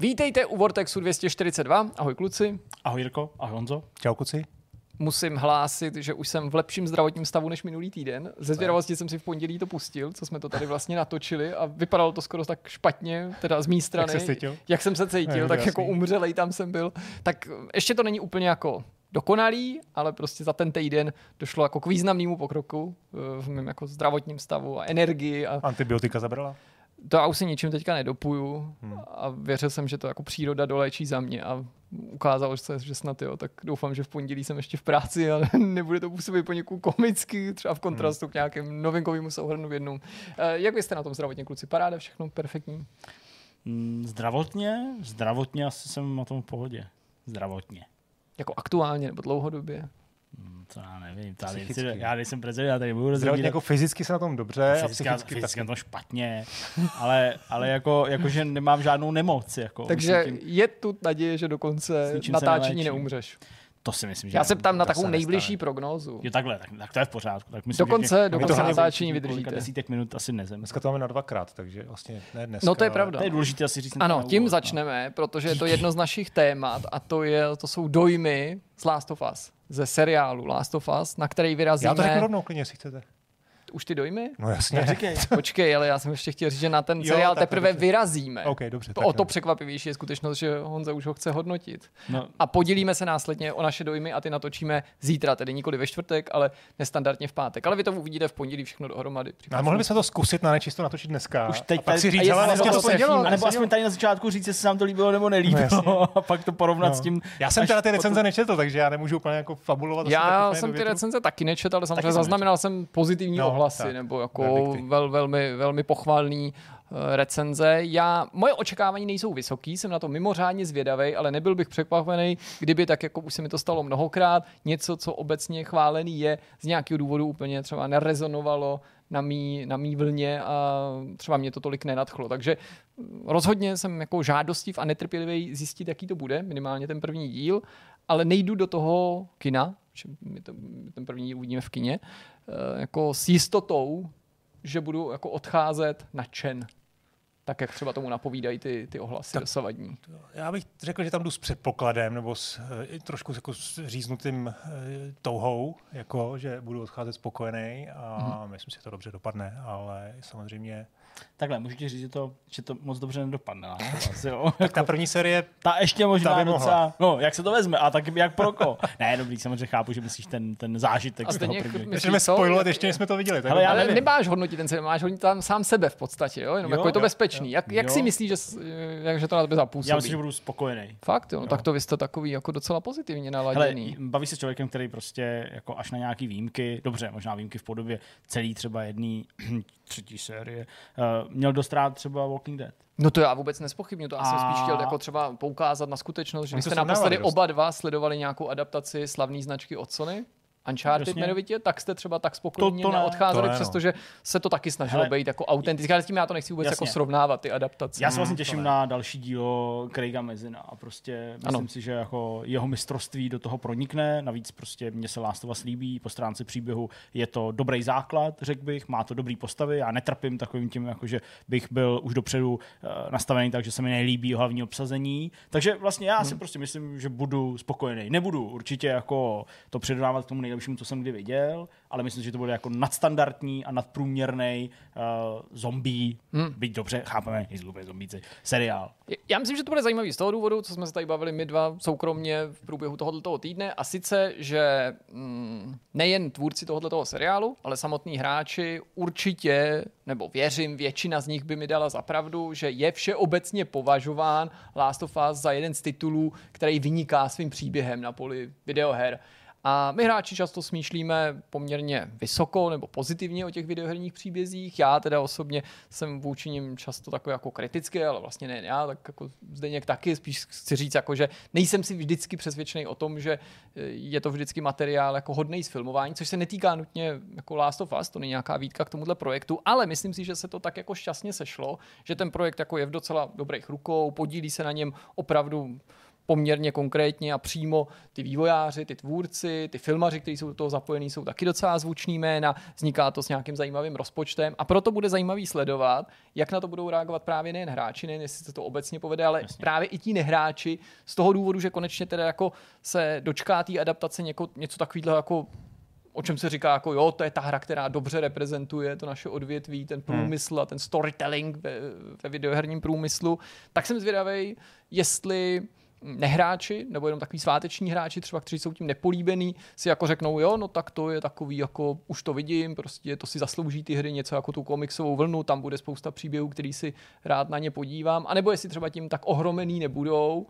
Vítejte u Vortexu 242. Ahoj kluci. Ahoj Jirko, ahoj Honzo. Čau kuci. Musím hlásit, že už jsem v lepším zdravotním stavu než minulý týden. Ze zvědavosti jsem si v pondělí to pustil, co jsme to tady vlastně natočili a vypadalo to skoro tak špatně, teda z mé strany. Jak se cítil? Jak jsem se cítil, Ne, tak jasný. jako umřelej tam jsem byl. Tak ještě to není úplně jako dokonalý, ale prostě za ten týden došlo jako k významnému pokroku eh, v mém jako zdravotním stavu a energii a Antibiotika zabrala? To já už si ničím teďka nedopuju Hmm. a věřil jsem, že to jako příroda doléčí za mě a ukázalo se, že snad jo, tak doufám, že v pondělí jsem ještě v práci, ale nebude to působit poněkud komicky, třeba v kontrastu k nějakým novinkovému souhrnu v jednom. Eh, Jak vy jste na tom zdravotně, kluci? Paráda, všechno perfektní? Mm, Zdravotně? Zdravotně asi jsem na tom v pohodě. Zdravotně. Jako aktuálně nebo dlouhodobě? To já nevím. Tady, Psychicky. já nejsem prezident, já tady budu Zdravotně rozhodně jako fyzicky se na tom dobře a fyzicky, psychicky fyzicky taky. na tom špatně, ale, ale jako, jako, že nemám žádnou nemoc. Jako, Takže tím, je tu naděje, že do S konce ničím se natáčení neumřeš. to si myslím, že Já se ptám na to takovou nejbližší nestane. prognózu. Jo, takhle, tak, tak to je v pořádku. Tak myslím, Dokonce, že mě- dokonce hlavně natáčení vydržíte. desítek minut asi nezem. Dneska to máme na dvakrát, takže vlastně ne dneska. No to je pravda. To je důležité asi říct. Ano, tím úvod, no. začneme, protože je to jedno z našich témat a to, je, to jsou dojmy z Last of Us, ze seriálu Last of Us, na který Já to vyrazíme. řeknu rovnou klidně, jestli chcete. Už ty dojmy? No jasně. Říkej. Počkej, ale já jsem ještě chtěl říct, že na ten Jo, seriál teprve dobře. vyrazíme. OK, dobře. To tak o to překvapivější je skutečnost, že Honza už ho chce hodnotit. No, A podělíme se následně o naše dojmy a ty natočíme zítra, tedy nikoli ve čtvrtek, ale nestandardně v pátek. Ale vy to uvidíte v pondělí všechno dohromady. A mohli bychom to zkusit na nečisto natočit dneska. Už teď a pak tady- si říct, ale to vlastně to se a nebo aspoň tady na začátku říct, jestli se nám to líbilo nebo No, nelíbilo. jasně. a pak to porovnat No. s tím. Já jsem teda ty recenze nečetl, takže já nemůžu úplně jako fabulovat. Já jsem ty recenze taky nečetl, ale samozřejmě zaznamenal jsem pozitivní No, ohlasy, tak. nebo jako Verdikty. vel, velmi, velmi pochvalný eh, recenze. Já, moje očekávání nejsou vysoký, jsem na to mimořádně zvědavý, ale nebyl bych překvapený, kdyby tak, jako už se mi to stalo mnohokrát, něco, co obecně chválený je, z nějakého důvodu úplně třeba nerezonovalo na mý, na mý vlně a třeba mě to tolik nenadchlo. Takže rozhodně jsem jako žádostiv a netrpělivý zjistit, jaký to bude, minimálně ten první díl, ale nejdu do toho kina, že my to, my ten první uvidíme v kině, eh, jako s jistotou, že budu jako odcházet nadšen. Tak, jak třeba tomu napovídají ty, ty ohlasy Tak- dosavadní. Já bych řekl, že tam jdu s předpokladem, nebo s eh, trošku jako s říznutým eh, touhou, jako, že budu odcházet spokojený a Mhm. myslím si, že to dobře dopadne, ale samozřejmě... Takhle, můžu ti říct, že to, že to moc dobře nedopadne. Us, jo. Tak ta první série, Ta ještě možná Ta by mohla. docela, no, jak se to vezme, a tak jak pro koho. Ne, dobrý, samozřejmě chápu, že myslíš ten, ten zážitek A z toho stejně prvního. můžeme co? spojovat, ještě než jsme to viděli. tak Hele, já Ale nevím. nemáš hodnotit ten seriál, máš hodnotit tam sám sebe v podstatě, jo? Jenom Jo, jako je to jo, bezpečný. Jak, jak jo. si myslíš, že, jak, že to na tebe zapůsobí? Já myslím, že budu spokojený. Fakt, jo? Tak to vy jste takový jako docela pozitivně Hele, naladěný. baví se s člověkem, který prostě jako až na nějaký výjimky, dobře, možná výjimky v podobě celý třeba jedné třetí série, uh, měl dost rád třeba Walking Dead. No to já vůbec nespochybnu, to já jsem spíš chtěl jako třeba poukázat na skutečnost, že vy jste naposledy oba dva sledovali nějakou adaptaci slavné značky od Sony, Uncharted Jasně. jmenovitě, tak jste třeba tak spokojně To- to ne, neodcházeli, to ne, no. přestože se to taky snažilo Hele. být jako autentické, ale s tím já to nechci vůbec Jasně. jako srovnávat, ty adaptace. Já se vlastně to těším na další dílo Craiga Mezina a prostě myslím Ano. si, že jako jeho mistrovství do toho pronikne, navíc prostě mě se Last of Us líbí, po stránce příběhu je to dobrý základ, řekl bych, má to dobrý postavy, já netrpím takovým tím, jako že bych byl už dopředu uh, nastavený tak, že se mi nelíbí hlavní obsazení, takže vlastně já si prostě myslím, že budu spokojený. Nebudu určitě jako to předávat k tomu nejlepšímu, co jsem kdy viděl, ale myslím, že to bude jako nadstandardní a nadprůměrný uh, zombie, hmm. byť dobře, chápeme, nejsou úplně zombíci, seriál. Já myslím, že to bude zajímavý z toho důvodu, co jsme se tady bavili my dva soukromně v průběhu tohoto týdne, a sice, že mm, nejen tvůrci tohoto seriálu, ale samotní hráči určitě, nebo věřím, většina z nich by mi dala za pravdu, že je všeobecně považován Last of Us za jeden z titulů, který vyniká svým příběhem na poli videoher. A my hráči často smýšlíme poměrně vysoko nebo pozitivně o těch videoherních příbězích. Já teda osobně jsem vůči nim často takový jako kritický, ale vlastně ne já, tak jako Zdeněk taky, spíš chci říct, jako, že nejsem si vždycky přesvědčený o tom, že eh, je to vždycky materiál jako hodný z filmování, což se netýká nutně jako Last of Us, to není nějaká výtka k tomuhle projektu, ale myslím si, že se to tak jako šťastně sešlo, že ten projekt jako je v docela dobrých rukou, podílí se na něm opravdu poměrně konkrétně a přímo ty vývojáři, ty tvůrci, ty filmaři, kteří jsou do toho zapojení, jsou taky docela zvuční jména, vzniká to s nějakým zajímavým rozpočtem a proto bude zajímavý sledovat, jak na to budou reagovat právě nejen hráči, nejen jestli se to obecně povede, ale Jasně. právě i ti nehráči z toho důvodu, že konečně teda jako se dočká té adaptace něko, něco takového jako o čem se říká, jako jo, to je ta hra, která dobře reprezentuje to naše odvětví, ten hmm. průmysl hmm. a ten storytelling ve, ve videoherním průmyslu, tak jsem zvědavý, jestli nehráči, nebo jenom takový sváteční hráči, třeba kteří jsou tím nepolíbený, si jako řeknou, jo, no tak to je takový, jako už to vidím, prostě to si zaslouží ty hry, něco jako tu komiksovou vlnu, tam bude spousta příběhů, který si rád na ně podívám, anebo jestli třeba tím tak ohromený nebudou,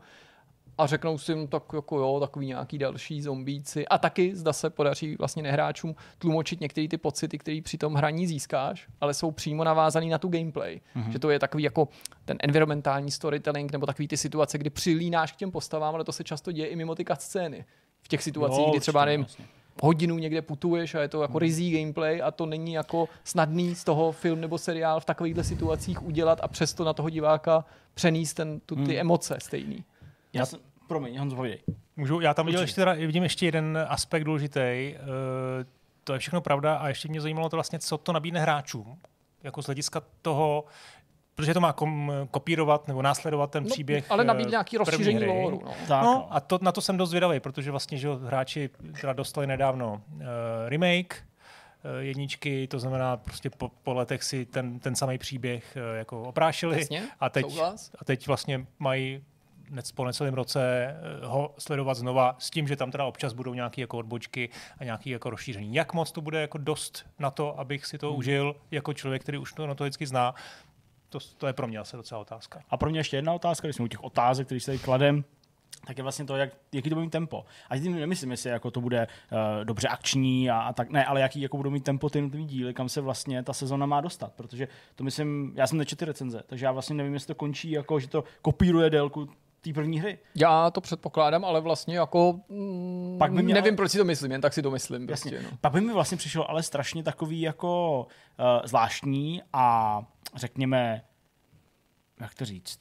a řeknou si, no, tak jako jo, takový nějaký další zombíci. A taky zda se podaří vlastně nehráčům tlumočit některé ty pocity, které při tom hraní získáš, ale jsou přímo navázaný na tu gameplay. Mm-hmm. Že to je takový jako ten environmentální storytelling nebo takový ty situace, kdy přilínáš k těm postavám, ale to se často děje i mimo ty scény. V těch situacích, jo, kdy třeba nevím, vlastně hodinu někde putuješ a je to jako hmm. rizí gameplay a to není jako snadný z toho film nebo seriál v takovýchhle situacích udělat a přesto na toho diváka přenést ten, tu, ty hmm. emoce stejný. Já jsem, Promiň, Honzo, povědej. Můžu, já tam viděl ještě, teda, vidím ještě jeden aspekt důležitý. Uh, to je všechno pravda a ještě mě zajímalo to vlastně, co to nabídne hráčům. Jako z hlediska toho, protože to má kom, kopírovat nebo následovat ten no, příběh. Ale nabídne nějaký rozšíření lore. No. Tak, no, a to, na to jsem dost zvědavý, protože vlastně že hráči teda dostali nedávno uh, remake, uh, jedničky, to znamená prostě po, po letech si ten, ten samý příběh uh, jako oprášili Jasně, a teď, a teď vlastně mají po necelém roce eh, ho sledovat znova s tím, že tam teda občas budou nějaké jako odbočky a nějaké jako rozšíření. Jak moc to bude jako dost na to, abych si to hmm. užil jako člověk, který už to na to vždycky zná, to, to je pro mě asi docela otázka. A pro mě ještě jedna otázka, když jsme u těch otázek, které se tady kladem, tak je vlastně to, jak, jaký to bude mít tempo. A tím nemyslím, jestli jako to bude uh, dobře akční a, a, tak, ne, ale jaký jako budou mít tempo ty jednotlivé díly, kam se vlastně ta sezona má dostat. Protože to myslím, já jsem nečetl recenze, takže já vlastně nevím, jestli to končí jako, že to kopíruje délku té první hry. Já to předpokládám, ale vlastně jako mm, Pak by mě nevím, ale... proč si to myslím, jen tak si to myslím. Jasně. Prostě, no. Pak by mi vlastně přišlo ale strašně takový jako uh, zvláštní a řekněme, jak to říct,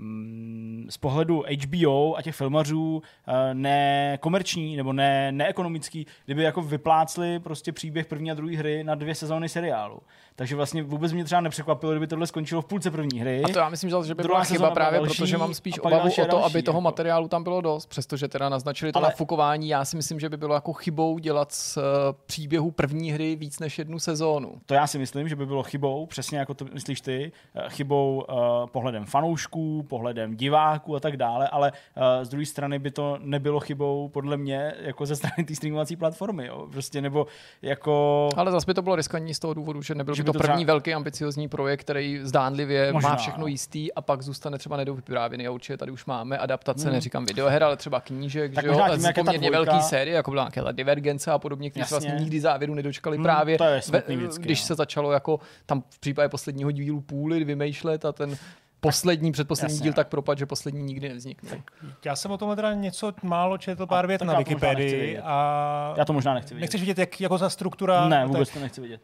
Mm, z pohledu HBO a těch filmařů eh, nekomerční nebo ne, neekonomický, kdyby jako vyplácli prostě příběh první a druhé hry na dvě sezóny seriálu. Takže vlastně vůbec mě třeba nepřekvapilo, kdyby tohle skončilo v půlce první hry. A to já myslím, že by byla chyba právě, další, protože mám spíš obavu o to, aby toho jako. materiálu tam bylo dost, přestože teda naznačili to Ale... nafukování. Já si myslím, že by bylo jako chybou dělat z uh, příběhu první hry víc než jednu sezónu. To já si myslím, že by bylo chybou, přesně jako to myslíš ty, uh, chybou uh, pohledem fanoušků, pohledem diváků a tak dále, ale uh, z druhé strany by to nebylo chybou podle mě jako ze strany té streamovací platformy, jo? prostě nebo jako... Ale zase by to bylo riskantní z toho důvodu, že nebyl že by to, to první třeba... velký ambiciozní projekt, který zdánlivě Možná. má všechno jistý a pak zůstane třeba nedovyprávěný. A určitě tady už máme adaptace, hmm. neříkám videoher, ale třeba knížek, tak že jo, tím, poměrně velký série, jako byla nějaká Divergence a podobně, které se vlastně nikdy závěru nedočkali hmm, právě, ve, vždycky, když no. se začalo jako tam v případě posledního dílu půly vymýšlet a ten poslední, předposlední Jasně. díl tak propad, že poslední nikdy nevznikne. Já jsem o tom teda něco málo četl pár vět na Wikipedii. A já to možná nechci vidět. Nechceš vidět, jak jako za struktura? Ne, vůbec tak... to nechci vidět.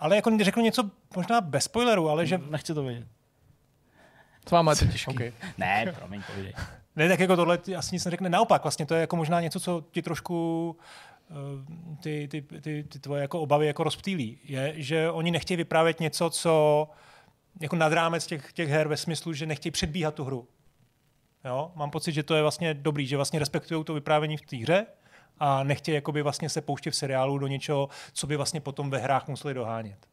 Ale jako řeknu něco možná bez spoileru, ale že... Nechci to vidět. To vám to těžký. Okay. ne, promiň, povídej. Ne, tak jako tohle asi nic neřekne. Naopak, vlastně to je jako možná něco, co ti trošku uh, ty, ty, ty, ty tvoje jako obavy jako rozptýlí. Je, že oni nechtějí vyprávět něco, co jako nad rámec těch, těch her ve smyslu, že nechtějí předbíhat tu hru. Jo? Mám pocit, že to je vlastně dobrý, že vlastně respektují to vyprávění v té hře, a nechtějí jakoby vlastně se pouštět v seriálu do něčeho, co by vlastně potom ve hrách museli dohánět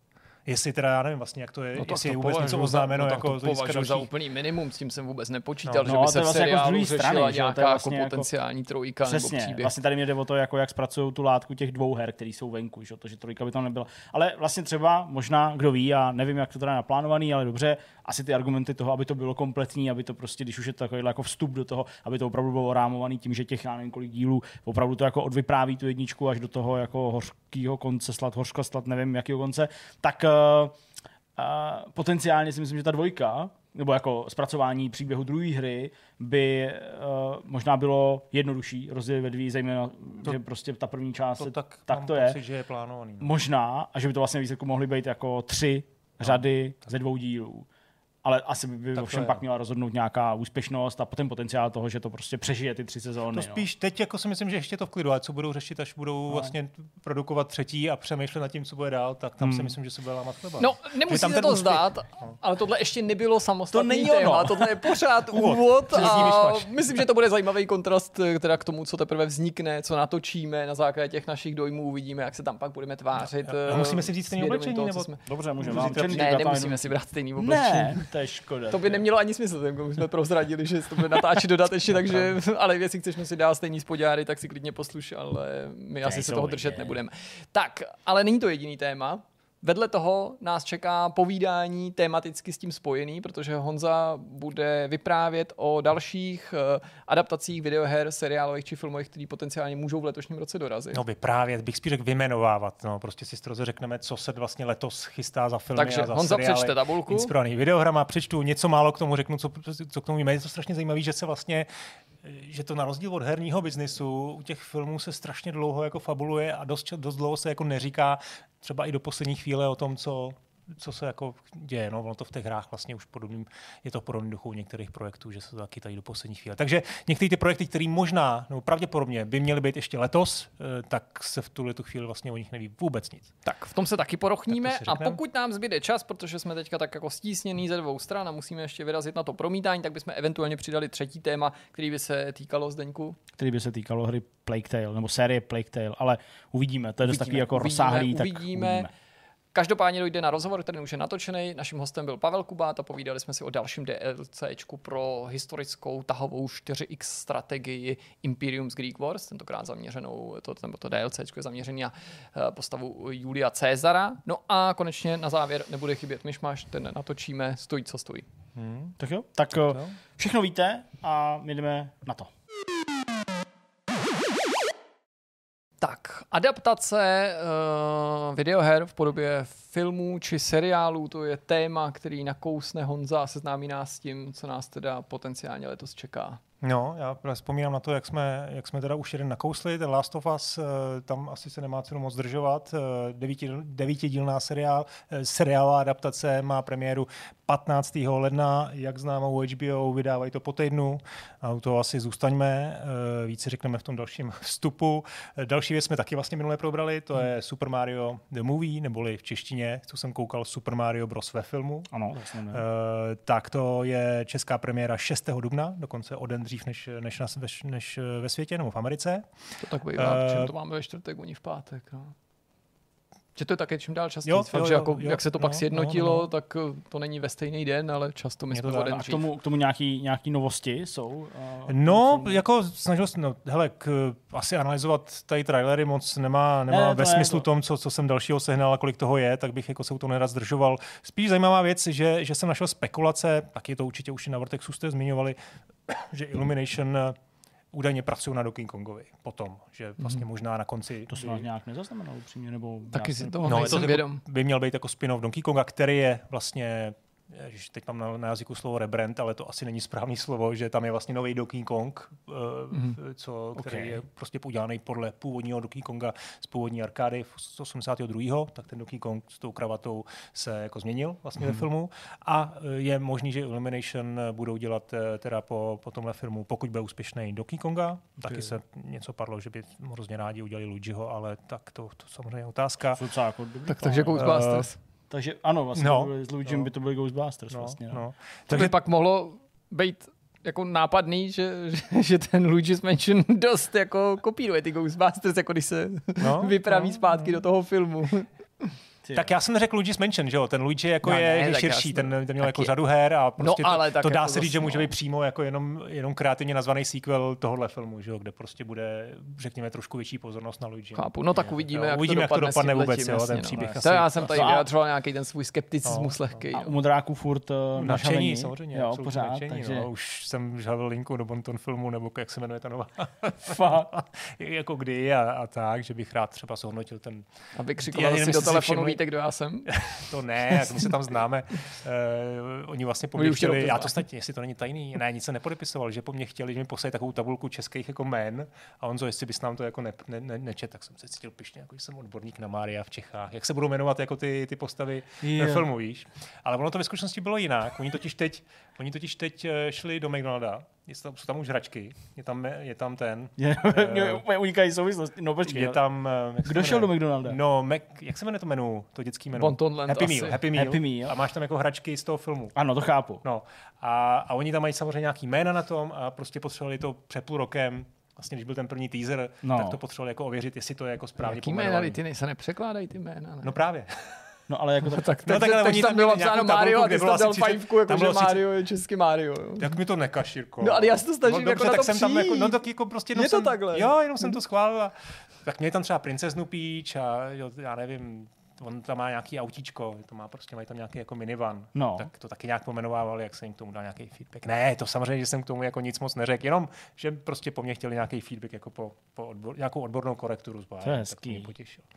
jestli teda, já nevím vlastně, jak to je, no jestli to je vůbec něco oznámeno. No, jako to považuji za úplný minimum, s tím jsem vůbec nepočítal, no, že by no, se vlastně jako seriálu jako řešila strany, nějaká vlastně jako potenciální jako, trojka přesně, nebo příběh. Vlastně tady mě jde o to, jako jak zpracují tu látku těch dvou her, které jsou venku, že to, že trojka by tam nebyla. Ale vlastně třeba, možná, kdo ví, já nevím, jak to teda je naplánovaný, ale dobře, asi ty argumenty toho, aby to bylo kompletní, aby to prostě, když už je to takový jako vstup do toho, aby to opravdu bylo rámovaný tím, že těch, já nevím, kolik dílů, opravdu to jako odvypráví tu jedničku až do toho jako hořkého konce, slad, hořka, slad, nevím, jakého konce, tak uh, a potenciálně si myslím, že ta dvojka, nebo jako zpracování příběhu druhé hry, by uh, možná bylo jednodušší rozdělit ve dvě, zejména, to, že prostě ta první část, to tak, tak to je. Pocit, že je plánovaný. No. Možná, a že by to vlastně výsledku mohly být jako tři no, řady tak. ze dvou dílů. Ale asi by Tak to ovšem pak měla rozhodnout nějaká úspěšnost a potom potenciál toho, že to prostě přežije ty tři sezóny. To spíš teď jako si myslím, že ještě to v klidu, a co budou řešit, až budou no. vlastně produkovat třetí a přemýšlet nad tím, co bude dál, tak tam hmm. si myslím, že se bude lámat chleba. No, nemusí tam se to úspěch- zdát, ale tohle ještě nebylo samostatný To není téma. ono. Tohle je pořád Úvod. úvod a myslím, že to bude zajímavý kontrast eh, teda k tomu, co teprve vznikne, co natočíme na základě těch našich dojmů, uvidíme, jak se tam pak budeme tvářit. Eh, musíme si vzít stejné oblečení, nebo- jsme... Dobře, můžeme. Ne, nemusíme ale- si brát stejný oblečení. To je škoda. To by nemělo ani smysl, už jsme prozradili, že to bude natáčet dodatečně, takže, ale jestli chceš nosit dál stejný spodňáry, tak si klidně posluš, ale my asi se to toho držet nebudeme. Tak, ale není to jediný téma. Vedle toho nás čeká povídání tematicky s tím spojený, protože Honza bude vyprávět o dalších eh, adaptacích videoher, seriálových či filmových, které potenciálně můžou v letošním roce dorazit. No vyprávět, bych spíš řekl vymenovávat. No, prostě si stroze řekneme, co se vlastně letos chystá za filmy Takže a za Honza seriály. přečte tabulku. Inspirovaný videohrama, přečtu něco málo k tomu, řeknu, co, co k tomu víme. Je to strašně zajímavé, že se vlastně že to na rozdíl od herního biznisu u těch filmů se strašně dlouho jako fabuluje a dost, dost dlouho se jako neříká třeba i do poslední chvíle o tom, co, co se jako děje. No, ono to v těch hrách vlastně už podobným, je to podobný duchu u některých projektů, že se to taky tady do poslední chvíle. Takže některé ty projekty, které možná, nebo pravděpodobně by měly být ještě letos, eh, tak se v tuhle tu chvíli vlastně o nich neví vůbec nic. Tak v tom se taky porochníme Tak si a pokud nám zbyde čas, protože jsme teďka tak jako stísněný ze dvou stran a musíme ještě vyrazit na to promítání, tak bychom eventuálně přidali třetí téma, který by se týkalo Zdeňku. který by se týkalo hry Plague Tale, nebo série Plague Tale, ale uvidíme, to je dost Uvidíme, takový jako uvidíme, rozsáhlý, tak uvidíme. uvidíme. Každopádně dojde na rozhovor, který už je natočený. Naším hostem byl Pavel Kubát a povídali jsme si o dalším DLCčku pro historickou tahovou 4X strategii Imperium's Greek Wars, tentokrát zaměřenou, to, nebo to DLCčko je zaměřený na eh, postavu Julia Cezara. No a konečně na závěr nebude chybět myšmaš, ten natočíme, stojí co stojí. Tak jo, tak jo. eh, všechno víte a my jdeme na to. Tak, adaptace uh, videoher v podobě filmů či seriálů, to je téma, který nakousne Honza a seznámí nás s tím, co nás teda potenciálně letos čeká. No, já vzpomínám na to, jak jsme, jak jsme teda už jeden nakousli, ten Last of Us, eh, tam asi se nemá cenu moc zdržovat. Eh, Devíti, devítidílná seriál, eh, seriálová adaptace má premiéru 15. ledna, jak známo u HBO, vydávají to po týdnu a u toho asi zůstaňme, více řekneme v tom dalším vstupu. Další věc jsme taky vlastně minule probrali, to je Super Mario The Movie, neboli v češtině, co jsem koukal, Super Mario Bros. ve filmu. Ano. Eh, tak to je česká premiéra 6. dubna, dokonce o den dřív než, než, na, než, než ve světě nebo v Americe. To tak bývá, Eh, uh, to máme ve čtvrtek, oni v pátek. No. Že to je také čím dál častěji. Jo, Fakt, jo, že jo, jako, jo, jak se to pak no, sjednotilo, no, no. tak eh, to není ve stejný den, ale často my jsme to o tak. den A k tomu, k tomu nějaký, nějaký novosti jsou? eh, No, tomu? jako snažil jsem, no, hele, k, asi analyzovat tady trailery moc nemá, nemá Ne, to ve ne, smyslu to- tom, co, co jsem dalšího sehnal a kolik toho je, tak bych jako se u toho nerad zdržoval. Spíš zajímavá věc, že, že jsem našel spekulace, taky to určitě už i na Vortexu jste zmiňovali, že Illumination eh, údajně pracují na Donkey Kongovi potom, že vlastně možná na konci... To jsem nějak nezaznamenal upřímně, nebo... Taky si jsem- toho No, nejsem to vědom. by měl být jako spin-off Donkey Konga, který je vlastně Ježiš, teď mám na, na jazyku slovo rebrand, ale to asi není správný slovo, že tam je vlastně nový Donkey Kong, uh, mm-hmm. co, který Ok. je prostě udělaný podle původního Donkey Konga z původní arkády z 82. tak ten Donkey Kong s tou kravatou se jako změnil vlastně mm-hmm. ve filmu a eh, je možný, že Illumination budou dělat eh, teda po, po tomhle filmu, pokud bude úspěšný Donkey Konga, taky se něco padlo, že by hrozně rádi udělali Luigiho, ale tak to, to samozřejmě je otázka. To je docela jako dobrý Tak, plán. Takže ano, vlastně No. no, by s Luigim No. by to byly Ghostbusters No, vlastně. No. no. To by pak mohlo být jako nápadný, že, že- že ten Luigi's Mansion dost jako kopíruje ty Ghostbusters, jako když se No, vypraví no, zpátky do toho filmu. Ty- Tak já jsem neřekl Luigi's Mansion, že jo? Ten Luigi jako No no, je ne, širší, ten, ten měl jako je- řadu her a prostě ale to, to dá jako se říct, že může no. být přímo jako jenom, jenom kreativně nazvaný sequel tohohle filmu, že jo? Kde prostě bude, řekněme, trošku větší pozornost na Luigi. Chápu, no tak uvidíme, Jo, jak, uvidíme, jak to dopadne, vůbec, jo, ten no. příběh To já jsem tady No vyjadřoval nějaký ten svůj skepticismus No, lehký. A no. u modráků furt uh, Nadšení, samozřejmě. Jo, pořád, takže no. Už jsem žalil linku do Bonton filmu, nebo jak se jmenuje ta nová. jako kdy a, a, tak, že bych rád třeba zhodnotil ten... A vykřikoval Já si do telefonu, víte, kdo já jsem? To ne, jak my se tam známe. Uh, oni vlastně po mně tě chtěli, já to snad, jestli to není tajný, ne, nic se nepodepisoval, že po mně chtěli, že mi poslali takovou tabulku českých jako jmén a Honzo, jestli bys nám to jako ne, ne, ne, nečet, tak jsem se cítil pišně, jako že jsem odborník na Mária v Čechách. Jak se budou jmenovat jako ty, ty postavy ve Jo. filmu, víš? Ale ono to ve skutečnosti bylo jinak. Oni totiž teď, oni totiž teď eh, šli do McDonalda, tam, jsou tam už hračky, je tam, je tam ten, Je, mě úplně unikají souvislosti. No počkej. je tam... eh, Kdo šel do? McDonalda? No, Mac, jak se jmenuje to menu, to dětský menu? Bontonland Happy asi. Meal, Happy Meal. Happy Meal. A máš tam jako hračky z toho filmu. Ano, to chápu. No a, a oni tam mají samozřejmě nějaký jména na tom a prostě potřebovali to před půl rokem, vlastně když byl ten první teaser, No. tak to potřebovali jako ověřit, jestli to je jako správně Jaký jména, ty se nepřekládají ty jména, ne? No právě. No ale jako tak, tak, No no, tak tak, ale tak oni tam bylo měli psáno nějakou Mario a ty jsi tam dal asi 30 fajfku, jako že bylo 30 Mario je český Mario. Jak mi to nekaž, Jirko. No, ale já se to snažím no, jako na tak to jsem tam jako, no tak jako prostě jenom Je to jsem, takhle. Jo, jenom jsem to schválil a tak měli tam třeba princeznu Peach a jo, já nevím, on tam má nějaký autíčko, to má prostě, mají tam nějaký jako minivan. No. Tak to taky nějak pomenovávali, jak jsem jim k tomu dal nějaký feedback. Ne, to samozřejmě, že jsem k tomu jako nic moc neřekl, jenom, že prostě po mně chtěli nějaký feedback jako po, po odbor, nějakou odbornou korekturu zbavit. To je tak hezký. mě potěšilo.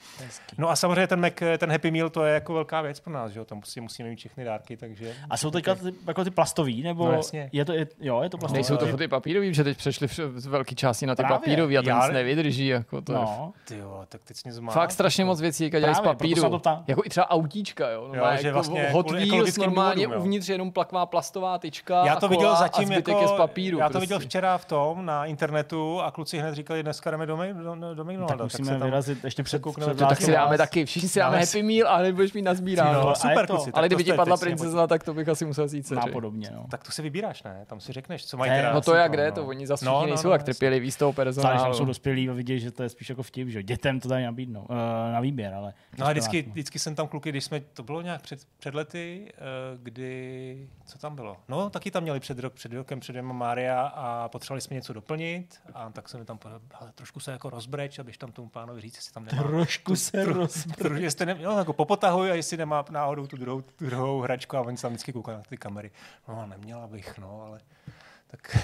No a samozřejmě ten, Mac, ten Happy Meal, to je jako velká věc pro nás, že jo, tam prostě musíme mít všechny dárky, takže... A jsou teďka ty, jako ty plastový, nebo No, jasně. je to, je, jo, je to plastový. Nejsou to ty papírový, že teď přešli z velké části na ty Právě. papírový a to Já- nic nevydrží. Jako to je No, Ty jo, tak teď mě zmál. Fakt strašně moc věcí dělají z se papíru. To ptám. Jako i třeba autíčka, jo. No, Jo, má že jako vlastně Hot kvůli Wheels normálně důvodům, jo. uvnitř jenom plakvá plastová tyčka Já a to viděl kola zatím a jako, je z papíru. já to prostě. viděl včera v tom na internetu a kluci hned říkali, dneska jdeme do, do, do McDonalda. tak musíme se tam vyrazit ještě před, tak si dáme taky, všichni si dáme Happy Meal a nebudeš mít nazbíráno. No, No, a super, kluci. tak Ale kdyby ti padla princezna, tak to bych asi musel říct. že? Nápodobně, no. Tak to si vybíráš, ne? Tam si řekneš, co mají Ne, teda. No to je Asi kde, to, to no. oni zase No, no, nejsou no, tak trpěliví z toho personálu. jsou dospělí a vidějí, že to je spíš jako vtip, že dětem to tady nabídnou, uh, na výběr, ale... No a vždycky, vždycky jsem tam kluky, když jsme, to bylo nějak před, před lety, eh, kdy, co tam bylo? No, taky tam měli před, rok, před rokem před dvěma Mária a potřebovali jsme něco doplnit a tak jsem tam hele, trošku se jako rozbreč, abyš tam tomu pánovi říct, jestli tam nemá. Trošku se tro- roz... tro- jestli ne, no, jako popotahuj a jestli nemá náhodou tu druhou, tu druhou hračku a oni se tam vždycky koukají na ty kamery. No, neměla bych, no, ale tak,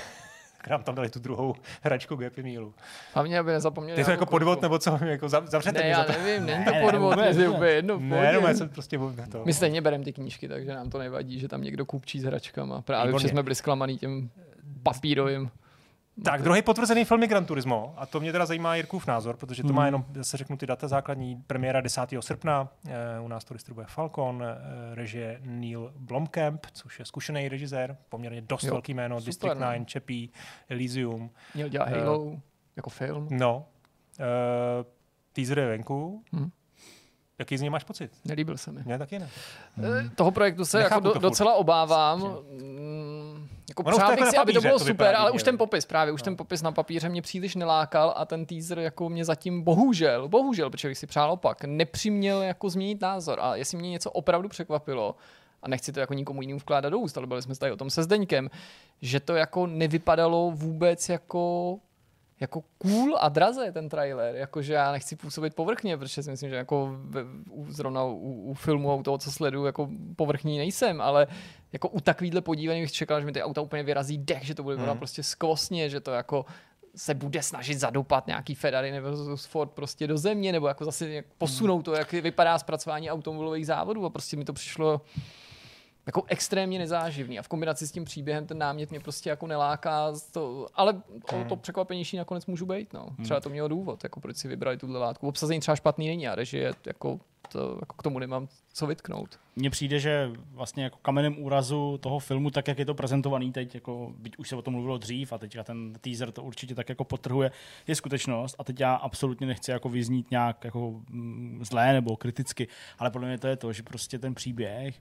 tak nám tam dali tu druhou hračku Happy Mealu. Hlavně, aby nezapomněli. Je to jako podvod, nebo co? Jako zav- zavřete Ne, mě za já to. nevím, není Ne, to ne, podvod, to je úplně jedno. Ne, jenom já jsem prostě to. My stejně bereme ty knížky, takže nám to nevadí, že tam někdo kupčí s hračkama. Právě protože jsme byli zklamaný tím papírovým. Tak, druhý potvrzený film je Gran Turismo a to mě teda zajímá Jirkův názor, protože to Hmm. má jenom, zase řeknu ty data základní, premiéra 10. srpna, eh, u nás to distribuje Falcon, eh, režie Neil Blomkamp, což je zkušený režisér, poměrně dost Jo, velký jméno, super, District no. 9, Chappie, Elysium, Měl dělat Eh, Halo jako film. no, uh, teaser je venku, Hmm. Jaký z něj máš pocit? Nelíbil se mi. Mně taky ne. Eh, Toho projektu se Nechápu jako do, docela obávám. Mm, Jako Ono přál jako bych si, aby to bylo to super, ale už ten jo. popis právě, už No. ten popis na papíře mě příliš nelákal a ten teaser jako mě zatím bohužel, bohužel, protože bych si přál opak, nepřiměl jako změnit názor a jestli mě něco opravdu překvapilo, a nechci to jako nikomu jinému vkládat do úst, ale byli jsme tady o tom se Zdeňkem, že to jako nevypadalo vůbec jako jako cool a draze ten trailer, jakože já nechci působit povrchně, protože si myslím, že jako v, u, zrovna u, u, filmu a u toho, co sleduju, jako povrchní nejsem, ale jako u takovýhle podívání bych čekal, že mi ty auta úplně vyrazí dech, že to bude Mhm. prostě skvostně, že to jako se bude snažit zadupat nějaký Ferrari nebo Ford prostě do země, nebo jako zase posunout to, jak vypadá zpracování automobilových závodů a prostě mi to přišlo jako extrémně nezáživný a v kombinaci s tím příběhem ten námět mě prostě jako neláká, to, ale o to překvapenější nakonec můžu být, no. Třeba to mělo důvod, jako proč si vybrali tuhle látku. Obsazení třeba špatný není a režie, jako, to, jako k tomu nemám co vytknout. Mně přijde, že vlastně jako kamenem úrazu toho filmu, tak jak je to prezentovaný teď, jako byť už se o tom mluvilo dřív a teďka ten teaser to určitě tak jako potrhuje, je skutečnost a teď já absolutně nechci jako vyznít nějak jako mm, zlé nebo kriticky, ale podle mě to je to, že prostě ten příběh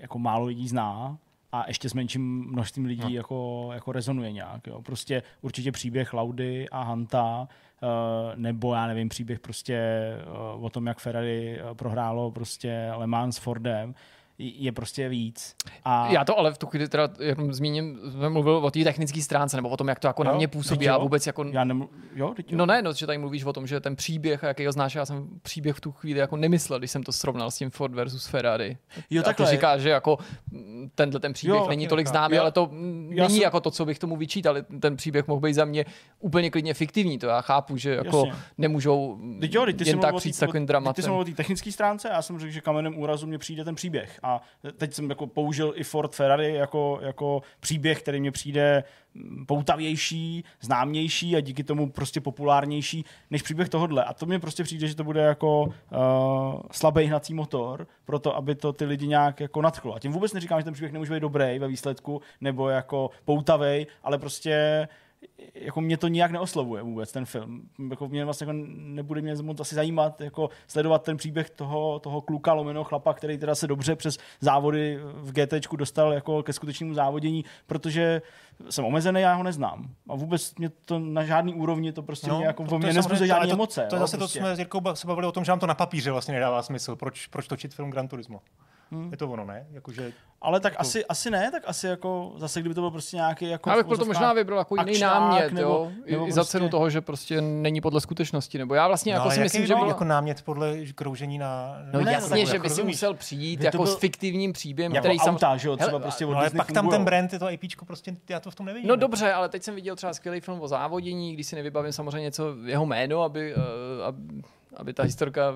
jako málo lidí zná a ještě s menším množstvím lidí No. jako, jako rezonuje nějak. Jo. Prostě určitě příběh Laudy a Hanta, uh, nebo já nevím, příběh prostě uh, o tom, jak Ferrari eh, prohrálo prostě Le Mans s Fordem, je prostě víc. A Já to ale v tu chvíli teda jenom zmíním, jsme mluvil o té technické stránce, nebo o tom, jak to jako na Jo, mě působí jo. a vůbec jako... já nemlu- jo, jo. No ne, no, že tady mluvíš o tom, že ten příběh, jaký ho znáš, já jsem příběh v tu chvíli jako nemyslel, když jsem to srovnal s tím Ford versus Ferrari. jo, a ty říkáš, že jako mm, tenhle ten příběh Jo, jo, není tolik nechápu. známý, Jo. ale to mm, Já není jsem- jako to, co bych tomu vyčítal. Ten příběh mohl být za mě úplně klidně fiktivní, to já chápu, že jako Jasně. nemůžou Teď jo, teď jen tak přijít s takovým teď Ty jsi dramatem. mluvil o té technické stránce a já jsem řekl, že kamenem úrazu mě přijde ten příběh. A A teď jsem jako použil i Ford Ferrari jako, jako příběh, který mě přijde poutavější, známější a díky tomu prostě populárnější než příběh tohodle. A to mě prostě přijde, že to bude jako uh, slabý hnací motor pro to, aby to ty lidi nějak jako nadchlo. A tím vůbec neříkám, že ten příběh nemůže být dobrý ve výsledku nebo jako poutavej, ale prostě jako mě to nijak neoslovuje vůbec ten film. Jako mě vlastně jako nebude mě moc asi zajímat jako sledovat ten příběh toho, toho kluka lomeno chlapa, který teda se dobře přes závody v GT dostal jako ke skutečnému závodění, protože jsem omezený, já ho neznám. A vůbec mě to na žádný úrovni to prostě no, mě, jako, to, to mě nezbuzuje žádné to, emoce. To, to je zase prostě. to, jsme s Jirkou se bavili o tom, že nám to na papíře vlastně nedává smysl. Proč, proč točit film Gran Turismo? Hmm. Je to ono, ne? Jakože, ale tak jako... asi, asi ne, tak asi jako zase kdyby to byl prostě nějaký jako... Já bych proto možná vybral jako jiný námět, nebo, jo? Nebo I prostě... za cenu toho, že prostě není podle skutečnosti. Nebo já vlastně no, jako si myslím, že byl... jako námět podle kroužení na... No ne, jasně, že by si musel přijít jako s fiktivním příběhem, jako který auta, že jo, třeba prostě no, ale pak tam ten brand, to IPčko, prostě já to v tom nevidím. No dobře, ale teď jsem viděl třeba skvělý film o závodění, když si nevybavím samozřejmě něco jeho jméno, aby, eh, aby ta historka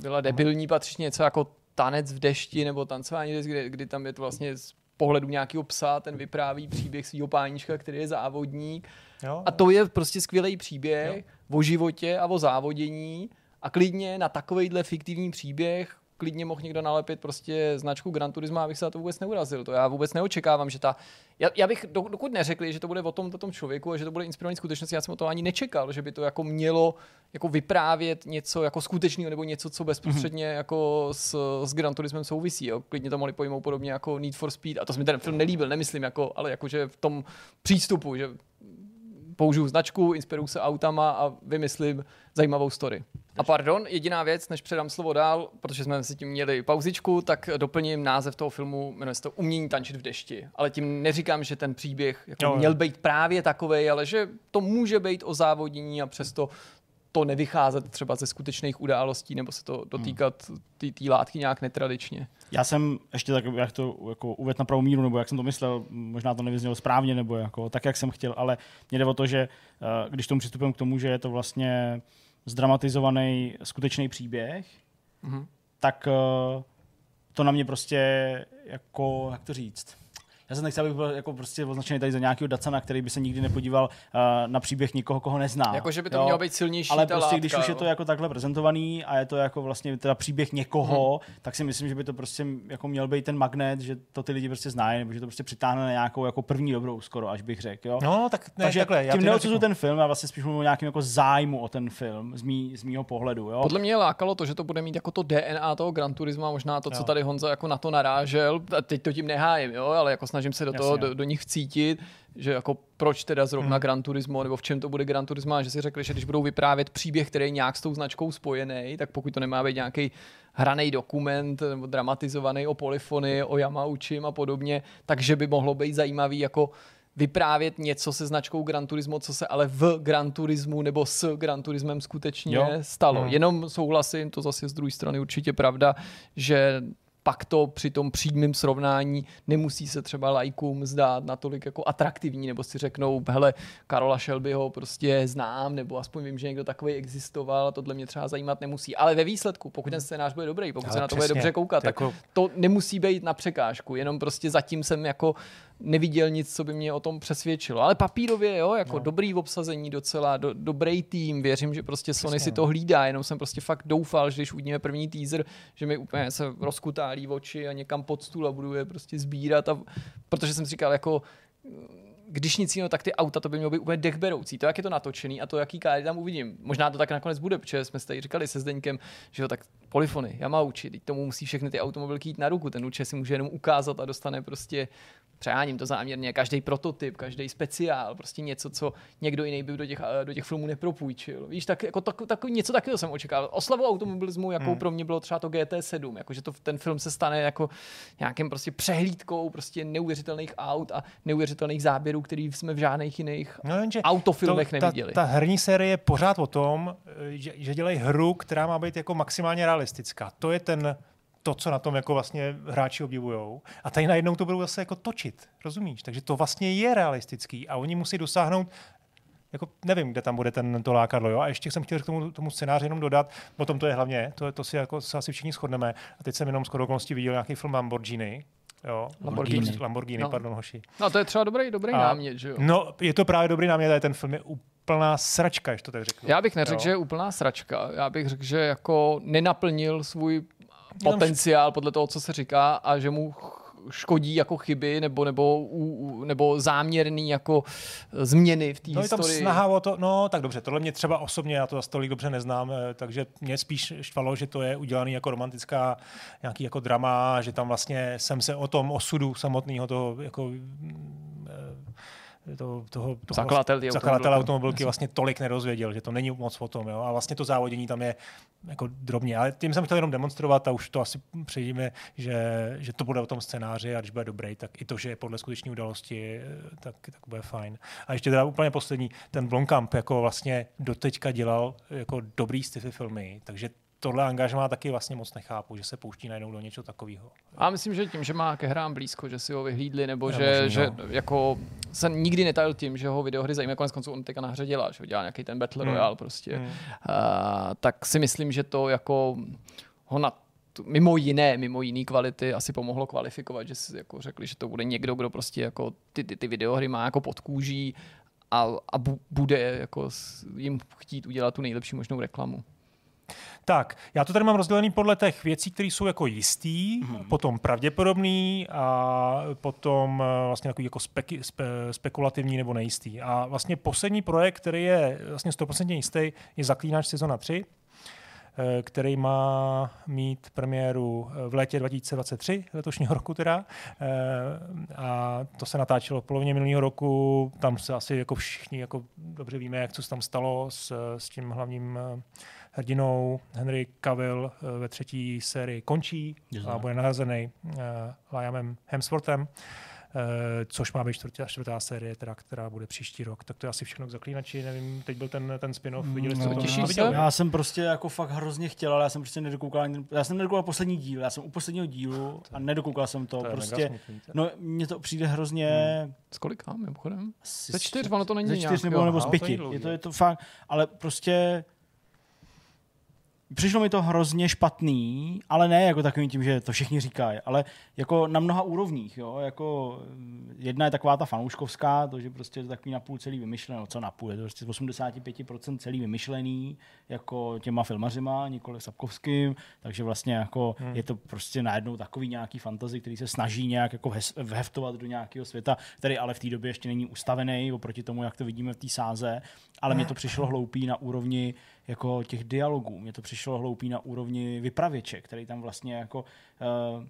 byla debilní, patřičně něco jako tanec v dešti nebo tancování, kdy, kdy tam je to vlastně z pohledu nějakého psa, ten vypráví příběh svého pánička, který je závodník. Jo. A to je prostě skvělý příběh jo. o životě a o závodění. A klidně na takovýhle fiktivní příběh klidně mohl někdo nalepit prostě značku Gran Turismo, abych se na to vůbec neurazil. To já vůbec neočekávám, že ta... Já, já bych, dokud neřekli, že to bude o tom, o tom člověku a že to bude inspirovaný skutečnosti, já jsem o to ani nečekal, že by to jako mělo jako vyprávět něco jako skutečného nebo něco, co bezprostředně mm-hmm. jako s, s Gran Turismem souvisí. Jo. Klidně to mohli pojmout podobně jako Need for Speed. A to se mi ten film nelíbil, nemyslím, jako, ale jakože v tom přístupu, že použiju značku, inspiruju se autama a vymyslím zajímavou story. A pardon, jediná věc, než předám slovo dál, protože jsme si tím měli pauzičku, tak doplním název toho filmu, jmenuje se to Umění tančit v dešti. Ale tím neříkám, že ten příběh jako jo, měl být právě takový, ale že to může být o závodění a přesto to nevycházet třeba ze skutečných událostí nebo se to dotýkat té látky nějak netradičně. Já jsem ještě tak, jak to jako uvedl na pravou míru, nebo jak jsem to myslel, možná to nevyznělo správně, nebo jako tak, jak jsem chtěl, ale mě jde o to, že eh, když tomu přistupujeme k tomu, že je to vlastně zdramatizovaný skutečný příběh, mm-hmm. tak uh, to na mě prostě jako, jak to říct, já jsem nechtěl, abych byl jako prostě označený tady za nějakého Dacana, který by se nikdy nepodíval uh, na příběh nikoho, koho nezná. Jako, že by to jo? mělo být silnější. Ale prostě, látka, když jo? už je to jako takhle prezentovaný a je to jako vlastně teda příběh někoho, hmm. tak si myslím, že by to prostě jako měl být ten magnet, že to ty lidi prostě znají, nebo že to prostě přitáhne na nějakou jako první dobrou skoro, až bych řekl. Jo? No, tak ne, Takže takhle, já tím neodsuzuju ten film, a vlastně spíš mluvím o nějakém jako zájmu o ten film z, mý, z mýho pohledu. Jo? Podle mě lákalo to, že to bude mít jako to DNA toho Gran Turisma, možná to, co jo. tady Honza jako na to narážel. A teď to tím nehájím, jo? ale jako snažím se do Jasně. toho do, do nich vcítit, že jako proč teda zrovna hmm. Gran Turismo, nebo v čem to bude Gran Turismo, a že si řekli, že když budou vyprávět příběh, který je nějak s tou značkou spojený, tak pokud to nemá být nějaký hraný dokument nebo dramatizovaný o Polyfony, o Yamaučim a podobně, takže by mohlo být zajímavý jako vyprávět něco se značkou Gran Turismo, co se ale v Gran Turismu nebo s Gran Turismem skutečně jo. stalo. Hmm. Jenom souhlasím, to zase z druhé strany určitě pravda, že pak to při tom přímém srovnání nemusí se třeba lajkům zdát natolik jako atraktivní, nebo si řeknou, hele, Karola Shelbyho prostě znám, nebo aspoň vím, že někdo takový existoval a tohle mě třeba zajímat nemusí. Ale ve výsledku, pokud ten scénář bude dobrý, pokud Ale se na to bude dobře koukat, tak jako... to nemusí být na překážku, jenom prostě zatím jsem jako neviděl nic, co by mě o tom přesvědčilo. Ale papírově, jo, jako no. dobrý obsazení docela, do, dobrý tým, věřím, že prostě Sony Přesně. si to hlídá, jenom jsem prostě fakt doufal, že když uvidíme první teaser, že mi úplně se rozkutálí oči a někam pod stůl a budu je prostě sbírat, a, protože jsem si říkal, jako když nic jiného, tak ty auta to by mělo být úplně dechberoucí. To, jak je to natočený a to, jaký káry tam uvidím. Možná to tak nakonec bude, protože jsme si tady říkali se Zdeňkem, že jo, tak polifony, Yamauchi, teď tomu musí všechny ty automobilky jít na ruku. Ten určitě si může jenom ukázat a dostane prostě přeháním to záměrně, každý prototyp, každý speciál, prostě něco, co někdo jiný by do těch, do těch filmů nepropůjčil. Víš, tak, jako tak, tak, něco takového jsem očekával. Oslavu automobilismu, jakou hmm. pro mě bylo třeba to GT7, jako, že to, ten film se stane jako nějakým prostě přehlídkou prostě neuvěřitelných aut a neuvěřitelných záběrů, který jsme v žádných jiných no, jenže autofilmech to, neviděli. Ta, ta herní série je pořád o tom, že, že dělají hru, která má být jako maximálně realistická. To je ten to, co na tom jako vlastně hráči obdivují. A tady najednou to budou zase jako točit, rozumíš? Takže to vlastně je realistický a oni musí dosáhnout jako nevím, kde tam bude ten, to lákadlo. Jo? A ještě jsem chtěl k tomu, tomu scénáři jenom dodat, potom to je hlavně, to, to si jako se asi všichni shodneme. A teď jsem jenom z okolností viděl nějaký film Lamborghini, Jo, Lamborghini. Lamborghini, No. pardon, hoši. No to je třeba dobrý, dobrý A- námět, že jo? No, je to právě dobrý námět, ale ten film je úplná sračka, když to tak řeknu. Já bych neřekl, Jo. že je úplná sračka. Já bych řekl, že jako nenaplnil svůj potenciál podle toho, co se říká a že mu škodí jako chyby nebo, nebo, u, nebo záměrný jako eh, změny v té No je tam historii. snaha o to, no tak dobře, tohle mě třeba osobně, já to zase tolik dobře neznám, eh, takže mě spíš štvalo, že to je udělaný jako romantická nějaký jako drama, že tam vlastně jsem se o tom osudu samotného toho jako to, toho, toho Zakladatel té zakladatel automobilky. automobilky vlastně tolik nerozvěděl, že to není moc o tom. Jo? A vlastně to závodění tam je jako drobně. Ale tím jsem chtěl jenom demonstrovat a už to asi přejdeme, že, že to bude o tom scénáři a když bude dobrý, tak i to, že je podle skutečné události, eh, tak, tak bude fajn. A ještě teda úplně poslední, ten Blomkamp jako vlastně doteďka dělal jako dobrý sci-fi filmy, takže tohle angažmá taky vlastně moc nechápu, že se pouští najednou do něčeho takového. A myslím, že tím, že má ke hrám blízko, že si ho vyhlídli, nebo že, možný, že no. jako se nikdy netajil tím, že ho videohry zajímají, konec konců on teďka na hře dělá, že ho dělá nějaký ten Battle Hmm. Royale prostě. Hmm. A, tak si myslím, že to jako ho na mimo jiné, mimo jiný kvality asi pomohlo kvalifikovat, že si jako řekli, že to bude někdo, kdo prostě jako ty, ty, ty videohry má jako pod kůží a, a bu, bude jako jim chtít udělat tu nejlepší možnou reklamu. Tak, já to tady mám rozdělený podle těch věcí, které jsou jako jistý, mm-hmm. potom pravděpodobný a potom eh, vlastně takový jako speky, spe, spekulativní nebo nejistý. A vlastně poslední projekt, který je vlastně 100% jistý, je Zaklínač sezona 3, eh, který má mít premiéru eh, v létě 2023, letošního roku teda. A to se natáčelo v polovině minulého roku. Tam se asi jako všichni jako dobře víme, jak co se tam stalo s, s tím hlavním hrdinou Henry Cavill eh, ve třetí sérii končí a bude nahrazený uh, Liamem Hemsworthem, eh, což má být čtvrtá, čtvrtá série, teda, která bude příští rok. Tak to je asi všechno k zaklínači. Nevím, teď byl ten, ten spin-off, viděli jste No, to? těšíš A se? viděl? Já jsem prostě jako fakt hrozně chtěl, ale já jsem prostě nedokoukal, ani- já jsem nedokoukal poslední díl, já jsem u posledního dílu a nedokoukal jsem to, To prostě, smutný, no mně to přijde hrozně, Z kolika, mimochodem? Ze čtyř, ono to není ze čtyř nebo, nebo z No, to pěti, je to, je to fakt, ale prostě Přišlo mi to hrozně špatný, ale ne jako takovým tím, že to všichni říkají, ale jako na mnoha úrovních. Jo? Jako, mm, jedna je taková ta fanouškovská, to, že prostě je to takový napůl celý vymyšlený, no co napůl, je to prostě z 85% celý vymyšlený, jako těma filmařima, nikoli Sapkovským, takže vlastně jako hmm. je to prostě najednou takový nějaký fantazy, který se snaží nějak jako vheftovat do nějakého světa, který ale v té době ještě není ustavený oproti tomu, jak to vidíme v té sáze, ale mně to přišlo hloupý na úrovni jako těch dialogů. Mně to přišlo hloupý na úrovni vypravěče, který tam vlastně jako uh,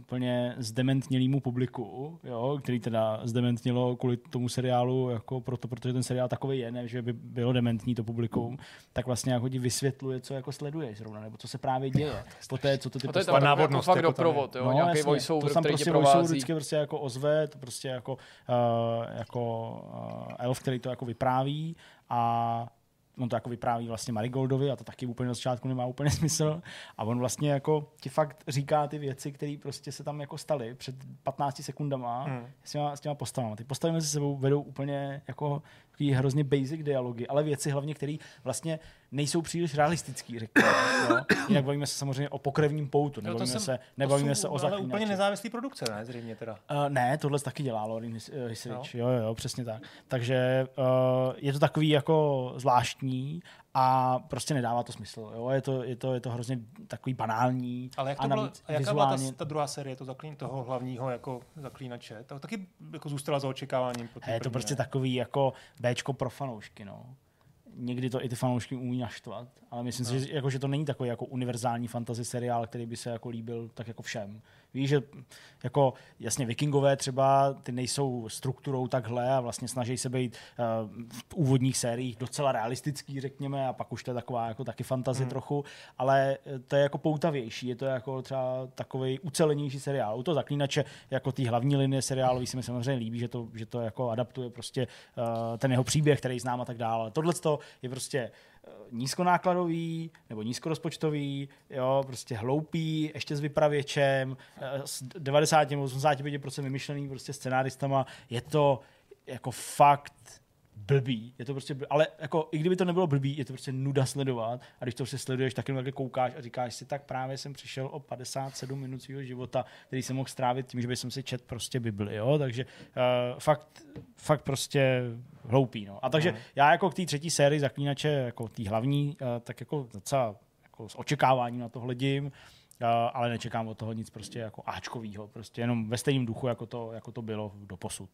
úplně zdementnělýmu publiku, jo, který teda zdementnilo kvůli tomu seriálu, jako proto, protože ten seriál takový je, ne, že by bylo dementní to publikum, tak vlastně jako ti vysvětluje, co jako sleduješ zrovna, nebo co se právě děje. Poté, co to ty A to je tam jako návodnost, fakt jako tam je. doprovod, jo? No, nějaký jasně. voiceover, to tam který prostě tě provází. vždycky prostě jako ozve, to prostě jako, uh, jako uh, elf, který to jako vypráví a on to jako vypráví vlastně Marigoldovi a to taky úplně na začátku nemá úplně smysl a on vlastně jako ti fakt říká ty věci, které prostě se tam jako staly před 15 sekundama Hmm. s, těma, s těma postavama. Ty postavy mezi sebou vedou úplně jako takový hrozně basic dialogy, ale věci hlavně, které vlastně nejsou příliš realistický, řekněme. Jinak bavíme se samozřejmě o pokrevním poutu, No to nebavíme, jsem- se, nebavíme to se jsou o ale zaklínači. úplně nezávislý produkce, ne? Zřejmě teda. Uh, ne, tohle taky dělá Lorin His- eh, Hisrich. Jo. jo, jo, přesně tak. Takže uh, je to takový jako zvláštní a prostě nedává to smysl. Jo? Je, to, je, to, je to hrozně takový banální. Ale jak to bylo, a jaká byla ta, ta druhá série to zaklín, toho hlavního jako zaklínače? To taky jako zůstala za očekáváním. Po je to první, prostě ne? takový jako Bčko pro fanoušky. No. Někdy to i ty fanoušky umí naštvat, ale myslím si, že, jako, že to není takový jako univerzální fantasy seriál, který by se jako líbil tak jako všem. Víš, že jako jasně vikingové třeba, ty nejsou strukturou takhle a vlastně snaží se být uh, v úvodních sériích docela realistický, řekněme, a pak už to je taková jako taky fantazie hmm. trochu, ale eh, to je jako poutavější, je to jako třeba takový ucelenější seriál. U toho zaklínače jako ty hlavní linie seriálový se mi samozřejmě líbí, že to, že to jako adaptuje prostě uh, ten jeho příběh, který znám a tak dále. Tohle je prostě nízkonákladový nebo nízkorozpočtový, jo, prostě hloupý, ještě s vypravěčem, eh, s 90 nebo 85% vymyšlený prostě scenáristama. Je to jako fakt blbý. Je to prostě blbý. Ale jako, i kdyby to nebylo blbý, je to prostě nuda sledovat. A když to prostě sleduješ, tak jenom koukáš a říkáš si, tak právě jsem přišel o 57 minut svého života, který jsem mohl strávit tím, že bych si čet prostě Bibli. Jo? Takže uh, fakt, fakt prostě hloupý. No. A takže mm. já jako k té třetí sérii Zaklínače, jako té hlavní, uh, tak jako docela jako s očekáváním na to hledím. Uh, ale nečekám od toho nic prostě jako Ačkovýho, prostě jenom ve stejném duchu, jako to, jako to bylo do posud.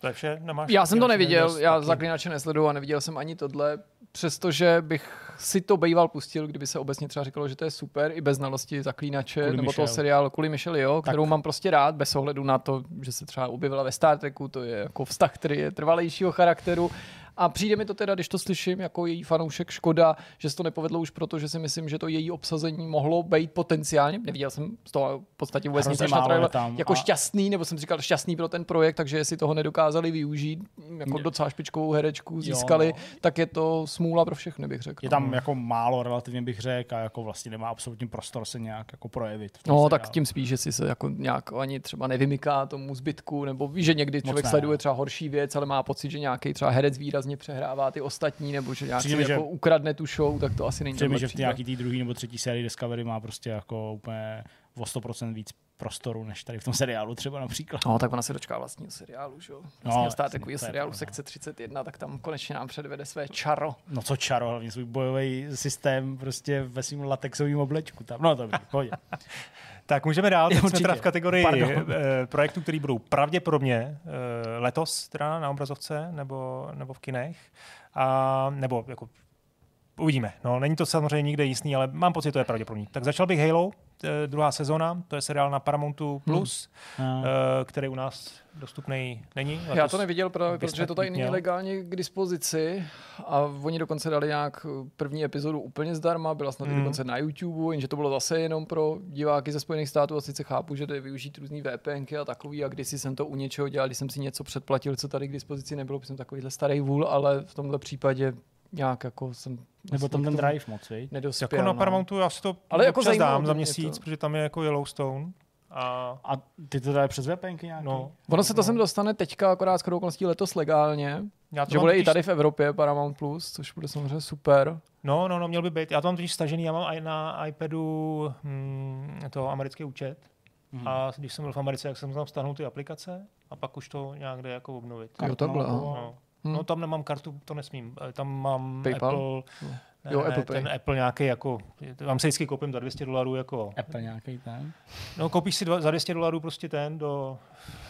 To je vše? Nemáš já jsem to neviděl, já zaklinače nesleduju a neviděl jsem ani tohle, přestože bych si to bejval pustil, kdyby se obecně třeba říkalo, že to je super, i bez znalosti zaklínače, Kuli nebo Michel. toho seriálu Kuli Michel, jo, kterou tak. mám prostě rád, bez ohledu na to, že se třeba objevila ve Star Treku, to je jako vztah, který je trvalejšího charakteru a přijde mi to teda, když to slyším jako její fanoušek, škoda, že se to nepovedlo už proto, že si myslím, že to její obsazení mohlo být potenciálně. Neviděl jsem z toho v podstatě vůbec nic na jako a... šťastný, nebo jsem říkal šťastný pro ten projekt, takže jestli toho nedokázali využít, jako docela špičkovou herečku získali, jo. tak je to smůla pro všechny, bych řekl. Je tam jako málo relativně bych řekl a jako vlastně nemá absolutní prostor se nějak jako projevit. No, tak tím spíš, že si se jako nějak ani třeba nevymyká tomu zbytku, nebo ví, že někdy člověk ne, sleduje třeba horší věc, ale má pocit, že nějaký třeba herec výraz výrazně přehrává ty ostatní, nebo že nějak Přijde, jako že... ukradne tu show, tak to asi není Přijde že v nějaký té druhý nebo třetí sérii Discovery má prostě jako úplně o 100% víc prostoru, než tady v tom seriálu třeba například. No, tak ona se dočká vlastního seriálu, že jo? Vlastně no, stát takový seriálu to, Sekce 31, tak tam konečně nám předvede své čaro. No co čaro, hlavně svůj bojový systém prostě ve svým latexovým oblečku tam. No dobrý, pojď. Tak můžeme dál. Teď jsme teda v kategorii Pardon. Eh, projektů, které budou pravděpodobně eh, letos teda na obrazovce nebo, nebo v kinech. A, nebo jako Uvidíme. No, není to samozřejmě nikde jistý, ale mám pocit, že to je pravděpodobný. Tak začal bych Halo, Eh, druhá sezóna, to je seriál na Paramountu hmm. Plus, hmm. který u nás dostupný není. Letos Já to neviděl, právě, protože to tady není legálně k dispozici a oni dokonce dali nějak první epizodu úplně zdarma, byla snad hmm. dokonce na YouTube, jenže to bylo zase jenom pro diváky ze Spojených států a sice chápu, že jde využít různý VPNky a takový a kdysi jsem to u něčeho dělal, když jsem si něco předplatil, co tady k dispozici nebylo, jsem takovýhle starý vůl, ale v tomhle případě nějak jako jsem... Nebo tam ten drive moc, vej? Nedospěl, jako na no. Paramountu já si to Ale jako dám za měsíc, to. protože tam je jako Yellowstone. A, a ty to dáš přes VPN nějaký? No. Ono se to no. sem dostane teďka akorát skoro okolností letos legálně. Já to že bude totiž... i tady v Evropě Paramount+, Plus, což bude samozřejmě super. No, no, no, měl by být. Já to mám totiž stažený, já mám i na iPadu hm, to americký účet. Mm. A když jsem byl v Americe, jak jsem tam stáhnul ty aplikace a pak už to nějak jde jako obnovit. Jo, takhle. No. Hmm. No tam nemám kartu, to nesmím. Eh, tam mám PayPal? Apple, ne, jo, ne, Apple Pay. ten Apple nějaký jako, vám se vždycky koupím za 200 dolarů jako... Apple nějaký ten? No koupíš si dva, za 200 dolarů prostě ten do,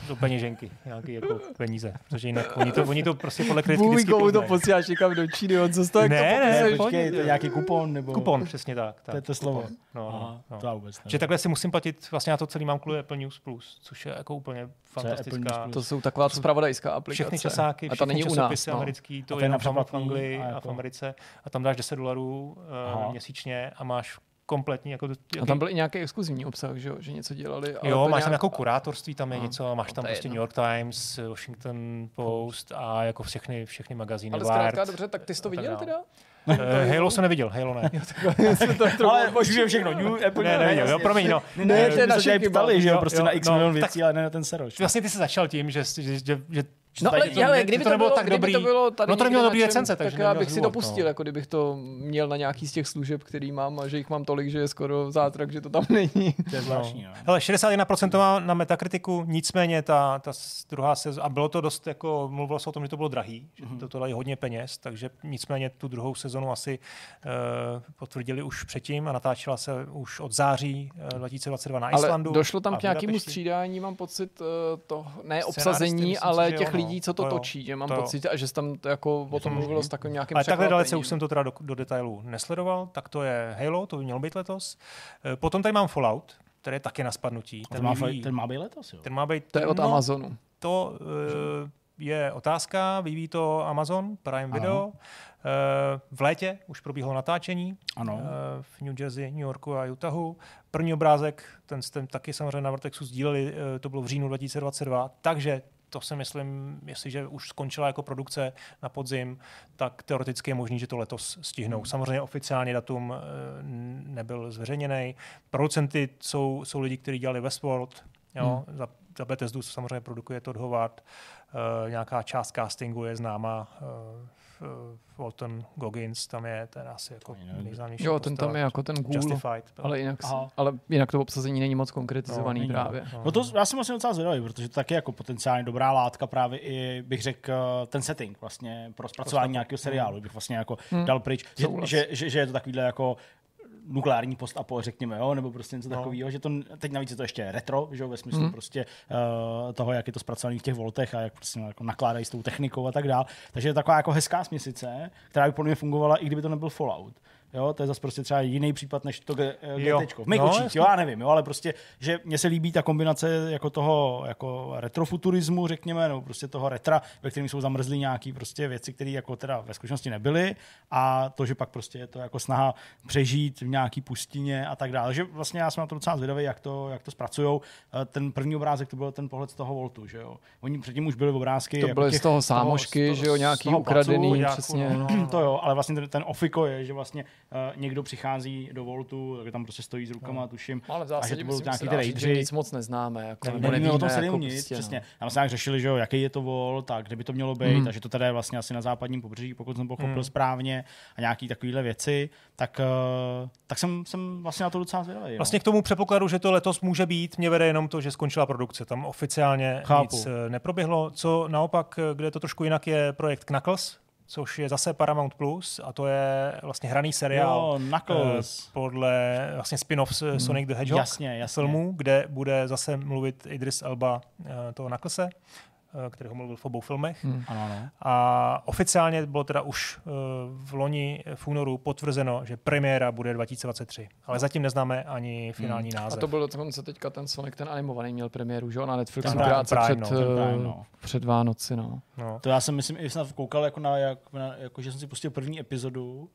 do peněženky, nějaký jako peníze, protože jinak oni to, oni to prostě podle kreditky vždycky poznají. to posíláš někam do Číny, on co z toho ne, ne, ne, počkej, to je nějaký kupon nebo... Kupon, přesně tak. tak to je to slovo. No, Aha, no. To vůbec Že takhle si musím platit, vlastně na to celý mám kvůli Apple News Plus, což je jako úplně fantastická. To jsou taková spravodajská aplikace. Všechny časáky, všechny není časopisy no. americký, to je například v Anglii a v jako- Americe a tam dáš 10 dolarů uh, měsíčně a máš kompletní. Jako, jaký... A tam byl i nějaký exkluzivní obsah, že, že něco dělali. Ale jo, máš nějak... tam jako kurátorství, tam je a, něco, máš tam prostě New York Times, Washington Post a jako všechny, všechny magazíny. Ale zkrátka, dobře, tak ty jsi to viděl teda? Uh, Halo jsem neviděl, Halo ne. ale už vím všechno, New Apple ne, neviděl, jo, promiň, no. Ne, ne, to je naše ptali, že jo, prostě na x milion věcí, ale ne na ten seroč. Vlastně ty jsi začal tím, že, že, že, že No ale, to, ale kdyby to, nebylo tak dobrý, to bylo tady no to nemělo dobrý recence, tak já bych si to pustil, no. jako kdybych to měl na nějaký z těch služeb, který mám a že jich mám tolik, že je skoro zátrak, že to tam není. To je zvláštní, no. Hele, 61% má na Metakritiku, nicméně ta, ta druhá sezóna, a bylo to dost jako, mluvilo se o tom, že to bylo drahý, že mm-hmm. to, to dají hodně peněz, takže nicméně tu druhou sezonu asi uh, potvrdili už předtím a natáčela se už od září uh, 2022 na Islandu. Ale došlo tam k nějakému střídání, mám pocit, uh, to ne obsazení, ale těch lidí, co to točí že mám to... pocit, a že jsi tam to jako o tom mluvil s takovým nějakým Ale takhle dalece už jsem to teda do, do detailu nesledoval, tak to je Halo, to by mělo být letos. Eh, potom tady mám Fallout, který je taky na spadnutí. Ten, má, vyvíjí, ten má být letos, jo? Ten má být, to je od no, Amazonu. To uh, je otázka, vyvíjí to Amazon, Prime Video. Uh, v létě už probíhalo natáčení ano. V New Jersey, New Yorku a Utahu. První obrázek, ten jste taky samozřejmě na Vortexu sdíleli, to bylo v říjnu 2022, takže to si myslím, jestliže už skončila jako produkce na podzim, tak teoreticky je možný, že to letos stihnou. Hmm. Samozřejmě oficiálně datum eh, nebyl zveřejněný. Producenty jsou, jsou lidi, kteří dělali Westworld, Jo? Hmm. Za, za Bethesdu samozřejmě produkuje Todd Howard, uh, nějaká část castingu je známá, uh, Walton Goggins tam je, ten asi jako nejznámější Jo, ten tam je jako ten ghoul, Justified, ale jinak, ale jinak to obsazení není moc konkretizovaný no, právě. No. no to já jsem vlastně docela zvědavý, protože to taky jako potenciálně dobrá látka právě i, bych řekl, ten setting vlastně pro zpracování nějakého seriálu, hmm. bych vlastně jako hmm. dal pryč, že, že, že, že, je to takovýhle jako nukleární post-apo, řekněme, jo, nebo prostě něco no. takového, že to, teď navíc je to ještě retro, že jo, ve smyslu mm. prostě uh, toho, jak je to zpracované v těch voltech a jak prostě jako nakládají s tou technikou a tak dál. Takže je to taková jako hezká směsice, která by podle mě fungovala, i kdyby to nebyl Fallout. Jo, to je zase prostě třeba jiný případ než to GT. V mých no, očích, jo, já nevím, jo, ale prostě, že mně se líbí ta kombinace jako toho jako retrofuturismu, řekněme, nebo prostě toho retra, ve kterém jsou zamrzly nějaké prostě věci, které jako teda ve skutečnosti nebyly a to, že pak prostě je to jako snaha přežít v nějaký pustině a tak dále. Že vlastně já jsem na to docela zvědavý, jak to, jak to zpracujou. Eh, ten první obrázek to byl ten pohled z toho Voltu, že jo. Oni předtím už byly obrázky. To jako byly těch, z toho sámošky, toho, že jo, nějaký ukradený, placu, přesně. No, no, no. To jo, ale vlastně ten, ten ofiko je, že vlastně uh, někdo přichází do Voltu, tak tam prostě stojí s rukama, no. tuším. Ale v zásadě a že to budou nějaký ty raidři. nic moc neznáme. Jako, ne, nevíme o tom se jako nic, prostě, přesně. No. Tam se řešili, že jo, jaký je to Volt a kde by to mělo být, hmm. takže to tady je vlastně asi na západním pobřeží, pokud jsem pochopil hmm. správně, a nějaký takovýhle věci, tak, uh, tak jsem, jsem vlastně na to docela zvědavý. Jo. Vlastně k tomu předpokladu, že to letos může být, mě vede jenom to, že skončila produkce. Tam oficiálně Chápu. nic eh, neproběhlo. Co naopak, eh, kde to trošku jinak je projekt Knuckles, což je zase Paramount Plus a to je vlastně hraný seriál jo, Knuckles. podle vlastně spin-off hmm. Sonic the Hedgehog jasně, jasně. filmu, kde bude zase mluvit Idris Elba toho Knucklese. Eh, který ho mluvil v obou filmech. Hmm. Ano, ano. A oficiálně bylo teda už eh, v loni v únoru potvrzeno, že premiéra bude 2023. Ale zatím neznáme ani finální hmm. název. A to byl dokonce teďka ten Sonic, ten animovaný měl premiéru, že jo, na Netflixu krátce před, no, Prime, no. před Vánoci. No. No. To já jsem myslím, i snad koukal, jako na, jak, na, jako, že jsem si pustil první epizodu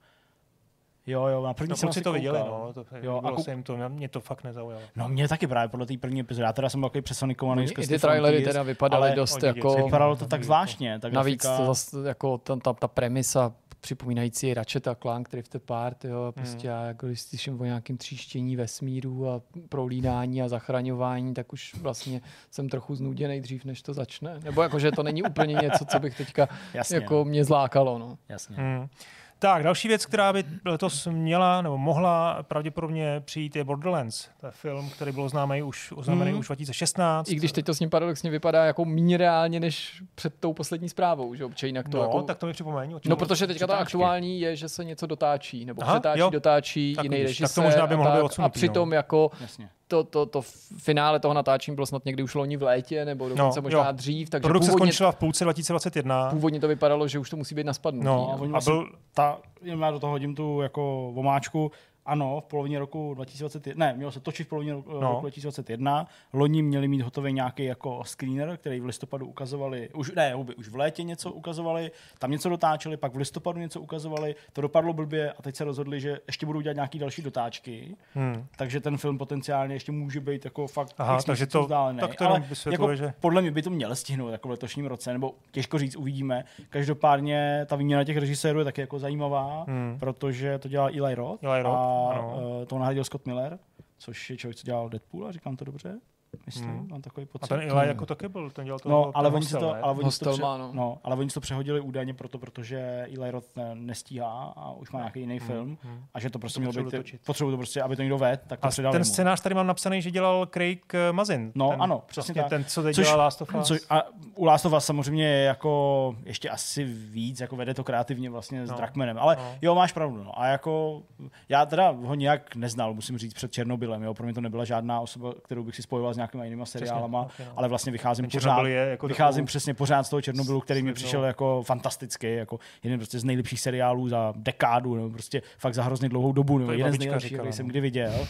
Jo, jo, na první no, jsem si to viděli, no, to, jo, a kou... to, mě to fakt nezaujalo. No mě taky právě podle té první epizody, já teda jsem byl takový přesonikovaný. No, I ty trailery teda vypadaly dost jako... Vypadalo to tak zvláštně. Tak Navíc to zase jako ta, ta, ta premisa připomínající Ratchet a Clank, který v té part, jo, a prostě hmm. já jako když slyším o nějakém tříštění vesmíru a prolínání a zachraňování, tak už vlastně jsem trochu znuděný dřív, než to začne. Nebo jako, že to není úplně něco, co bych teďka Jasně, jako no. mě zlákalo. No. Jasně. Hmm. Tak, další věc, která by letos měla nebo mohla pravděpodobně přijít, je Borderlands. To je film, který byl známý už, oznámený hmm. už 2016. I když teď to s ním paradoxně vypadá jako méně reálně než před tou poslední zprávou, že obče jinak to no, jako... tak to mi připomeň. No, protože teďka to aktuální je, že se něco dotáčí, nebo Aha, přetáčí, jo. dotáčí tak jiný režisér. Tak to možná by mohlo být A přitom no. jako Jasně to, to, to finále toho natáčení bylo snad někdy už loni v létě, nebo dokonce no, možná jo. dřív. Takže Produkce původně, skončila v půlce 2021. Původně to vypadalo, že už to musí být na spadnutí. No, no. a byl ta, já do toho hodím tu jako vomáčku, ano, v polovině roku 2021, ne, mělo se točit v polovině roku, no. roku 2021. Loni měli mít hotový nějaký jako screener, který v listopadu ukazovali, už ne, už v létě něco ukazovali, tam něco dotáčeli, pak v listopadu něco ukazovali, to dopadlo blbě a teď se rozhodli, že ještě budou dělat nějaký další dotáčky, hmm. takže ten film potenciálně ještě může být jako fakt Aha, takže to, vzdálený. tak to ale jako, že... podle mě by to měl stihnout jako v letošním roce, nebo těžko říct, uvidíme. Každopádně ta výměna těch režisérů je taky jako zajímavá, hmm. protože to dělá Eli Roth. Eli Roth. A uh, to nahradil Scott Miller, což je člověk, co dělal Deadpoola, říkám to dobře? Myslím, hmm. mám takový pocit. A ten Eli jako taky byl, ten dělal to no, ale oni to, ale oni Hostel to, pře- no. no. ale oni to přehodili údajně proto, protože Eli Roth nestíhá a už má nějaký jiný hmm. film hmm. a že to prostě to mělo být, potřebuji to prostě, aby to někdo ved, tak to a ten mu. scénář tady mám napsaný, že dělal Craig eh, Mazin. No ten, ano, přesně vlastně tak. Ten, co teď což, dělal Last of Us. Což, a u Last of Us samozřejmě je jako ještě asi víc, jako vede to kreativně vlastně no. s Drakmanem, ale no. jo, máš pravdu. No. A jako já teda ho nějak neznal, musím říct, před Černobylem, jo, pro mě to nebyla žádná osoba, kterou bych si spojoval s nějakými jinými seriály seriálama, okay, no. ale vlastně vycházím pořád, je jako vycházím takovou... přesně pořád z toho Černobylu, který mi přišel jako fantastický, jako jeden prostě z nejlepších seriálů za dekádu, nebo prostě fakt za hrozně dlouhou dobu, nebo jeden z nejlepších, který jsem no. kdy viděl.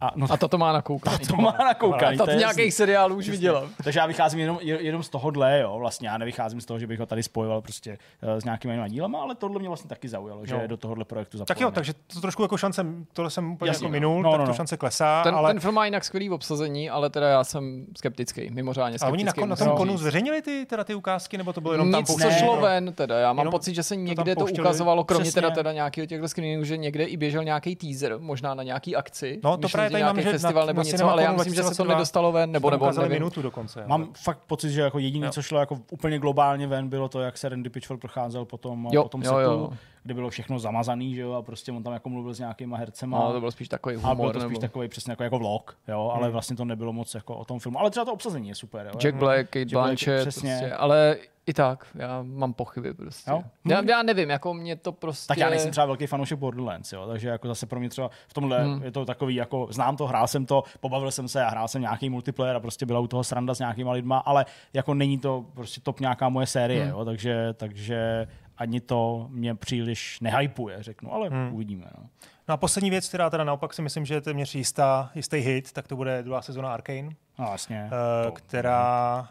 A, no, a to to má nakoukaný. To má nakoukaný. A to nějakých seriálů už viděl. Takže já vycházím jenom, jenom z tohohle, jo, vlastně já nevycházím z toho, že bych ho tady spojoval prostě uh, s nějakými jinými dílama, ale tohle mě vlastně taky zaujalo, že jo. do tohohle projektu zapojený. Tak jo, takže to trošku jako šance, tohle jsem úplně Jasně, jako minul, no, tak no, no. to šance klesá. Ten, ale... ten film má jinak skvělý obsazení, ale teda já jsem skeptický, mimořádně A skeptický. oni na, kon, na tom konu zveřejnili ty, teda ty ukázky, nebo to bylo jenom tam Nic, co šlo ven, teda. Já mám Jenom pocit, že se někde to, pouštěli- ukazovalo, kromě Přesně. teda, teda nějakého těchto screeningů, že někde i běžel nějaký teaser, možná na nějaký akci. No, to právě tady mám, nějaký že festival na- nebo na něco, ale já myslím, že se to 2022 nedostalo ven, nebo, nebo nevím. minutu dokonce. Mám fakt pocit, že jako jediné, co šlo jako úplně globálně ven, bylo to, jak se Randy Pitchford procházel po tom, po tom setu. Kde bylo všechno zamazaný, že jo, a prostě on tam jako mluvil s nějakýma hercema. No, to byl spíš takový a byl humor. to spíš nebo... takový přesně jako, jako vlog, jo, ale vlastně to nebylo moc jako o tom filmu. Ale třeba to obsazení je super, jo. Jack Black, Kate Black, Blanchett, přesně. prostě, ale i tak, já mám pochyby prostě. Jo? Já, já nevím, jako mě to prostě... Tak já nejsem třeba velký fanoušek Borderlands, jo, takže jako zase pro mě třeba v tomhle hmm. je to takový, jako znám to, hrál jsem to, pobavil jsem se a hrál jsem nějaký multiplayer a prostě byla u toho sranda s nějakýma lidma, ale jako není to prostě top nějaká moje série, hmm. jo, takže, takže ani to mě příliš nehypuje, řeknu, ale hmm. uvidíme. No. No a poslední věc, která teda naopak si myslím, že je téměř jistá, jistý hit, tak to bude druhá sezona Arkane, No vlastně. eh, která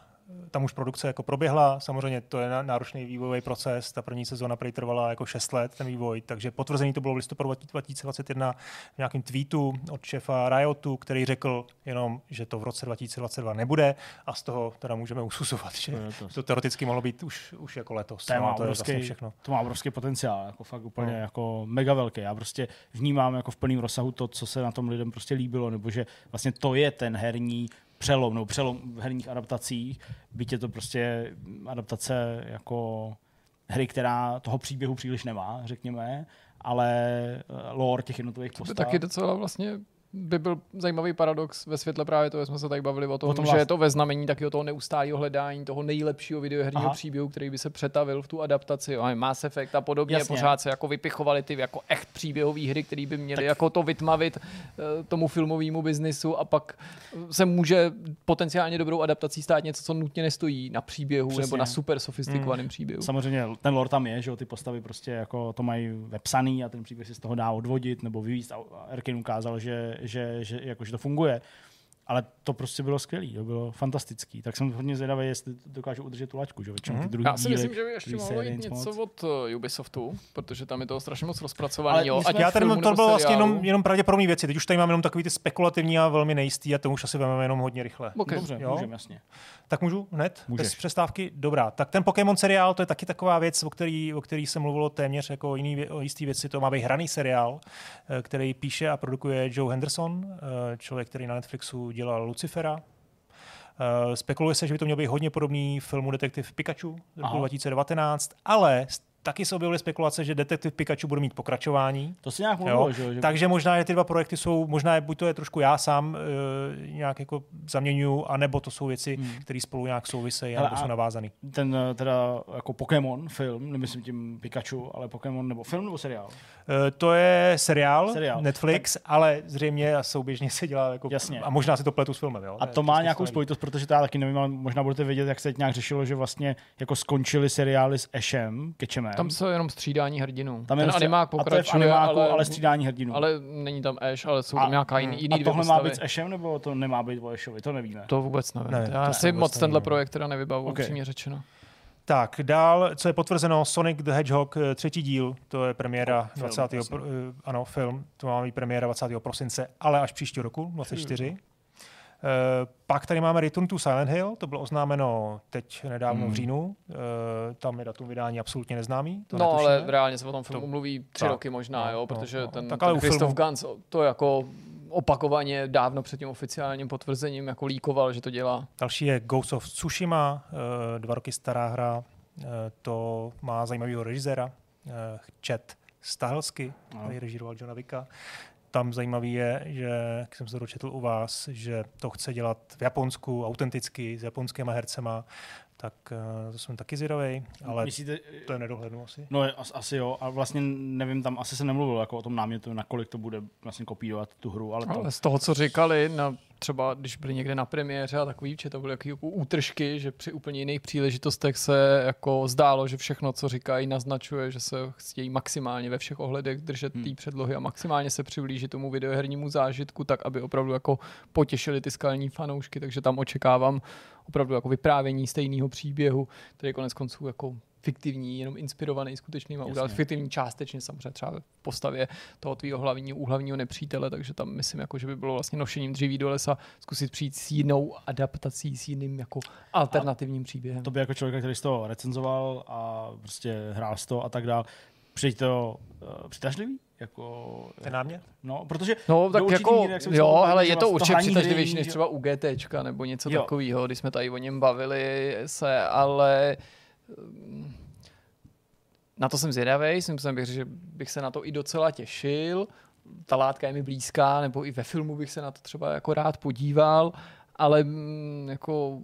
tam už produkce jako proběhla, samozřejmě to je náročný vývojový proces, ta první sezóna prý trvala jako 6 let, ten vývoj, takže potvrzení to bylo v listopadu 2021 v nějakém tweetu od šefa Riotu, který řekl jenom, že to v roce 2022 nebude a z toho teda můžeme ususovat, že To je to. to teoreticky mohlo být už, už jako letos. To, má no, to je obrovský, vlastně všechno. to má obrovský potenciál, jako fakt úplně No. jako mega velký. Já prostě vnímám jako v plném rozsahu to, co se na tom lidem prostě líbilo, nebo že vlastně to je ten herní přelom, nebo přelom v herních adaptacích, byť je to prostě adaptace jako hry, která toho příběhu příliš nemá, řekněme, ale eh, lore těch jednotlivých To by postav. taky docela vlastně by byl zajímavý paradox ve světle právě toho, jsme se tady bavili o tom, O tom že je to ve znamení taky o toho neustálého hledání toho nejlepšího videoherního Aha. příběhu, který by se přetavil v tu adaptaci. Jo, Mass Effect a podobně, Jasně. pořád se jako vypichovali ty jako echt příběhové hry, které by měly jako to vytmavit eh, tomu filmovému biznisu a pak se může potenciálně dobrou adaptací stát něco, co nutně nestojí na příběhu Přesně. nebo na super sofistikovaném příběhu. Samozřejmě ten lore tam je, že jo, ty postavy prostě jako to mají vepsaný a ten příběh si z toho dá odvodit nebo vyvíst a Erkin ukázal, že, že, že, jako, že to funguje. Ale to prostě bylo skvělé, to bylo fantastický. Tak jsem hodně zvědavý, jestli dokážu udržet tu laťku, že většinou ty druhý Já si díly, myslím, že by ještě mohlo jít něco moc. od uh, Ubisoftu, protože tam je toho strašně moc Ale rozpracovaný. Jo. Já tady to bylo vlastně jenom, jenom pravděpodobné věci. Teď už tady máme jenom takový ty spekulativní a velmi nejistý a to už asi vezmeme jenom hodně rychle. Okay. Dobře, Jo? můžeme, jasně. Tak můžu hned? Můžeš. Bez přestávky? Dobrá. Tak ten Pokémon seriál, to je taky taková věc, o který, o který se mluvilo téměř jako o, jiný, vě- o jistý věci. To má být hraný seriál, eh, který píše a produkuje Joe Henderson, eh, člověk, který na Netflixu dělal Lucifera. Eh, Spekuluje se, že by to měl být hodně podobný filmu Detektiv Pikachu z roku Aha. 2019, ale taky se objevily spekulace, že Detektiv Pikachu bude mít pokračování. To se nějak mluvilo, že, že Takže možná, že ty dva projekty jsou, možná je, buď to je trošku já sám e, nějak jako zaměňuju, anebo to jsou věci, hmm. které spolu nějak souvisejí, nebo a- jsou navázané. ten eh, teda jako Pokémon film, nemyslím tím Pikachu, ale Pokémon nebo film nebo seriál? E, to je seriál, Seriál. Netflix, ale zřejmě a souběžně se dělá jako, Jasně. a možná si to pletu s filmem. Jo? A to má nějakou spojitost, protože to já taky nevím, ale možná budete vědět, jak se teď nějak řešilo, že vlastně jako skončily seriály s Ashem, Kečemem. Tam jsou jenom střídání hrdinů. Tam je Ten prostě- animák a to je v pokračuje, animáku, ale, ale střídání hrdinů. ale není tam Ash, ale jsou tam nějaká jiný, jiný a dvě tohle má postavy. být s Ashem, nebo to nemá být o Ashovi? To nevíme. To vůbec nevím. Ne, Já to si moc tenhle nevím. projekt teda nevybavu, Ok. okay. upřímně řečeno. Tak, dál, co je potvrzeno, Sonic the Hedgehog, eh, třetí díl, to je premiéra Film, 20. jasně. Pro, eh, ano, film, to má být premiéra 20. prosince, ale až příští roku, 24. Uh, pak tady máme Return to Silent Hill, to bylo oznámeno teď nedávno Hmm. v říjnu. Uh, tam je datum vydání absolutně neznámý. To no, netušíme. ale reálně se o tom filmu To- mluví tři tak, roky možná, no, jo, no, protože no. ten, Tak ale ten Christoph filmu- Gans to jako opakovaně dávno před tím oficiálním potvrzením jako líkoval, že to dělá. Další je Ghost of Tsushima, uh, dva roky stará hra. To má zajímavého režiséra, Chet Stahelsky, No. který režíroval Johna Vicka. Tam zajímavý je, že, jak jsem se dočetl u vás, že to chce dělat v Japonsku, autenticky, s japonskými hercema, tak uh, to jsem taky zvědavý, ale Myslíte, to je nedohlednu asi. No, as, asi jo, a vlastně nevím, tam asi se nemluvilo jako o tom námětu, nakolik to bude vlastně kopírovat tu hru, ale to... Ale z toho, co říkali, na, třeba když byli někde na premiéře a takový, že to byly jaký útržky, že při úplně jiných příležitostech se jako zdálo, že všechno, co říkají, naznačuje, že se chtějí maximálně ve všech ohledech držet Hmm. té předlohy a maximálně se přiblížit tomu videohernímu zážitku, tak aby opravdu jako potěšili ty skalní fanoušky, takže tam očekávám opravdu jako vyprávění stejného příběhu, který konec konců jako fiktivní, jenom inspirovaný skutečnýma události, fiktivní částečně samozřejmě třeba v postavě toho tvýho hlavního, úhlavního nepřítele, takže tam myslím, jako, že by bylo vlastně nošením dříví do lesa zkusit přijít s jinou adaptací, s jiným jako alternativním a příběhem. To by jako člověk, který z toho recenzoval a prostě hrál z toho a tak dál, přijď to uh, přitažlivý? Jako, Ten námět? No, protože no, tak jako, míry, jak jo, ale je to určitě přitažlivější než třeba u GTčka nebo něco jo. takového, když jsme tady o něm bavili se, ale na to jsem zvědavý, jsem bych, že bych se na to i docela těšil. Ta látka je mi blízká, nebo i ve filmu bych se na to třeba jako rád podíval, ale mm, jako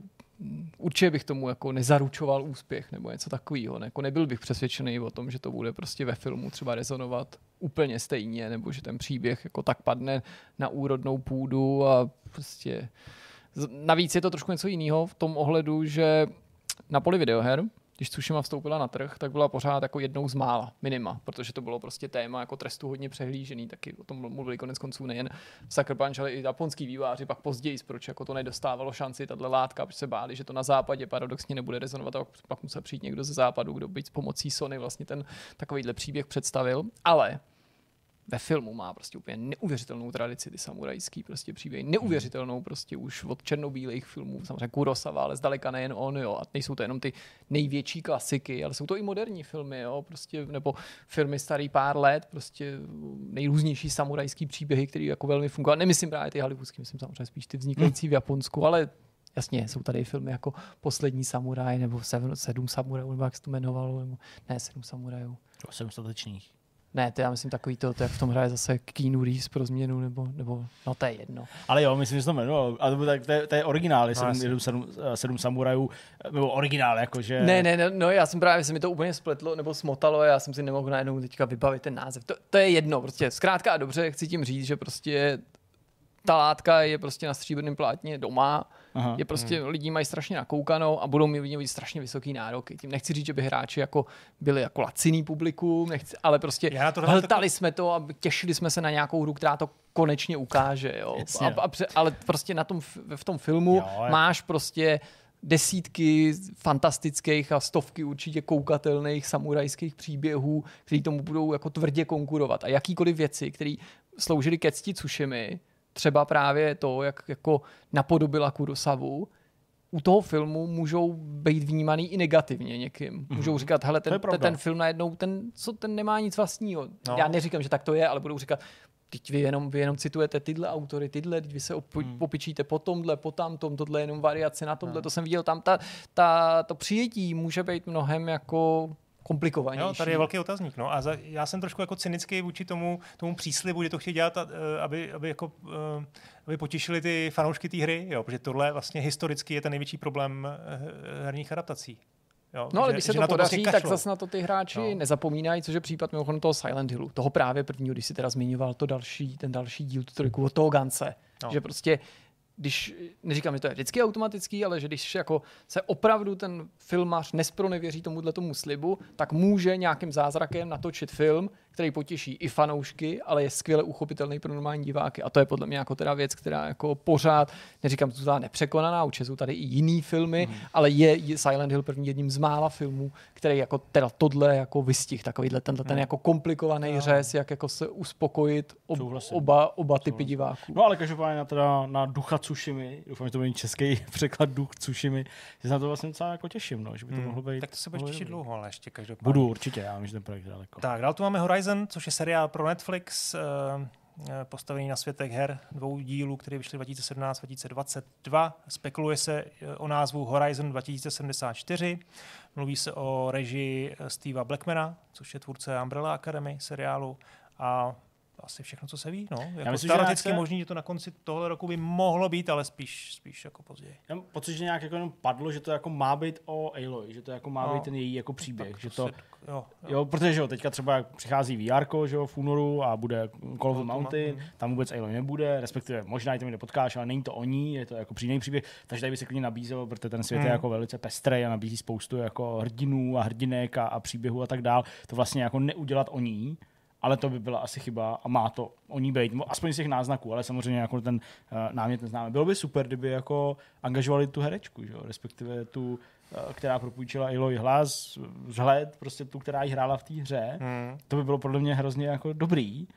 určitě bych tomu jako nezaručoval úspěch nebo něco takového. Ne? Jako nebyl bych přesvědčený o tom, že to bude prostě ve filmu třeba rezonovat úplně stejně, nebo že ten příběh jako tak padne na úrodnou půdu a prostě... Navíc je to trošku něco jiného v tom ohledu, že na poli videoher když Tsushima vstoupila na trh, tak byla pořád jako jednou z mála, minima, protože to bylo prostě téma jako trestu hodně přehlížený, taky o tom mluvili konec konců nejen v Sucker Punch, ale i japonský výváři, pak později, proč jako to nedostávalo šanci, tato látka, protože se báli, že to na západě paradoxně nebude rezonovat, a pak musel přijít někdo ze západu, kdo by s pomocí Sony vlastně ten takovýhle příběh představil, ale ve filmu má prostě úplně neuvěřitelnou tradici, ty samurajský prostě příběhy, neuvěřitelnou prostě už od černobílých filmů, samozřejmě Kurosawa, ale zdaleka nejen on, jo, a nejsou to jenom ty největší klasiky, ale jsou to i moderní filmy, jo, prostě, nebo filmy starý pár let, prostě nejrůznější samurajský příběhy, které jako velmi fungují. Nemyslím právě ty hollywoodský, myslím samozřejmě spíš ty vznikající v Japonsku, ale Jasně, jsou tady filmy jako Poslední samuraj, nebo Sedm, samurajů, nebo jak se to jmenovalo, nebo ne, Sedm samurajů. Sedm statečných. Ne, to já myslím takový to, to jak v tom hraje zase Keanu Reeves pro změnu, nebo, nebo no to je jedno. Ale jo, myslím, že to jmenuji. Ale to, to, je, to je originál, no, sedm, sedm, sedm, sedm samurajů, nebo originál, jakože... Ne, ne, no, no, já jsem právě, se mi to úplně spletlo, nebo smotalo, já jsem si nemohl najednou teďka vybavit ten název. To, to je jedno, prostě zkrátka a dobře, chci tím říct, že prostě ta látka je prostě na stříbrném plátně doma, Aha. je prostě, hmm. lidi mají strašně nakoukanou a budou mít, mít strašně vysoký nároky. Tím nechci říct, že by hráči jako byli jako laciný publikum, nechci, ale prostě Já to hltali tak... jsme to a těšili jsme se na nějakou hru, která to konečně ukáže. Jo. A, a, ale prostě na tom, v tom filmu jo, máš prostě desítky fantastických a stovky určitě koukatelných samurajských příběhů, který tomu budou jako tvrdě konkurovat. A jakýkoliv věci, které sloužily ke cti Tsushimi, třeba právě to, jak jako napodobila Kurosavu, u toho filmu můžou být vnímaný i negativně někým. Mm-hmm. Můžou říkat, hele, ten, ten, ten film najednou, ten, co, ten nemá nic vlastního. No. Já neříkám, že tak to je, ale budou říkat, teď vy jenom, vy jenom citujete tyhle autory, tyhle, teď vy se op- hmm. popičíte po tomhle, po tamtom, tohle je jenom variace na tomhle, no. to jsem viděl tam, ta, ta, to přijetí může být mnohem jako komplikovanější. Jo, tady je velký otazník. No. A za, já jsem trošku jako cynický vůči tomu, tomu příslibu, že to chtějí dělat, eh, aby, aby, jako, eh, aby potěšili ty fanoušky té hry, jo, protože tohle vlastně historicky je ten největší problém eh, herních adaptací. Jo, no ale že, když se to, to podaří, vlastně tak zase na to ty hráči no. nezapomínají, což je případ mimochodem toho Silent Hillu, toho právě prvního, když si teda zmiňoval to další, ten další díl, tu trojku od toho Gance, no. že prostě když, neříkám, že to je vždycky automatický, ale že když jako se opravdu ten filmař nespronevěří tomuhle tomu slibu, tak může nějakým zázrakem natočit film, který potěší i fanoušky, ale je skvěle uchopitelný pro normální diváky. A to je podle mě jako teda věc, která jako pořád, neříkám, že to nepřekonaná, určitě jsou tady i jiný filmy, mm. ale je, je Silent Hill první jedním z mála filmů, který jako teda tohle jako vystih, takovýhle tenhle ten mhm. jako komplikovaný no. řez, jak jako se uspokojit ob, oba, oba typy diváků. No ale každopádně na, teda, na ducha Tsushimi, doufám, že to bude český překlad duch Tsushimi, že se na to vlastně docela jako těším, no, že by to mm. mohlo být. Tak to se budeš těšit dlouho, ale ještě každopádně. Budu určitě, já vím, že ten projekt je daleko. Tak, dál tu máme Horizon Horizon, což je seriál pro Netflix, eh, eh, postavený na světech her dvou dílů, které vyšly 2017-2022. Spekuluje se eh, o názvu Horizon 2074. Mluví se o režii Steva Blackmana, což je tvůrce Umbrella Academy seriálu. A asi všechno, co se ví. No. Jako Já myslím, teoreticky že možný, že to na konci tohle roku by mohlo být, ale spíš, spíš jako později. Já mám pocit, že nějak jako jenom padlo, že to jako má být o Aloy, že to jako má no. být ten její jako příběh. Tak že to, to jo, jo. jo, protože jo, teďka třeba přichází VR, že jo, v únoru a bude Call of the Mountain, mm. tam vůbec Aloy nebude, respektive možná i tam někde potkáš, ale není to o ní, je to jako přímý příběh, takže tady by se klidně nabízelo, protože ten svět mm. je jako velice pestrý a nabízí spoustu jako hrdinů a hrdinek a, a příběhů a tak dál. To vlastně jako neudělat o ní, ale to by byla asi chyba a má to o ní být, aspoň z těch náznaků, ale samozřejmě jako ten uh, námět neznáme. Bylo by super, kdyby jako angažovali tu herečku, že jo? respektive tu, uh, která propůjčila Eloy hlas, vzhled, prostě tu, která ji hrála v té hře. Hmm. To by bylo podle mě hrozně jako dobrý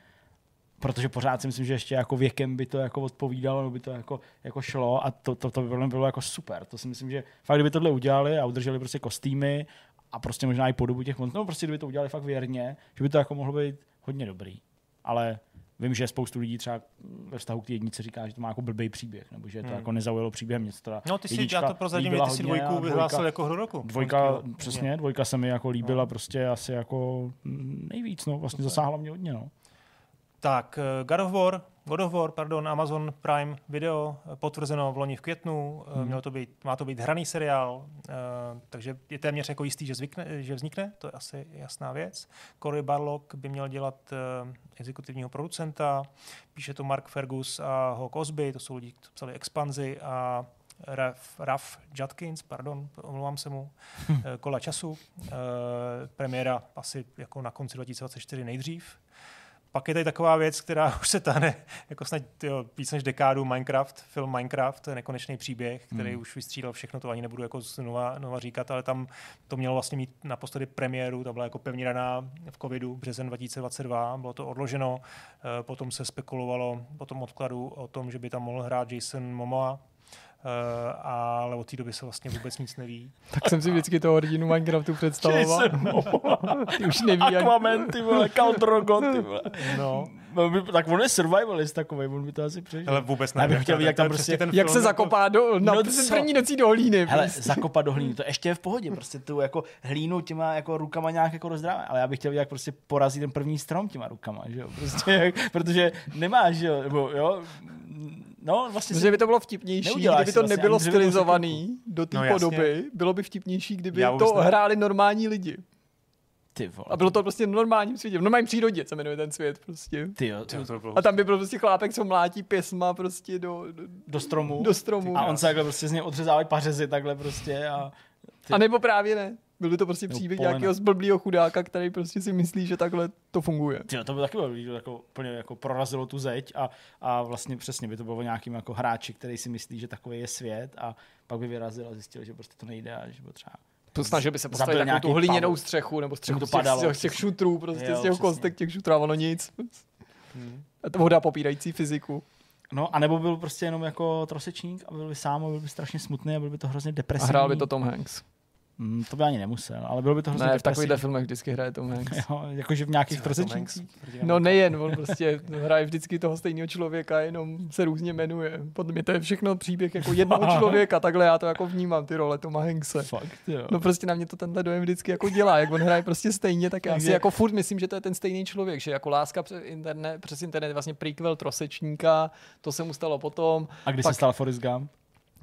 protože pořád si myslím, že ještě jako věkem by to jako odpovídalo, nebo by to jako, jako šlo a to, to, to by bylo jako super. To si myslím, že fakt kdyby tohle udělali a udrželi prostě kostýmy a prostě možná i podobu těch no prostě kdyby to udělali fakt věrně, že by to jako mohlo být hodně dobrý. Ale vím, že spoustu lidí třeba ve vztahu k té jednice říká, že to má jako blbý příběh, nebo že to hmm. jako nezaujalo příběhem nic. Teda no ty si, já to prozradím, ty si dvojku vyhlásil jako hru roku. Dvojka, přesně, dvojka se mi jako líbila no. prostě asi jako nejvíc, no, vlastně zasáhla mě hodně, no. Tak, eh, God of War, God of War, pardon, Amazon Prime Video, eh, potvrzeno v loni v květnu, eh, hmm. mělo to být, má to být hraný seriál, takže je téměř jako jistý, že, zvykne, že vznikne, to je asi jasná věc. Cory Barlock by měl dělat exekutivního producenta, píše to Mark Fergus a Hawk Osby, to jsou lidi, kteří psali Expanzi a Raf, Raf Judkins, pardon, omlouvám se mu, Kola času. Premiéra asi jako na konci 2024 nejdřív. Pak je tady taková věc, která už se táhne jako snad tyjo, víc než dekádu Minecraft, film Minecraft, nekonečný příběh, který hmm. už vystřídal všechno, to ani nebudu jako znova, znova říkat, ale tam to mělo vlastně mít naposledy premiéru, ta byla jako pevně daná v covidu, březen 2022, bylo to odloženo, eh, potom se spekulovalo po tom odkladu o tom, že by tam mohl hrát Jason Momoa, ale od té doby se vlastně vůbec nic neví. Tak jsem si vždycky toho hrdinu Minecraftu představoval. ty už neví, jak... Aquaman, ty vole, Drogo, ty vole. No. Tak on je survivalist takový, on by to asi přežil. Ale vůbec ne. bych chtěl vidět, jak tam prostě... Ten jak se jako... zakopá do, na no, první nocí do hlíny. Hele, prostě. zakopat do hlíny, to ještě je v pohodě, prostě tu jako hlínu těma jako rukama nějak jako rozdrávat, ale já bych chtěl vidět, jak prostě porazí ten první strom těma rukama, že jo, prostě, protože nemáš, že jo, nebo jo, No, vlastně Myslím, by to bylo vtipnější, kdyby to vlastně, nebylo stylizovaný do té no, podoby. Bylo by vtipnější, kdyby Já to ne... hráli normální lidi. Ty vole. A bylo to prostě v normálním světě, v normálním přírodě se jmenuje ten svět prostě. Ty jo, ty jo, a tam by byl prostě chlápek, co mlátí pěsma prostě do, do, do stromu. Do stromu. A on se takhle prostě z něj odřezávají pařezy takhle prostě a... Ty... A nebo právě ne. Byl by to prostě příběh nějakého zblblého chudáka, který prostě si myslí, že takhle to funguje. Tyjo, to by taky bylo, jako, úplně jako prorazilo tu zeď a, a vlastně přesně by to bylo nějakým jako hráči, který si myslí, že takový je svět a pak by vyrazil a zjistil, že prostě to nejde a že by třeba Snažil by se postavit nějakou tu hliněnou střechu nebo střechu to padalo, z těch, z těch šutrů, prostě jo, z těch kostek těch šutrů a ono nic. Hmm. A to voda popírající fyziku. No, anebo byl prostě jenom jako trosečník a byl by sám a byl by strašně smutný a byl by to hrozně depresivní. A hrál by to Tom Hanks. Mm, to by ani nemusel, ale bylo by to hrozně Ne, v takovýchhle filmech vždycky hraje Tom Hanks. jo, jakože v nějakých trosečnících. No nejen, on prostě hraje vždycky toho stejného člověka, jenom se různě jmenuje. Podle mě to je všechno příběh jako jednoho člověka, takhle já to jako vnímám, ty role Toma Hankse. Fakt, jo. No prostě na mě to tenhle dojem vždycky jako dělá, jak on hraje prostě stejně, tak já si jako furt myslím, že to je ten stejný člověk, že jako láska přes internet, přes internet vlastně prequel trosečníka, to se mu stalo potom. A kdy pak... se stal Forrest Gump?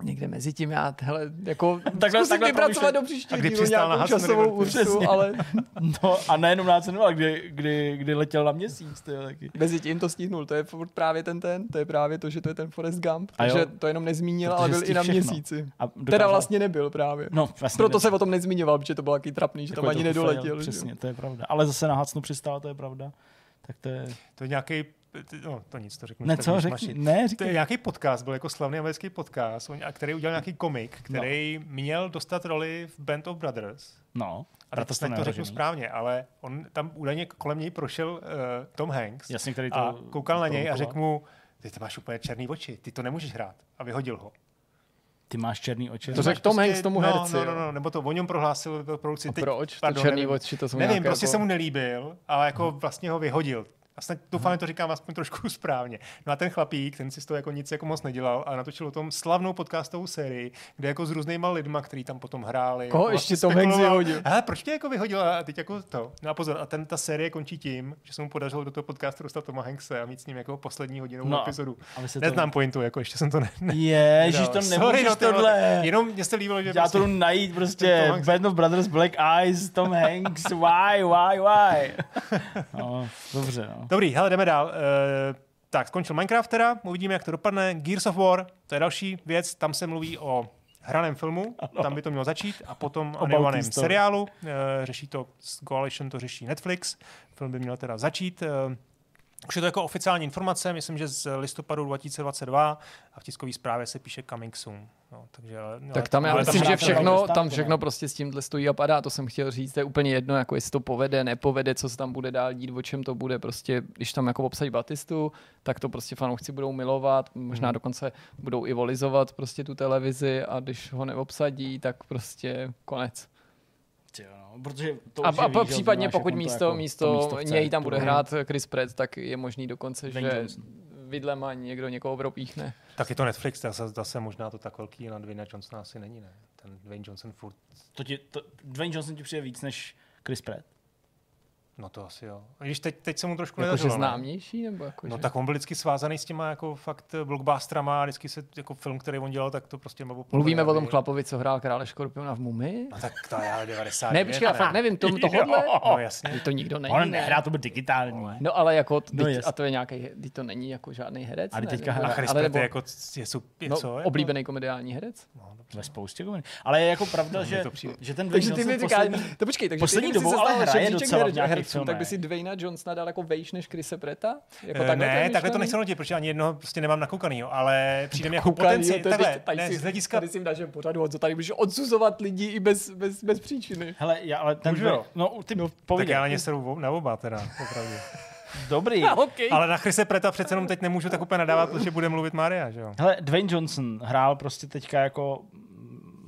Někde mezi tím já hele, jako takhle, zkusím vypracovat do příštího dílu nějakou časovou ursu, ale... no a nejenom na cenu, ale kdy, kdy, kdy letěl na měsíc, to je taky. Mezi tím to stihnul, to je právě ten ten, to je právě to, že to je ten Forrest Gump, takže to jenom nezmínil, ale byl i na měsíci. A dokázal... Teda vlastně nebyl právě. No, vlastně Proto nebyl. se o tom nezmiňoval, protože to bylo taky trapný, že tam ani nedoletěl. Přesně, to je pravda. Ale zase na Hacnu přistál, to je pravda. Tak to je... To je nějaký no, to nic, to řeknu. Ne, co, řekni, ne, řekni. To je nějaký podcast, byl jako slavný americký podcast, který udělal nějaký komik, který no. měl dostat roli v Band of Brothers. No. A to, to, to řeknu správně, ale on tam údajně kolem něj prošel uh, Tom Hanks Jasně, který to a koukal na něj a řekl mu, ty to máš úplně černý oči, ty to nemůžeš hrát. A vyhodil ho. Ty máš černý oči. To řekl Tom prostě, Hanks tomu no, herci. No, no, no, nebo to o něm prohlásil produkci. A proč? Teď, pardon, to černý nevím, oči, to jsou Nevím, prostě jako... se mu nelíbil, ale jako vlastně ho vyhodil. A snad doufám, že to říkám aspoň trošku správně. No a ten chlapík, ten si z toho jako nic jako moc nedělal a natočil o tom slavnou podcastovou sérii, kde jako s různýma lidma, kteří tam potom hráli. Koho jako ještě Tom Hanks vyhodil? Hele, proč tě jako vyhodil? A teď jako to. No a pozor, a ten, ta série končí tím, že se mu podařilo do toho podcastu dostat Toma Hankse a mít s ním jako poslední hodinovou no, epizodu. Neznám to... pointu, jako ještě jsem to ne. ne je, že to nemůžeš no, tohle. Jenom mě se líbilo, že. Já prostě, to jdu najít prostě Band of Brothers Black Eyes, Tom Hanks, why, why, why. no, dobře, no. Dobrý, hele, jdeme dál. Uh, tak, skončil Minecraft teda, uvidíme, jak to dopadne. Gears of War, to je další věc, tam se mluví o hraném filmu, ano. tam by to mělo začít, a potom animovaném seriálu. E, řeší to, Coalition to řeší Netflix. Film by měl teda začít. E, už je to jako oficiální informace, myslím, že z listopadu 2022 a v tiskové zprávě se píše coming soon. No, takže, no, tak tam já myslím, že všechno, tam všechno prostě s tímhle stojí a padá, to jsem chtěl říct, to je úplně jedno, jako jestli to povede, nepovede, co se tam bude dál dít, o čem to bude, prostě, když tam jako obsadí Batistu, tak to prostě fanoušci budou milovat, možná hmm. dokonce budou i volizovat prostě tu televizi a když ho neobsadí, tak prostě konec. No, protože to a, a ví, případně pokud místo, jako, místo, místo něj tam bude hrát Chris Pratt, tak je možný dokonce, že Johnson. Vidlema někdo někoho propíchne. Tak je to Netflix, zase, zase možná to tak velký na Dwayne Johnsona asi není, ne? Ten Dwayne Johnson furt... To ti, to, Dwayne Johnson ti přijde víc než Chris Pratt? No to asi jo. Když teď, teď se mu trošku jako nedařilo. známější? Nebo jako no že... tak on byl vždycky svázaný s těma jako fakt blockbusterama a vždycky se jako film, který on dělal, tak to prostě nebo Mluvíme o tom chlapovi, co hrál krále Škorpiona v Mumi? No tak to já 90. Ne, počkej, já fakt nevím, to, tohle? no jasně. To nikdo není. On nehrá, to byl digitální. No ale jako, no, teď, a to je nějaký, to není jako žádný herec. Ale teďka hra. Ale nebo, jako, je, je, no, co, oblíbený komediální herec. No, ve spoustě komedí. Ale je jako pravda, že, že ten Takže ty mi říkáš, to počkej, takže poslední dobou ale hraje docela v nějakých Tak by si Dwayne Dwayna Johnsona dal jako vejš než Chrise Preta? Jako takhle ne, to takhle to nechci nutit, protože ani jednoho prostě nemám nakoukaný, ale přijde mi jako potenciál. Takhle, tady, ne, z hlediska... Tady si v našem pořadu, co tady můžeš odsuzovat lidi i bez, bez, bez příčiny. Hele, já, ale ten... Můžu, jo. No, ty no, Tak já na ně seru na oba teda, opravdu. Dobrý. okay. Ale na Chrise Preta přece jenom teď nemůžu tak úplně nadávat, protože bude mluvit Maria, že jo? Hele, Dwayne Johnson hrál prostě teďka jako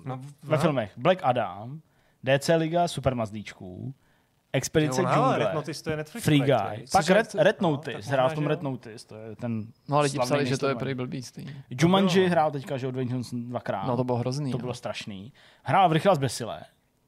no, ve no. filmech Black Adam, DC Liga Super Mazdíčků, Expedice Jungle, Red Notice to je Netflix Free Guy. Pak Red, Red Notice, no, hrál v tom Red Notice, to je ten No ale lidi psali, že to je prý blbý stejně. Jumanji hrál teďka, že od Dwayne Johnson dvakrát. No to bylo hrozný. To bylo strašný. Hrál v Rychle zbesile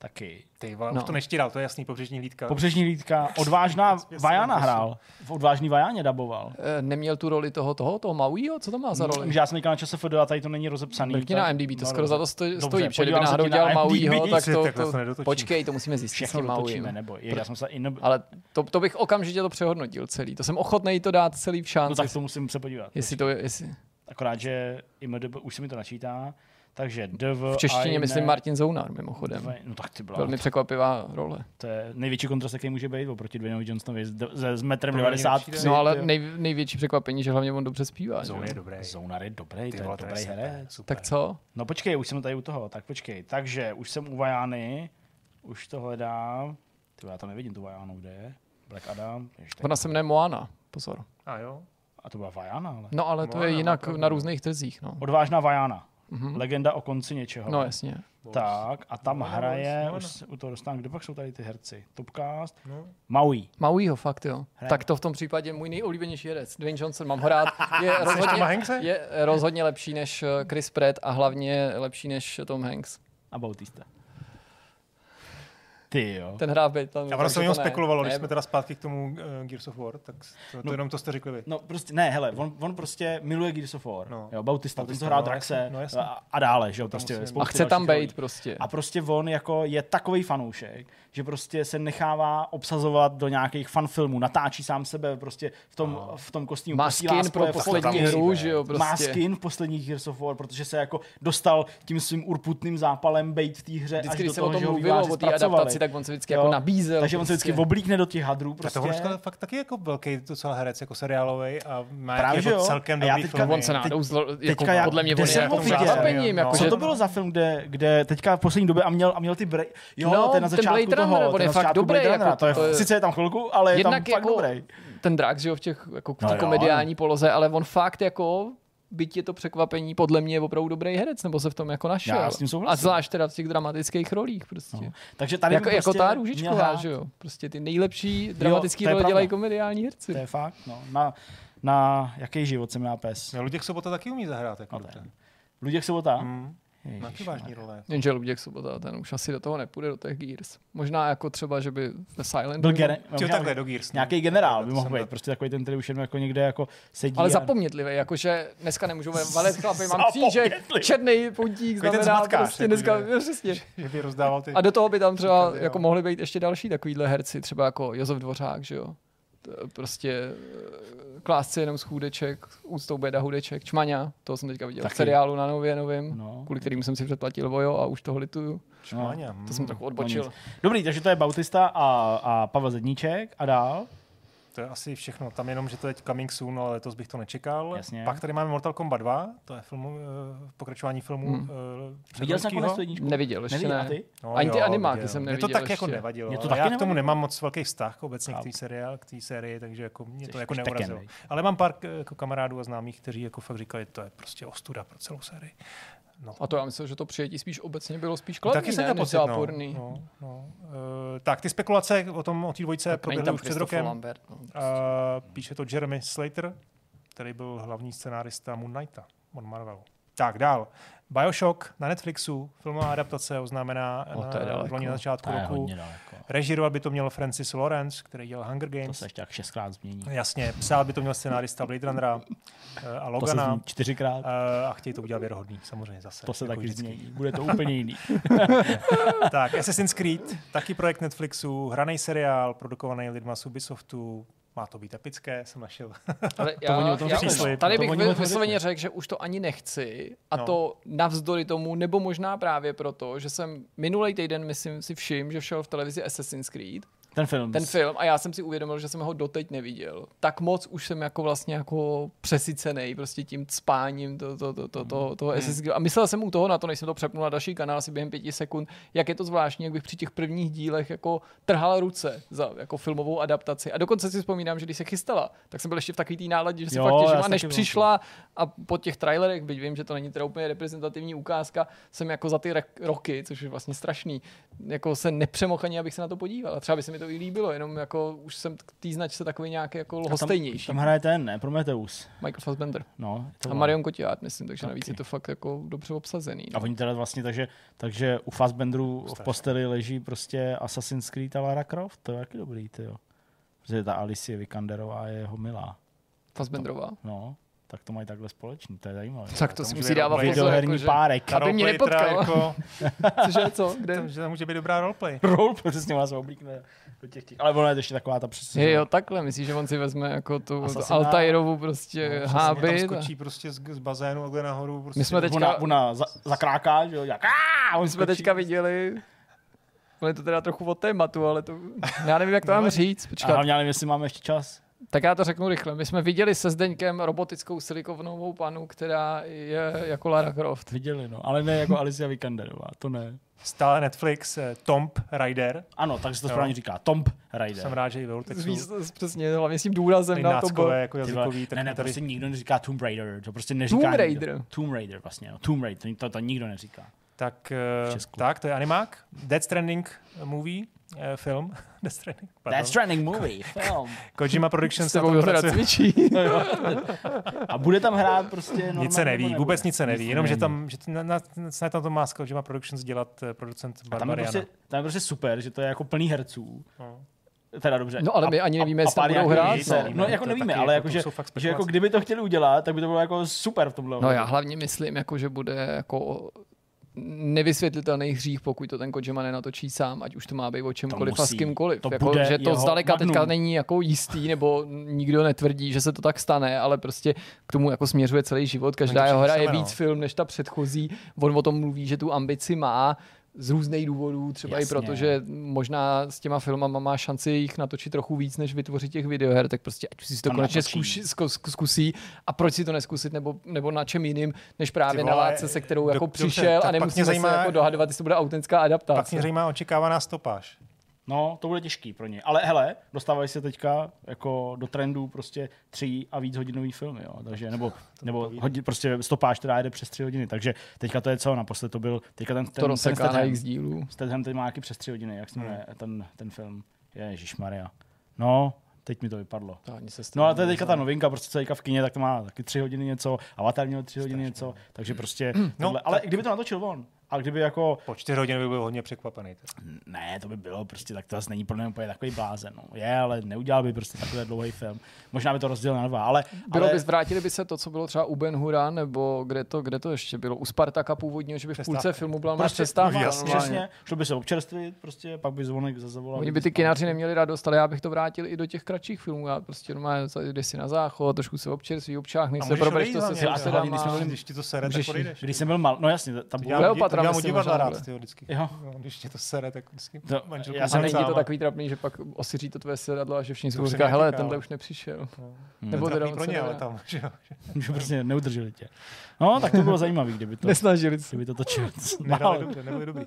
taky. Ty vole, no. už to neštíral, to je jasný, pobřežní lídka. Pobřežní lídka, odvážná Vajana hrál, v odvážný Vajáně daboval. E, neměl tu roli toho, toho, toho Mauiho? Co to má za roli? Mm, já jsem říkal na čase FD a tady to není rozepsaný. Mrkni na MDB, to no, skoro za to stojí, Dobře, protože kdyby náhodou dělal Mauiho, tak to, to, to počkej, to musíme zjistit Všechno dotočíme, nebo já jsem se in... Ale to, to bych okamžitě to přehodnotil celý, to jsem ochotný to dát celý v šanci. No tak to musím se podívat. Jestli to je, jestli... Akorát, že IMDb už se mi to načítá, takže DV, V češtině myslím Martin Zounar, mimochodem. Dve, no tak ty byla, Velmi překvapivá role. To je největší kontrast, jaký může být oproti Dwayne Johnsonovi s, s metrem 93. No ale nej, největší překvapení, že hlavně on dobře zpívá. Zounar je dobrý. Zounar je dobrý, to je dobrý herec. Tak co? No počkej, už jsem tady u toho, tak počkej. Takže už jsem u Vajány, už to hledám. Ty já to nevidím, tu Vajánu, kde je? Black Adam. Ještě Ona se jmenuje Moana, pozor. A jo? A to byla Vajana, ale. No ale to je jinak na různých trzích. No. Odvážná Vajana. Mm-hmm. Legenda o konci něčeho. No jasně. Tak a tam no, hraje, no, už u toho dostanu, kde pak jsou tady ty herci? Topcast? No. Maui. Mauiho, fakt jo. Hraje. Tak to v tom případě můj nejoblíbenější herec. Dwayne Johnson, mám ho rád. Je rozhodně, je rozhodně lepší než eh, Chris Pratt a hlavně lepší než Tom Hanks. A Bautista. Ty jo. Ten hrá být tam. Já prostě jenom spekulovalo, když jsme teda zpátky k tomu uh, Gears of War, tak to, to no, jenom to jste řekli vy. No prostě, ne, hele, on, on prostě miluje Gears of War. No. Jo, Bautista, Bautista ten to hrál no, Draxe no, a, a, dále, že jo, prostě. A chce tam být prostě. A prostě on jako je takový fanoušek, že prostě se nechává obsazovat do nějakých fanfilmů, natáčí sám sebe prostě v tom, v tom kostýmu. Má skin pro poslední hru, že jo, prostě. Má skin v posledních Gears of War, protože se jako dostal tím svým urputným zápalem být v té hře Vždycky, až do toho, že ho mluvilo o té adaptaci, tak on se vždycky jako nabízel. Takže on se vždycky prostě. oblíkne do těch hadrů. Prostě. A to fakt taky jako velký docela herec, jako seriálový a má Právě, jako celkem dobrý film. On se nadouzl, jako podle mě on je jako jako Co to bylo za film, kde, kde teďka v poslední době a měl, a měl ty bre... Jo, no, ten na začátku toho, ten je fakt dobrý. Jako, to je, sice je tam chvilku, ale je tam fakt jako dobrý. Ten Drax, že jo, v těch jako v komediální poloze, ale on fakt jako byť je to překvapení, podle mě je opravdu dobrý herec, nebo se v tom jako našel. Já s tím a zvlášť teda v těch dramatických rolích prostě. No. Takže tady jako, prostě jako ta Růžičková, že jo. Prostě ty nejlepší dramatické role dělají komediální herci. To je fakt, no. Na, na jaký život se má pes? No, Luděk Sobota taky umí zahrát. Jako no, Luděk Sobota? Mm. Máš vážný role. Jenže Luděk Sobota, ten už asi do toho nepůjde, do těch Gears. Možná jako třeba, že by ve Silent byl gene- no, takhle do Gears. No. Nějaký generál by mohl být, prostě takový ten, který už jenom jako někde jako sedí. Ale a... zapomnětlivý, jakože dneska nemůžu valet chlapy, mám křížek, černý puntík, znamená zmatkář, prostě dneska, že, přesně. Že by rozdával ty... A do toho by tam třeba jako mohli být ještě další takovýhle herci, třeba jako Josef Dvořák, že jo? Prostě eh, klásce jenom z chůdeček, úctou běda hudeček, čmaňa, toho jsem teďka viděl Taky. v seriálu na nově novým, No. kvůli kterým jsem si předplatil Vojo a už toho lituju. Šmáňa, To jsem trochu odbočil. No. Dobrý, takže to je Bautista a, a Pavel Zedníček a dál. To je asi všechno. Tam jenom, že to je coming soon, ale letos bych to nečekal. Jasně. Pak tady máme Mortal Kombat 2, to je filmu, eh, pokračování filmu. Hmm. eh, Viděl jsi nakonec tu jedničku? Neviděl, ještě Neviděl, ne. a ty? No, Ani ty jo, animáky viděl. jsem neviděl to tak ještě. jako nevadilo. Mně to taky já k tomu nevadilo. nemám moc velký vztah obecně k té seriál, k té sérii, takže jako mě to Jsi jako štěken, neurazilo. Ale mám pár eh, jako kamarádů a známých, kteří jako fakt říkali, to je prostě ostuda pro celou sérii. No. A to já myslím, že to přijetí spíš obecně bylo spíš No, kladný, Taky jsem ne, pocit, no. záporný. no, no. Uh, tak, ty spekulace o tom, o té dvojce proběhly už před rokem. Lambert, no. Uh, píše to Jeremy Slater, který byl hlavní scenárista Moon Knighta od Marvelu. Tak, dál. Bioshock na Netflixu, filmová adaptace oznámená O, to je na, daleko. loni na začátku To je roku. Režírovat by to měl Francis Lawrence, který dělal Hunger To Games. se ještě tak šestkrát změní. Jasně, psal by to měl scenárista Blade Runnera eh, a To se Logana. čtyřikrát. eh, A chtějí to udělat věrohodný, samozřejmě zase. To se jako taky vždycky. změní. Bude to úplně jiný. Tak, Assassin's Creed, taky projekt Netflixu, hraný seriál, produkovaný lidma z Ubisoftu, má to být epické, jsem našel. Ale já, o tom já, řekli. tady bych vysloveně řekl, že už to ani nechci a No. to navzdory tomu, nebo možná právě proto, že jsem minulý týden, myslím si všim, že šel v televizi Assassin's Creed, Ten film. ten film a já jsem si uvědomil, že jsem ho doteď neviděl. Tak moc už jsem jako vlastně jako přesycený prostě tím spáním to, to, to, to, to, toho Assassin's Creed. A myslel jsem u toho na to, než jsem to přepnul na další kanál asi během pěti sekund, jak je to zvláštní, jak bych při těch prvních dílech jako trhal ruce za jako filmovou adaptaci. A dokonce si vzpomínám, že když se chystala, tak jsem byl ještě v takový té náladě, že Jo, fakt já těším. A než přišla a po těch trailerech, byť vím, že to není teda úplně reprezentativní ukázka, jsem jako za ty roky, což je vlastně strašný, jako se nepřemohl ani, abych se na to podíval. A třeba by se mi to i líbilo, jenom jako už jsem k té značce takový nějaký jako A tam, lhostejnější. tam hraje ten, ne? Prometheus. Michael Fassbender. No, to A. Marion Cotillard, myslím, takže Taky. navíc je to fakt jako dobře obsazený. A No. oni teda vlastně, takže, takže u Fassbenderu v posteli leží prostě Assassin's Creed a Lara Croft, to je taky dobrý, ty jo. Protože ta Alicie Vikanderová je jeho milá. Fassbenderová. No, tak to mají takhle společný, to je zajímavé. Tak to to si musí dávat roleplay. pozor, Videoherní jako, že, párek. Aby mě Roleplay nepotkal. Jako, cože, co, kde? že to může být dobrá roleplay. Roll, přesně ona se oblíkne do těch těch. Ale ona je ještě taková ta přesně. Je, jo, takhle, myslíš, že on si vezme jako tu. Altairovu prostě No, háby. Tam skočí prostě z, z bazénu takhle nahoru. Prostě. My jsme teď- Ona, teďka- ona za, zakráká, že jo, jak a on My jsme teďka viděli, ono je to teda trochu od tématu, ale to, já nevím, jak to mám Nevadí. říct. A Počkat, hlavně, já nevím, jestli máme ještě čas. Tak já to řeknu rychle. My jsme viděli se Zdeňkem robotickou silikovnovou panu, která je jako Lara Croft. Viděli, no. Ale ne jako Alicia Vikanderová, to ne. Stále Netflix, eh, Tomb Raider. Ano, takže se to Jo. správně říká. Tomb Raider. Jsem rád, že i ve Vortexu. Přesně, hlavně s tím důrazem na to náckové jako Ty vole, jazykový, tak ne, ne, tady prostě nikdo neříká Tomb Raider, to prostě neříká Tomb nikdo. Raider. Tomb Raider vlastně, no. Tomb Raider, to, to, to nikdo neříká. Tak, eh, Česku. tak, to je animák. Dead Stranding movie, film. Dead Stranding, pardon. That's Stranding movie, film. Kojima Productions tom teda pracuje. cvičí. A bude tam hrát prostě normálně, Nic se neví, nebo vůbec nebude? nic se neví, jenom že tam, že na, na, snad tam to má s Kojima Productions dělat eh, producent A tam je, Barbariana. prostě, tam je prostě super, že to je jako plný herců. No. Teda dobře. No, ale my ani nevíme, jestli tam budou hrát, no. No, jako nevíme, ale jako že, jsou fakt že jako kdyby to chtěli udělat, tak by to bylo jako super v tomhle. No já hlavně myslím, jako, že bude jako nevysvětlitelný hřích, pokud to ten Kojima nenatočí sám, ať už to má být o čemkoliv a s kýmkoliv. To jako, že to zdaleka magnum. teďka není jako jistý, nebo nikdo netvrdí, že se to tak stane, ale prostě k tomu jako směřuje celý život. Každá jeho hra je víc no. film než ta předchozí. On o tom mluví, že tu ambici má z různých důvodů, třeba Jasně. i proto, že možná s těma filmama má šanci jich natočit trochu víc, než vytvořit těch videoher, tak prostě ať si to Tam konečně zkus- zkusí a proč si to neskusit, nebo, nebo na čem jiným, než právě Ty na vole, látce, se kterou do- jako dobře, přišel a pak nemusíme zajímá- se jako dohadovat, jestli to bude autentická Pak adaptace. mě zajímá očekávaná stopáž. No, to bude těžký pro ně. Ale hele, dostávají se teďka jako do trendu prostě tři a víc hodinový filmy, jo. Takže, nebo, nebo hodin, prostě stopáž, která jede přes tři hodiny. Takže teďka to je co, naposled to byl, teďka ten, ten, to ten Statham, dílů. Statham teď má nějaký přes tři hodiny, jak se Hmm. jmenuje ten, ten film. Ježišmarja. No, teď mi to vypadlo. No a to je teďka ta novinka, prostě co teďka v kině, tak to má taky tři hodiny něco, Avatar měl tři hodiny něco, takže prostě, No, tohle, ale tak- kdyby to natočil on, A kdyby jako, Po čtyři hodiny by byl hodně překvapený. teda. ne, to by bylo prostě, tak to zase není pro mě úplně takový blázen. No. Je, ale neudělal by prostě takový dlouhý film. Možná by to rozdělil na dva, ale, Bylo ale by, vrátili by se to, co bylo třeba u Ben Hura, nebo kde to, kde to ještě bylo? U Spartaka původního, že by v půlce filmu byla prostě, přestávka. jasně, přesně, šlo by se občerstvit, prostě, pak by zvonek zazavolal. Oni by ty kináři neměli radost, ale já bych to vrátil i do těch kratších filmů. Já prostě normálně jdeš si na záchod, trošku se občerství, občáhnej A se, můžeš probereš odejít to se hlavně, ale sousedama. hlavně, když jsme byli- Když ti to sere, tak Můžeš- odejdeš. Když jsem byl mal, no jasně, ta To byla, dělám, Kleopatra, to dělám u myslím, divadla možná rád, tyjo, vždycky. Jo. No, když tě to sere, tak vždycky To- manželku já A jsem není to takový trapný, že pak osvěří to tvoje sedadlo a že všichni si mě hele, tenhle už nepřišel. No. Nebo teda pro se ně, ale tam, že prostě neudrželi tě. No, tak to bylo zajímavé, kdyby to, Nesnažili se. kdyby to točil. Nedali dobře, nebyli dobrý.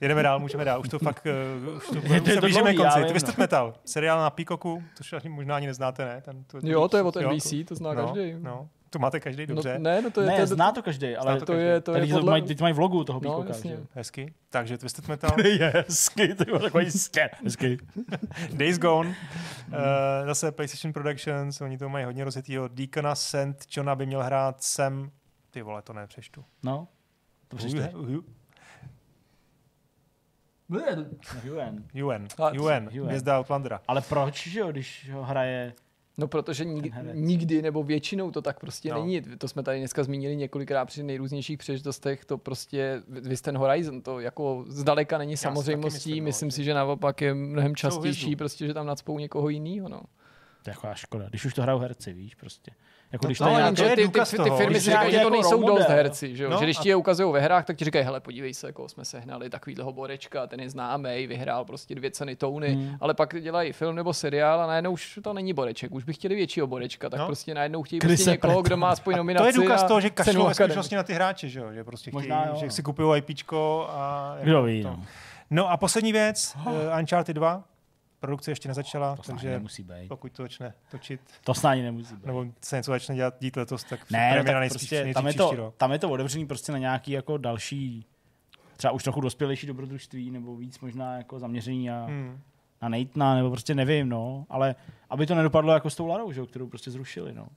Jedeme dál, můžeme dál. Už to fakt, uh, už to, Je už to se blížíme já konci. Twisted no. Metal, seriál na Peacocku, což ani možná ani neznáte, ne? Ten, to, Jo, to je od jo, NBC, to zná no, každý. No, to máte každý No, dobře. ne, no to je, to Ne, je, zná to každý, ale to to je, to je Tady to podle... mají, teď mají vlogu toho No, píkoka. že? Hezky. Takže Twisted Metal, je hezky, to bylo takový stě. Hezky. Days Gone, uh, zase PlayStation Productions, oni to mají hodně rozjetýho. Deacona St. Johna by měl hrát Sam, ty vole, to nepřeštu. No, to přečteš. UN. UN, UN, UN. hvězda Outlandera. Ale proč, že jo, když ho hraje... No protože nikdy, nikdy nebo většinou to tak prostě No. není. To jsme tady dneska zmínili několikrát při nejrůznějších příležitostech. To prostě Vys ten Horizon, to jako zdaleka není taky samozřejmostí. myslím, myslím, no, si, že naopak je mnohem častější, prostě, že tam nacpou někoho jiného. No. To je taková škoda. Když už to hrajou herci, víš, prostě. Jako když to to ty, ty, ty, ty firmy si říkají, že to jako nejsou role dost model. herci. Že jo? No že když ti je ukazují ve hrách, tak ti říkají, hele, podívej se, jako jsme sehnali takovýhleho borečka, ten je známý, vyhrál prostě dvě ceny Tony, Hmm. ale pak dělají film nebo seriál a najednou už to není boreček, už by chtěli většího borečka, tak No. prostě najednou chtějí Chrise prostě někoho, kdo má aspoň nominaci To je důkaz toho, že kašlou ve skutečnosti na ty hráče, že jo? Že prostě chtějí, že si kupují IPčko a... Kdo ví, to. no. No a poslední věc, uh, Uncharted 2. Produkce ještě nezačala, To takže nemusí být. pokud to začne točit, To snad ani nemusí být. nebo se něco začne dělat dít letos, tak Ne, no, tak nejspíš prostě tam je, příští to, rok. tam je to otevřený prostě na nějaký jako další, třeba už trochu dospělejší dobrodružství, nebo víc možná jako zaměření na, Hmm. na Nathana, nebo prostě nevím, no, ale aby to nedopadlo jako s tou Larou, že, jo, kterou prostě zrušili, no.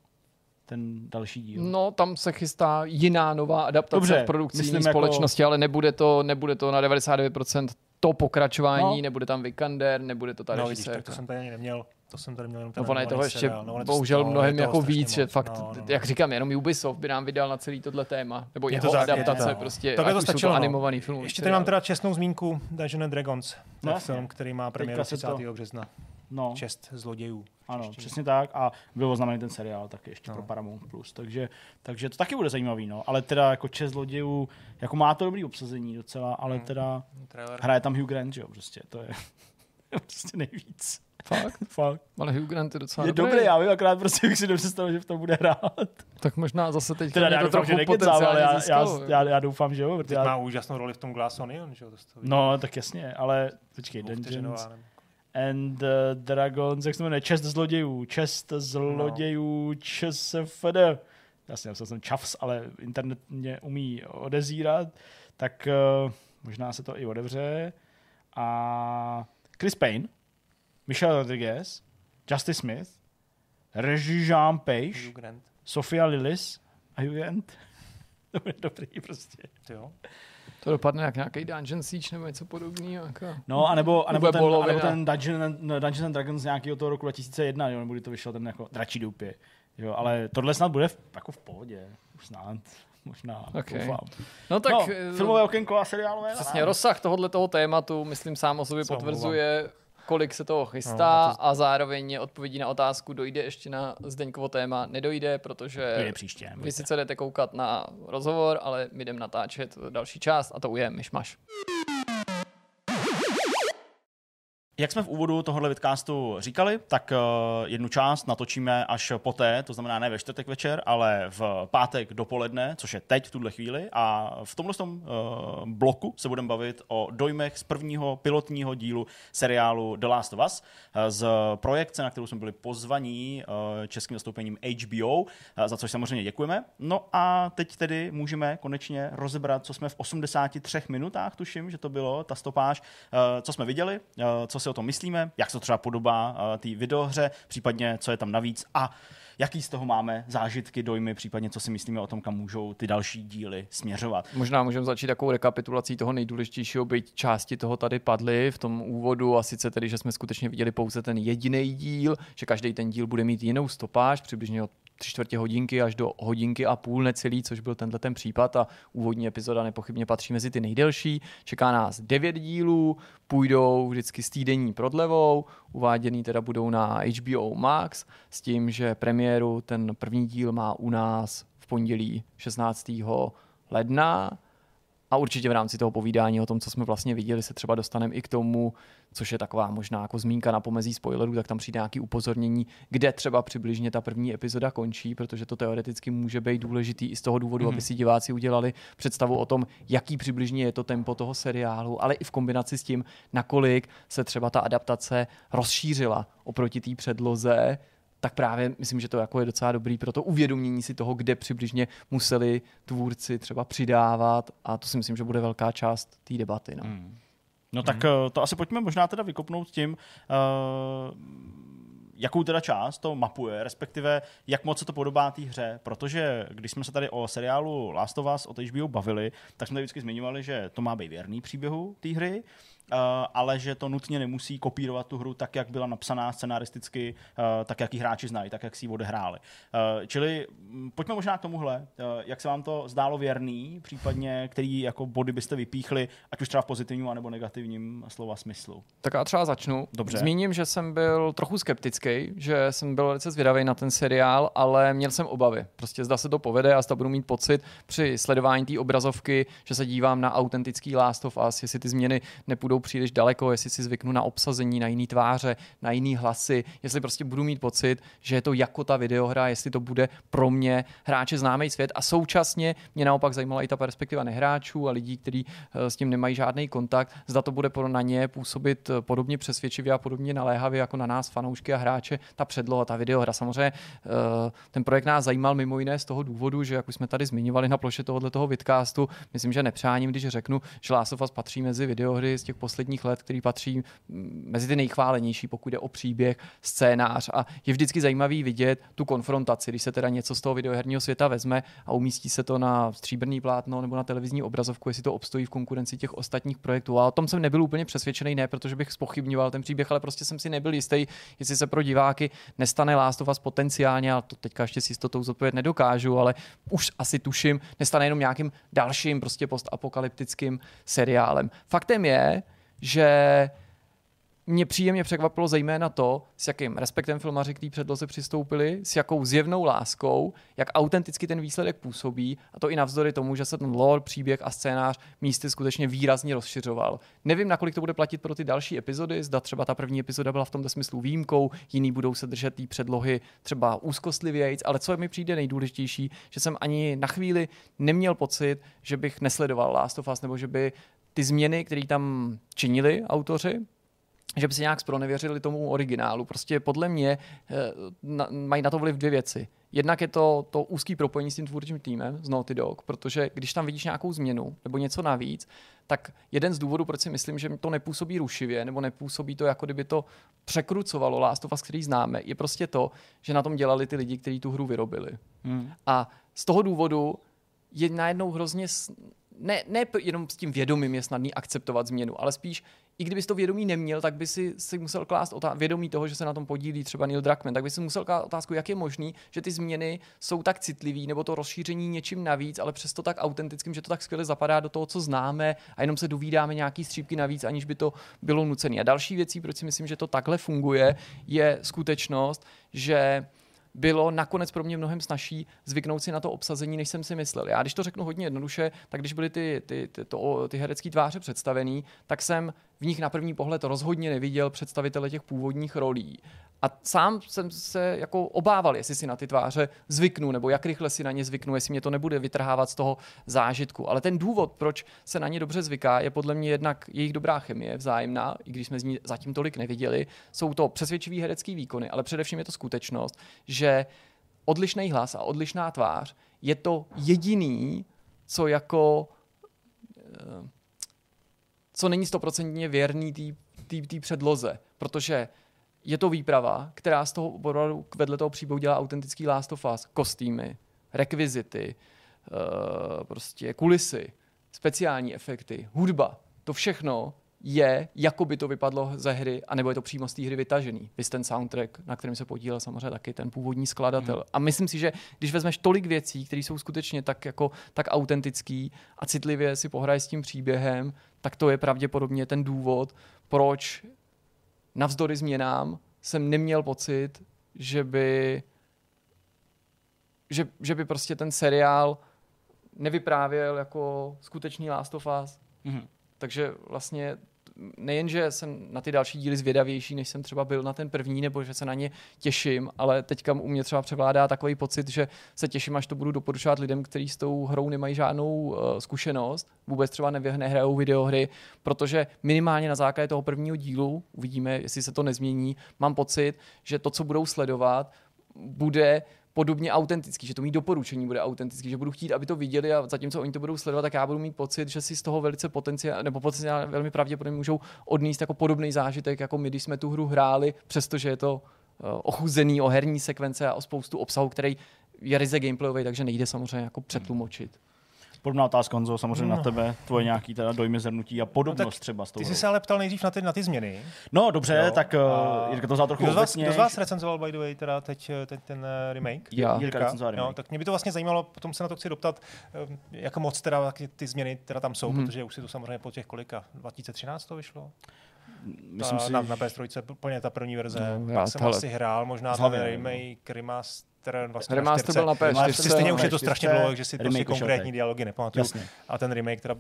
Ten další díl. No, tam se chystá jiná nová adaptace Dobře, v produkční myslím jako- společnosti, ale nebude to, nebude to na 99% to pokračování, No. nebude tam Vikander, nebude to ta No vidíš, režisérka. tak to jsem tady ani neměl. To jsem tady měl jenom ten No ono je toho ještě seriál. No, je to bohužel stalo, mnohem je toho jako víc, že fakt, No, no, no. jak říkám, jenom Ubisoft by nám vydal na celý tohle téma, nebo Je jeho to tak, je to adaptace tak. prostě, Takhle ať to jsou stačilo, to no. animovaný film. Ještě tady mám teda čestnou zmínku Dungeons and Dragons. No No, film, který má premiéru Teďka se 30. to- března. No. Čest zlodějů. Ano, češtině. přesně tak. A byl oznámený ten seriál taky ještě No. pro Paramount+. Plus. Takže, takže to taky bude zajímavý. No. Ale teda jako čest zlodějů, jako má to dobrý obsazení docela, ale Hmm. teda Trailer. hraje tam Hugh Grant, že jo, prostě. To je prostě nejvíc. Fakt, Fakt. ale Hugh Grant je docela Je dobrý, já vím, akorát prostě bych si nepředstavil, že v tom bude hrát. Tak možná zase teď Teda já to trochu nekecám, ale potenciálně já, já, získalo. já, já, doufám, že jo. protože Teď Já, má úžasnou roli v tom Glass Onion, že jo? To no, tak jasně, ale počkej, Dungeons. And uh, Dragons, jak se to jmenuje, Čest zlodějů, Čest zlodějů, ČSFD. Jasně, já jsem čavs, ale internet mě umí odezírat, tak uh, možná se to i odevře. A Chris Payne, Michelle Rodriguez, Justice Smith, Reggie Jean Page. Sofia Lillis a Hugh Grant. To bude dobrý prostě. Ty jo. To dopadne jak nějaký Dungeon Siege nebo něco podobného. Jako. No, anebo, anebo, ten, anebo ten Dungeon, no, Dungeons and Dragons nějakého toho roku 2001, jo, nebo kdy to vyšel ten jako dračí doupě. Jo, ale tohle snad bude v, jako v pohodě. Snad. Možná. Ok. Doufám. No tak no, eh, filmové okénko a seriálové. Přesně, rozsah tohohle toho tématu, myslím, sám o sobě potvrzuje, kolik se toho chystá No, a to- a zároveň odpovědí na otázku, dojde ještě na Zdeňkovo téma, nedojde, To protože je příště. vy sice jdete koukat na rozhovor, ale my jdeme natáčet další část a to je myšmaš. Jak jsme v úvodu tohohle vidcastu říkali, tak uh, jednu část natočíme až poté, to znamená ne ve čtvrtek večer, ale v pátek dopoledne, což je teď v tuhle chvíli. A v tomhle tom, uh, bloku se budeme bavit o dojmech z prvního pilotního dílu seriálu The Last of Us uh, z projekce, na kterou jsme byli pozvaní českým zastoupením HBO, za což samozřejmě děkujeme. No a teď tedy můžeme konečně rozebrat, co jsme v 83 minutách, tuším, že to bylo, ta stopáž, co jsme viděli, co o tom myslíme, jak se to třeba podobá uh, té videohře, případně co je tam navíc a jaký z toho máme zážitky, dojmy, případně co si myslíme o tom, kam můžou ty další díly směřovat. Možná můžeme začít takovou rekapitulací toho nejdůležitějšího, byť části toho tady padly v tom úvodu, a sice tedy, že jsme skutečně viděli pouze ten jediný díl, že každý ten díl bude mít jinou stopáž, přibližně od tři čtvrtě hodinky až do hodinky a půl necelý, což byl tenhle ten případ a úvodní epizoda nepochybně patří mezi ty nejdelší. Čeká nás devět dílů, půjdou vždycky s týdenní prodlevou, uváděný teda budou na HBO Max s tím, že premiéru ten první díl má u nás v pondělí 16. ledna a určitě v rámci toho povídání o tom, co jsme vlastně viděli, se třeba dostaneme i k tomu, což je taková možná jako zmínka na pomezí spoilerů, tak tam přijde nějaký upozornění, kde třeba přibližně ta první epizoda končí, protože to teoreticky může být důležitý i z toho důvodu, mm. aby si diváci udělali představu o tom, jaký přibližně je to tempo toho seriálu, ale i v kombinaci s tím, nakolik se třeba ta adaptace rozšířila oproti té předloze, tak právě myslím, že to jako je docela dobrý pro to uvědomění si toho, kde přibližně museli tvůrci třeba přidávat a to si myslím, že bude velká část té debaty. No. Hmm. No tak hmm. to asi pojďme možná teda vykopnout tím, uh, jakou teda část to mapuje, respektive jak moc se to podobá té hře, protože když jsme se tady o seriálu Last of Us od HBO bavili, tak jsme tady vždycky zmiňovali, že to má být věrný příběhu té hry, ale že to nutně nemusí kopírovat tu hru tak, jak byla napsaná scenaristicky, uh, tak, jak ji hráči znají, tak, jak si ji odehráli. Uh, čili m, pojďme možná k tomuhle. Jak se vám to zdálo věrný, případně který jako body byste vypíchli, ať už třeba v pozitivním nebo negativním slova smyslu? Tak já třeba začnu. Dobře. Zmíním, že jsem byl trochu skeptický, že jsem byl velice zvědavý na ten seriál, ale měl jsem obavy. Prostě zda se to povede a zda budu mít pocit při sledování té obrazovky, že se dívám na autentický Last of Us, jestli ty změny nepůjdou jdou příliš daleko, jestli si zvyknu na obsazení, na jiný tváře, na jiný hlasy, jestli prostě budu mít pocit, že je to jako ta videohra, jestli to bude pro mě hráče známý svět a současně mě naopak zajímala i ta perspektiva nehráčů a lidí, kteří eh, s tím nemají žádný kontakt, zda to bude pro na ně působit eh, podobně přesvědčivě a podobně naléhavě jako na nás fanoušky a hráče ta předloha, ta videohra. Samozřejmě eh, ten projekt nás zajímal mimo jiné z toho důvodu, že jak už jsme tady zmiňovali na ploše tohoto toho vidcastu, myslím, že nepřáním, když řeknu, že Last patří mezi videohry z těch posledních let, který patří mezi ty nejchválenější, pokud jde o příběh, scénář a je vždycky zajímavý vidět tu konfrontaci, když se teda něco z toho videoherního světa vezme a umístí se to na stříbrný plátno nebo na televizní obrazovku, jestli to obstojí v konkurenci těch ostatních projektů. A o tom jsem nebyl úplně přesvědčený, ne protože bych spochybňoval ten příběh, ale prostě jsem si nebyl jistý, jestli se pro diváky nestane Last of Us potenciálně, a to teďka ještě s jistotou zodpovědět nedokážu, ale už asi tuším, nestane jenom nějakým dalším prostě postapokalyptickým seriálem. Faktem je, že mě příjemně překvapilo zejména to, s jakým respektem filmaři k té předloze přistoupili, s jakou zjevnou láskou, jak autenticky ten výsledek působí, a to i navzdory tomu, že se ten lore, příběh a scénář místy skutečně výrazně rozšiřoval. Nevím, nakolik to bude platit pro ty další epizody, zda třeba ta první epizoda byla v tomto smyslu výjimkou, jiný budou se držet té předlohy třeba úzkostlivějíc, ale co mi přijde nejdůležitější, že jsem ani na chvíli neměl pocit, že bych nesledoval Last of Us, nebo že by ty změny, které tam činili autoři, že by si nějak spronevěřili tomu originálu. Prostě podle mě eh, na, mají na to vliv dvě věci. Jednak je to to úzký propojení s tím tvůrčím týmem z Naughty Dog, protože když tam vidíš nějakou změnu nebo něco navíc, tak jeden z důvodů, proč si myslím, že to nepůsobí rušivě nebo nepůsobí to, jako kdyby to překrucovalo Last of Us, který známe, je prostě to, že na tom dělali ty lidi, kteří tu hru vyrobili. Hmm. A z toho důvodu je najednou hrozně ne, ne jenom s tím vědomím je snadný akceptovat změnu, ale spíš, i kdybys to vědomí neměl, tak by si, si musel klást otázku, vědomí toho, že se na tom podílí třeba Neil Druckmann, tak by si musel klást otázku, jak je možný, že ty změny jsou tak citlivý, nebo to rozšíření něčím navíc, ale přesto tak autentickým, že to tak skvěle zapadá do toho, co známe a jenom se dovídáme nějaký střípky navíc, aniž by to bylo nucené. A další věcí, proč si myslím, že to takhle funguje, je skutečnost, že bylo nakonec pro mě mnohem snažší zvyknout si na to obsazení, než jsem si myslel. Já když to řeknu hodně jednoduše, tak když byly ty, ty, ty, ty herecké tváře představený, tak jsem v nich na první pohled rozhodně neviděl představitele těch původních rolí. A sám jsem se jako obával, jestli si na ty tváře zvyknu, nebo jak rychle si na ně zvyknu, jestli mě to nebude vytrhávat z toho zážitku. Ale ten důvod, proč se na ně dobře zvyká, je podle mě jednak jejich dobrá chemie, vzájemná, i když jsme z ní zatím tolik neviděli. Jsou to přesvědčivý herecký výkony, ale především je to skutečnost, že odlišný hlas a odlišná tvář je to jediný, co jako eh, co není stoprocentně věrný té předloze, protože je to výprava, která z toho opravdu vedle toho příběhu dělá autentický Last of Us, kostýmy, rekvizity, uh, prostě kulisy, speciální efekty, hudba. To všechno je, jako by to vypadlo ze hry, anebo je to přímo z té hry vytažený. Vy ten soundtrack, na kterém se podílel samozřejmě taky ten původní skladatel. Mm. A myslím si, že když vezmeš tolik věcí, které jsou skutečně tak, jako, tak autentický a citlivě si pohraješ s tím příběhem, tak to je pravděpodobně ten důvod, proč navzdory změnám jsem neměl pocit, že by že, že by prostě ten seriál nevyprávěl jako skutečný Last of Us. Mm-hmm. Takže vlastně nejen, že jsem na ty další díly zvědavější, než jsem třeba byl na ten první, nebo že se na ně těším, ale teďka u mě třeba převládá takový pocit, že se těším, až to budu doporučovat lidem, kteří s tou hrou nemají žádnou uh, zkušenost, vůbec třeba nehrajou videohry, protože minimálně na základě toho prvního dílu, uvidíme, jestli se to nezmění, mám pocit, že to, co budou sledovat, bude podobně autentický, že to mít doporučení bude autentický, že budu chtít, aby to viděli a zatímco oni to budou sledovat, tak já budu mít pocit, že si z toho velice potenciál, nebo potenciálně velmi pravděpodobně můžou odníst jako podobný zážitek, jako my, když jsme tu hru hráli, přestože je to uh, ochuzený o herní sekvence a o spoustu obsahu, který je ryze gameplayový, takže nejde samozřejmě jako přetlumočit. Podobná otázka, Honzo, samozřejmě no. na tebe, tvoje nějaký teda dojmy zhrnutí a podobnost no, třeba s tou Ty jsi se ale ptal nejdřív na ty, na ty změny. No dobře, jo. tak uh, Jirka to vzal trochu kdo z, vás, kdo z vás recenzoval, by the way, teda teď, eh, teď ten uh, remake? Já. Jirka, Jirka remake. No, tak mě by to vlastně zajímalo, potom se na to chci doptat, jak moc teda ty změny teda tam jsou, hmm. protože už si to samozřejmě po těch kolika, 2013 to vyšlo? Myslím ta, si... Na, na PS3 úplně ta první verze, no, já, jsem asi hrál, možná ten remake, remaster, vlastně remaster byl na PS4. Stejně už je to strašně dlouho, že si prostě konkrétní dialogy nepamatuju. A ten remake, teda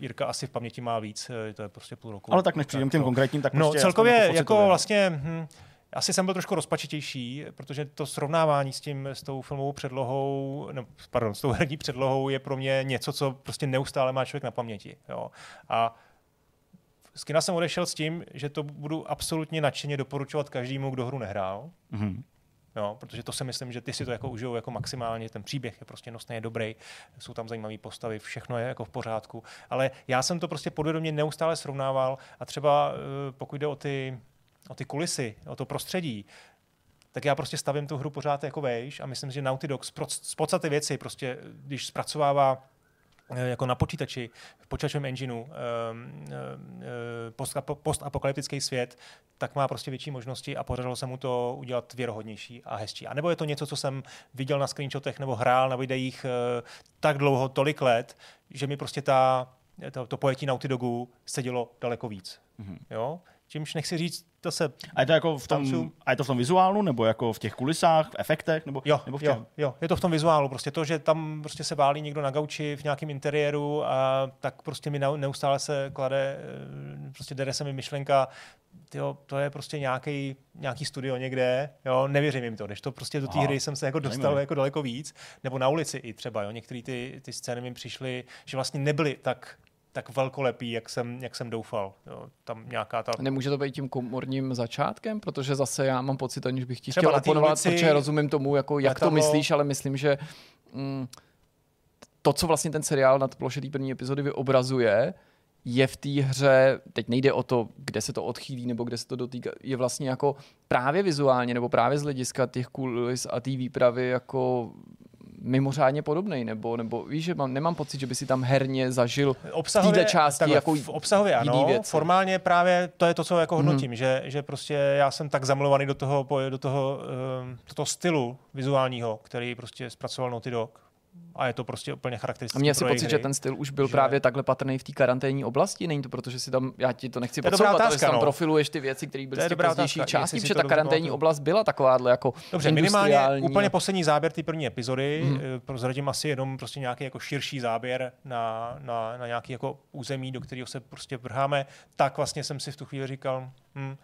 Jirka asi v paměti má víc, eh, to je prostě půl roku. Ale tak než přijdem tím konkrétním, tak No prostě celkově jako vlastně... Hm, asi jsem byl trošku rozpačitější, protože to srovnávání s tím, s tou filmovou předlohou, no, pardon, s tou herní předlohou je pro mě něco, co prostě neustále má člověk na paměti. Jo. A z kina jsem odešel s tím, že to budu absolutně nadšeně doporučovat každému, kdo hru nehrál. Mm-hmm. Jo, protože to si myslím, že ty si to jako užijou jako maximálně, ten příběh je prostě nosný, je dobrý, jsou tam zajímavé postavy, všechno je jako v pořádku, ale já jsem to prostě podvědomě neustále srovnával a třeba eh, pokud jde o ty, o ty kulisy, o to prostředí, tak já prostě stavím tu hru pořád jako vejš a myslím, že Naughty Dog z podstaty věci, prostě když zpracovává jako na počítači, v počítačovém engineu, ehm, eh, postapokalyptický svět, tak má prostě větší možnosti a podařilo se mu to udělat věrohodnější a hezčí. A nebo je to něco, co jsem viděl na screenshotech nebo hrál na videích eh, tak dlouho, tolik let, že mi prostě ta, to, to pojetí Naughty Dogu sedělo daleko víc. Mm-hmm. Jo? Čímž nechci říct, to se... A je to jako v tom, a je to v tom vizuálu, nebo jako v těch kulisách, v efektech, nebo, jo, nebo v jo, jo, je to v tom vizuálu, prostě to, že tam prostě se válí někdo na gauči v nějakém interiéru a tak prostě mi neustále se klade, eh, prostě dere se mi myšlenka, tyjo, to je prostě nějaký, nějaký studio někde, jo, nevěřím jim to, když to prostě do té hry jsem se jako dostal jako daleko víc, nebo na ulici i třeba, jo, některé ty, ty scény mi přišly, že vlastně nebyly tak tak velkolepý, jak jsem, jak jsem doufal. Jo, tam nějaká ta... Nemůže to být tím komorním začátkem, protože zase já mám pocit, aniž bych ti chtěl oponovat, ulici, protože rozumím tomu, jako, jak letadlo... to myslíš, ale myslím, že mm, to, co vlastně ten seriál na ploše té první epizody vyobrazuje, je v té hře, teď nejde o to, kde se to odchýlí nebo kde se to dotýká, je vlastně jako právě vizuálně nebo právě z hlediska těch kulis a té výpravy jako mimořádně podobný, nebo, nebo víš, že mám, nemám pocit, že by si tam herně zažil obsahově, v části takhle, jako v obsahově ano, věci. formálně právě to je to, co jako hodnotím, hmm. že, že prostě já jsem tak zamilovaný do toho, do toho, um, do toho stylu vizuálního, který prostě zpracoval Naughty Dog, a je to prostě úplně charakteristické. A mě si pocit, hry, že ten styl už byl že... právě takhle patrný v té karanténní oblasti. Není to proto, že si tam, já ti to nechci podsouvat, ale tam no. profiluješ ty věci, které byly z těch pozdější části, protože ta karanténní to... oblast byla takováhle jako Dobře, minimálně úplně poslední záběr té první epizody, hmm. prozradím asi jenom prostě nějaký jako širší záběr na, na, na nějaký jako území, do kterého se prostě vrháme, tak vlastně jsem si v tu chvíli říkal, hm,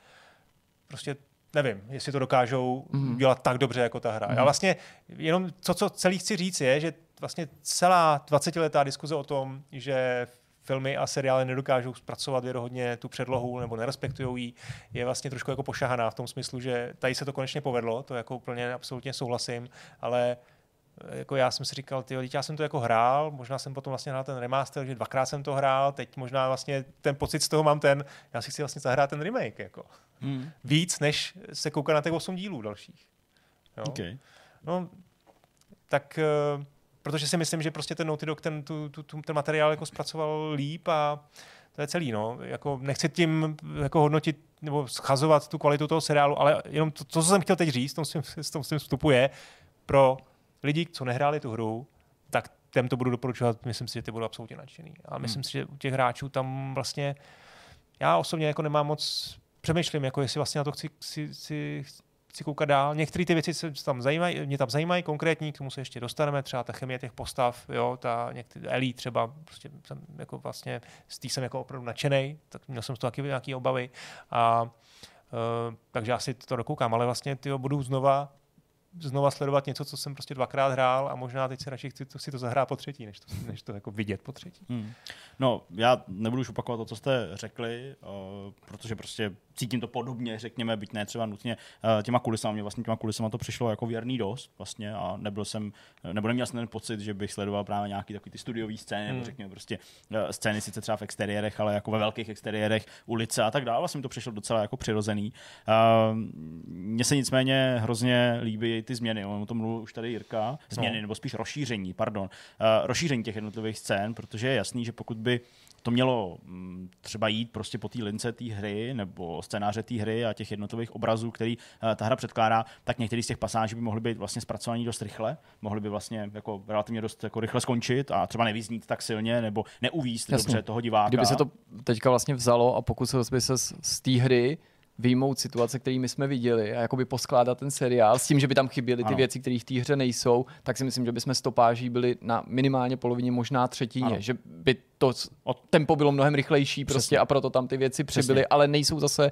prostě nevím, jestli to dokážou mm. dělat tak dobře jako ta hra. Mm. Já vlastně jenom to, co celý chci říct, je, že vlastně celá 20-letá diskuze o tom, že filmy a seriály nedokážou zpracovat věrohodně tu předlohu nebo nerespektují ji, je vlastně trošku jako pošahaná v tom smyslu, že tady se to konečně povedlo, to jako úplně absolutně souhlasím, ale jako já jsem si říkal, ty já jsem to jako hrál, možná jsem potom vlastně hrál ten remaster, že dvakrát jsem to hrál, teď možná vlastně ten pocit z toho mám ten, já si chci vlastně zahrát ten remake, jako. Hmm. Víc, než se koukat na těch osm dílů dalších. Jo? Okay. No, tak uh, protože si myslím, že prostě ten Naughty Dog ten, tu, tu, tu, ten materiál jako zpracoval líp a to je celý, no. Jako nechci tím jako hodnotit nebo schazovat tu kvalitu toho seriálu, ale jenom to, to co jsem chtěl teď říct, tom svým, s tom svým vstupu je, pro lidi, co nehráli tu hru, tak těm to budu doporučovat, myslím si, že ty budou absolutně nadšený. A hmm. myslím si, že u těch hráčů tam vlastně, já osobně jako nemám moc, přemýšlím, jako jestli vlastně na to chci, chci, chci, chci koukat dál. Některé ty věci se tam zajímají, mě tam zajímají konkrétní, k tomu se ještě dostaneme, třeba ta chemie těch postav, jo, ta některé Ellie třeba, prostě jsem jako vlastně, z té jsem jako opravdu nadšený, tak měl jsem z toho taky nějaké obavy a uh, takže asi to dokoukám, ale vlastně ty budu znova znova sledovat něco, co jsem prostě dvakrát hrál a možná teď si radši chci to, si to zahrát po třetí, než to, než to jako vidět po třetí. Hmm. No, já nebudu už opakovat to, co jste řekli, uh, protože prostě cítím to podobně, řekněme, byť ne třeba nutně uh, těma kulisama. Mě vlastně těma kulisama to přišlo jako věrný dost vlastně a nebyl jsem, nebo neměl jsem ten pocit, že bych sledoval právě nějaký takový ty studiový scény, hmm. nebo řekněme prostě uh, scény sice třeba v exteriérech, ale jako ve velkých exteriérech, ulice a tak dále. Vlastně mi to přišlo docela jako přirozený. Mně se nicméně hrozně líbí ty změny. O tom mluvil už tady Jirka. Změny, no. nebo spíš rozšíření, pardon. Rozšíření těch jednotlivých scén, protože je jasný, že pokud by to mělo mm, třeba jít prostě po té lince té hry nebo scénáře té hry a těch jednotlivých obrazů, který uh, ta hra předkládá, tak některý z těch pasáží by mohly být vlastně zpracovaný dost rychle, mohly by vlastně jako relativně dost jako rychle skončit a třeba nevyznít tak silně nebo neuvíst Jasně. dobře toho diváka. Kdyby se to teďka vlastně vzalo a pokusil by se z té hry vyjmout situace, které my jsme viděli a jakoby poskládat ten seriál s tím, že by tam chyběly ty ano. věci, které v té hře nejsou, tak si myslím, že bychom stopáží byli na minimálně polovině, možná třetině, ano. že by to tempo bylo mnohem rychlejší prostě a proto tam ty věci přibyly, ale nejsou zase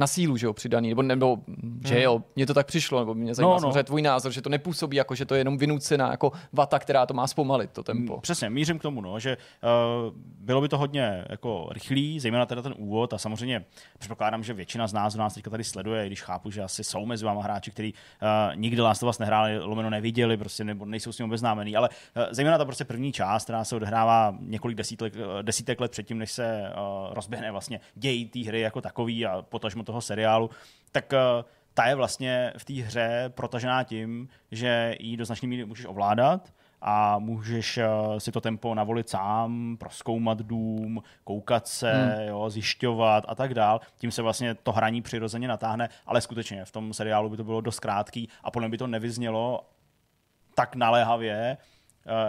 na sílu, že jo, přidaný, nebo, nebo že hmm. jo, mně to tak přišlo, nebo mě zajímá no, no. tvůj názor, že to nepůsobí jako, že to je jenom vynucená jako vata, která to má zpomalit, to tempo. Mm, přesně, mířím k tomu, no, že uh, bylo by to hodně jako rychlý, zejména teda ten úvod a samozřejmě předpokládám, že většina z nás, nás teďka tady sleduje, když chápu, že asi jsou mezi váma hráči, kteří uh, nikdy Last of Us nehráli, lomeno neviděli, prostě nebo nejsou s ním obeznámení, ale uh, zejména ta prostě první část, která se odehrává několik desítek, desítek let předtím, než se uh, rozběhne vlastně děj té hry jako takový a potažmo toho seriálu, tak uh, ta je vlastně v té hře protažená tím, že ji do značné míry můžeš ovládat a můžeš uh, si to tempo navolit sám, proskoumat dům, koukat se, hmm. jo, zjišťovat a tak dál. Tím se vlastně to hraní přirozeně natáhne, ale skutečně v tom seriálu by to bylo dost krátký a podle mě by to nevyznělo tak naléhavě, Eh,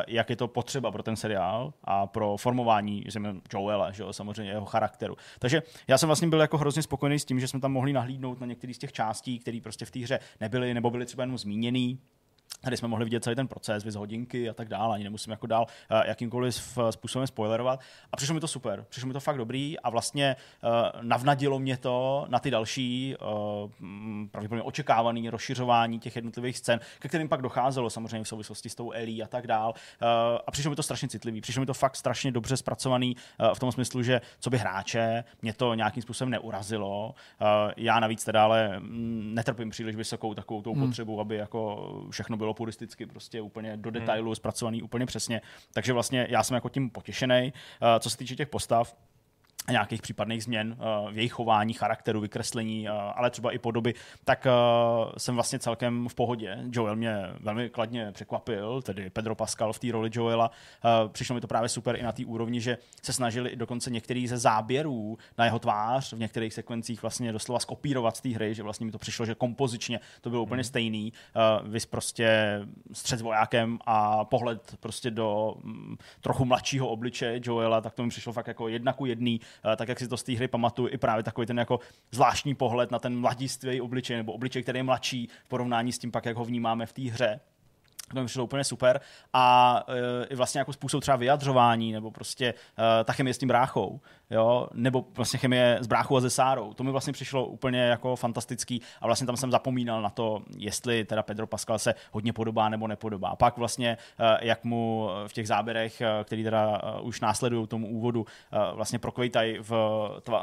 jak je to potřeba pro ten seriál a pro formování Joela, že jo, samozřejmě jeho charakteru. Takže já jsem vlastně byl jako hrozně spokojený s tím, že jsme tam mohli nahlídnout na některé z těch částí, které prostě v té hře nebyly nebo byly třeba jenom zmíněný Tady jsme mohli vidět celý ten proces, vys hodinky a tak dále, ani nemusím jako dál uh, jakýmkoliv způsobem spoilerovat. A přišlo mi to super, přišlo mi to fakt dobrý a vlastně uh, navnadilo mě to na ty další uh, pravděpodobně očekávaný rozšiřování těch jednotlivých scén, ke kterým pak docházelo samozřejmě v souvislosti s tou Elí a tak dál. A přišlo mi to strašně citlivý, přišlo mi to fakt strašně dobře zpracovaný v tom smyslu, že co by hráče, mě to nějakým způsobem neurazilo. Já navíc teda ale mm, netrpím příliš vysokou takovou tou hmm. potřebu, aby jako všechno bylo puristicky, prostě úplně do hmm. detailu, hmm. zpracovaný úplně přesně. Takže vlastně já jsem jako tím potěšený. Uh, co se týče těch postav, nějakých případných změn uh, v jejich chování, charakteru, vykreslení, uh, ale třeba i podoby, tak uh, jsem vlastně celkem v pohodě. Joel mě velmi kladně překvapil, tedy Pedro Pascal v té roli Joela. Přišlo mi to právě super i na té úrovni, že se snažili dokonce některý ze záběrů na jeho tvář v některých sekvencích vlastně doslova skopírovat z té hry, že vlastně mi to přišlo, že kompozičně to bylo úplně hmm. stejný. Vys prostě střed s vojákem a pohled prostě do um, trochu mladšího obličeje Joela, tak to mi přišlo fakt jako jedna ku jedný Eh, tak jak si to z té hry pamatuju, i právě takový ten jako zvláštní pohled na ten mladistvý obličej, nebo obličej, který je mladší v porovnání s tím pak, jak ho vnímáme v té hře to mi přišlo úplně super. A e, i vlastně jako způsob třeba vyjadřování, nebo prostě e, ta chemie s tím bráchou, jo, nebo vlastně chemie s bráchou a se Sárou. To mi vlastně přišlo úplně jako fantastický a vlastně tam jsem zapomínal na to, jestli teda Pedro Pascal se hodně podobá nebo nepodobá. A pak vlastně, e, jak mu v těch záběrech, který teda už následují tomu úvodu, vlastně prokvejtají v,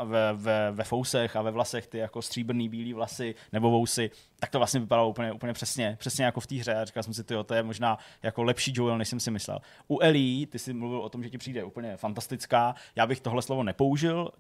ve, ve, ve fousech a ve vlasech ty jako stříbrný bílý vlasy nebo vousy, tak to vlastně vypadalo úplně, úplně přesně, přesně jako v té hře. A říkal jsem si, ty, to je možná jako lepší Joel, než jsem si myslel. U Ellie, ty jsi mluvil o tom, že ti přijde úplně fantastická. Já bych tohle slovo nepoužil,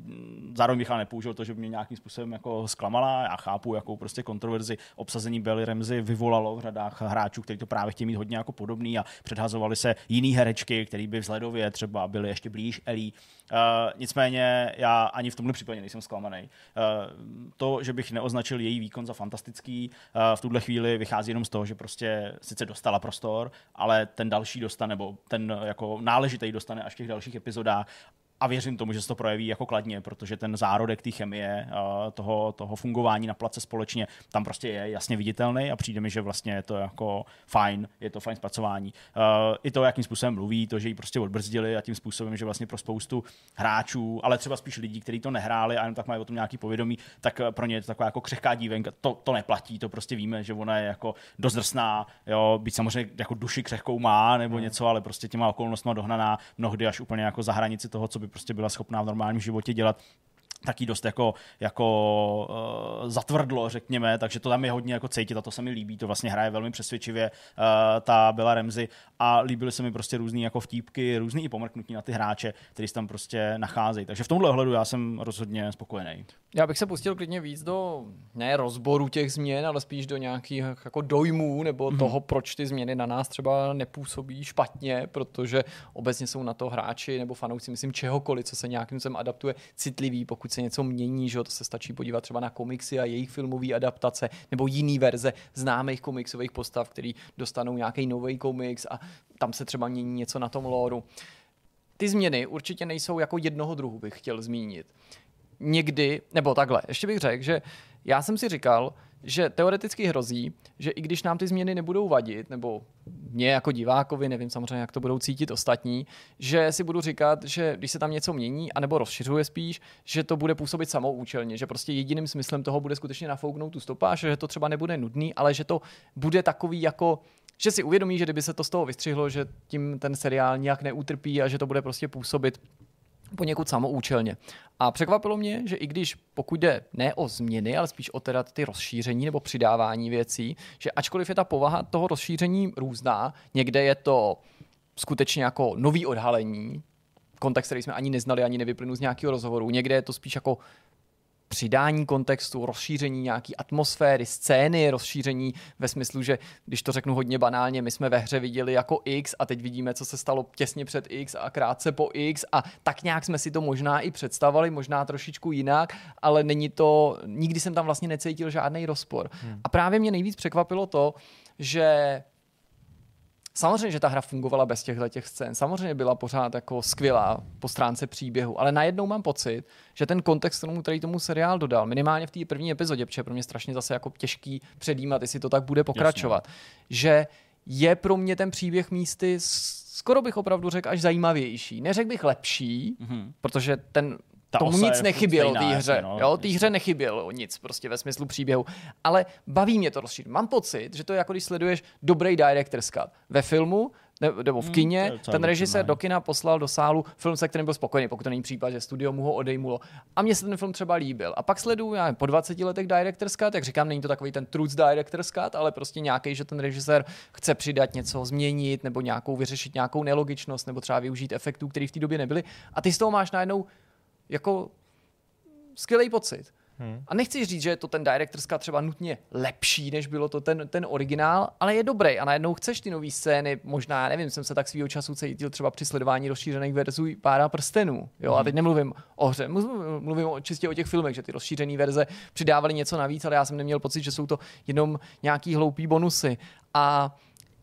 zároveň bych ale nepoužil to, že by mě nějakým způsobem jako zklamala. Já chápu, jakou prostě kontroverzi obsazení Belly Ramsey vyvolalo v řadách hráčů, kteří to právě chtějí mít hodně jako podobný a předhazovali se jiný herečky, který by vzhledově třeba byly ještě blíž Ellie. Uh, nicméně já ani v tomhle případě nejsem zklamaný. Uh, to, že bych neoznačil její výkon za fantastický, uh, v tuhle chvíli vychází jenom z toho, že prostě sice dostala prostor, ale ten další dostane, nebo ten jako náležitý dostane až v těch dalších epizodách a věřím tomu, že se to projeví jako kladně, protože ten zárodek té chemie, toho, toho fungování na place společně, tam prostě je jasně viditelný a přijde mi, že vlastně je to jako fajn, je to fajn zpracování. I to, jakým způsobem mluví, to, že ji prostě odbrzdili a tím způsobem, že vlastně pro spoustu hráčů, ale třeba spíš lidí, kteří to nehráli a jenom tak mají o tom nějaký povědomí, tak pro ně je to taková jako křehká dívenka. To, to neplatí, to prostě víme, že ona je jako dost drsná, jo, být samozřejmě jako duši křehkou má nebo hmm. něco, ale prostě těma okolnostmi dohnaná mnohdy až úplně jako za hranici toho, co prostě byla schopná v normálním životě dělat taky dost jako, jako uh, zatvrdlo, řekněme, takže to tam je hodně jako cítit a to se mi líbí, to vlastně hraje velmi přesvědčivě uh, ta byla Remzy a líbily se mi prostě různý jako vtípky, různý i pomrknutí na ty hráče, který se tam prostě nacházejí. Takže v tomhle ohledu já jsem rozhodně spokojený. Já bych se pustil klidně víc do ne rozboru těch změn, ale spíš do nějakých jako dojmů nebo mm-hmm. toho, proč ty změny na nás třeba nepůsobí špatně, protože obecně jsou na to hráči nebo fanoušci, myslím, čehokoliv, co se nějakým způsobem adaptuje, citliví, pokud se něco mění, že to se stačí podívat třeba na komiksy a jejich filmové adaptace nebo jiný verze známých komiksových postav, který dostanou nějaký nový komiks a tam se třeba mění něco na tom lóru. Ty změny určitě nejsou jako jednoho druhu, bych chtěl zmínit někdy, nebo takhle, ještě bych řekl, že já jsem si říkal, že teoreticky hrozí, že i když nám ty změny nebudou vadit, nebo mě jako divákovi, nevím samozřejmě, jak to budou cítit ostatní, že si budu říkat, že když se tam něco mění, anebo rozšiřuje spíš, že to bude působit samoučelně, že prostě jediným smyslem toho bude skutečně nafouknout tu stopáž, že to třeba nebude nudný, ale že to bude takový jako že si uvědomí, že kdyby se to z toho vystřihlo, že tím ten seriál nějak neutrpí a že to bude prostě působit poněkud samoučelně. A překvapilo mě, že i když pokud jde ne o změny, ale spíš o teda ty rozšíření nebo přidávání věcí, že ačkoliv je ta povaha toho rozšíření různá, někde je to skutečně jako nový odhalení, kontext, který jsme ani neznali, ani nevyplynul z nějakého rozhovoru. Někde je to spíš jako přidání kontextu, rozšíření nějaký atmosféry, scény, rozšíření ve smyslu, že když to řeknu hodně banálně, my jsme ve hře viděli jako X a teď vidíme, co se stalo těsně před X a krátce po X a tak nějak jsme si to možná i představovali, možná trošičku jinak, ale není to, nikdy jsem tam vlastně necítil žádný rozpor. Hmm. A právě mě nejvíc překvapilo to, že Samozřejmě, že ta hra fungovala bez těchto těch scén. Samozřejmě byla pořád jako skvělá po stránce příběhu, ale najednou mám pocit, že ten kontext, tomu, který tomu seriál dodal, minimálně v té první epizodě, protože pro mě strašně zase jako těžký předjímat, jestli to tak bude pokračovat, Jasně. že je pro mě ten příběh místy skoro bych opravdu řekl až zajímavější. Neřekl bych lepší, mm-hmm. protože ten ta tomu nic nechybělo té hře. No, jo, té hře nechybělo nic prostě ve smyslu příběhu. Ale baví mě to rozšířit. Mám pocit, že to je jako když sleduješ dobrý director's cut. Ve filmu nebo v hmm, kině, hmm, ten režisér do kina poslal do sálu film, se kterým byl spokojený, pokud to není případ, že studio mu ho odejmulo. A mně se ten film třeba líbil. A pak sleduju, já nevím, po 20 letech director's cut, jak říkám, není to takový ten truth director's cut, ale prostě nějaký, že ten režisér chce přidat něco, změnit, nebo nějakou vyřešit nějakou nelogičnost, nebo třeba využít efektů, které v té době nebyly. A ty z toho máš najednou jako skvělý pocit. Hmm. A nechci říct, že je to ten director's cut třeba nutně lepší, než bylo to ten, ten originál, ale je dobrý a najednou chceš ty nové scény, možná, nevím, jsem se tak svýho času cítil třeba při sledování rozšířených verzí pára prstenů. Jo, hmm. a teď nemluvím o hře, mluvím čistě o těch filmech, že ty rozšířené verze přidávaly něco navíc, ale já jsem neměl pocit, že jsou to jenom nějaký hloupý bonusy. A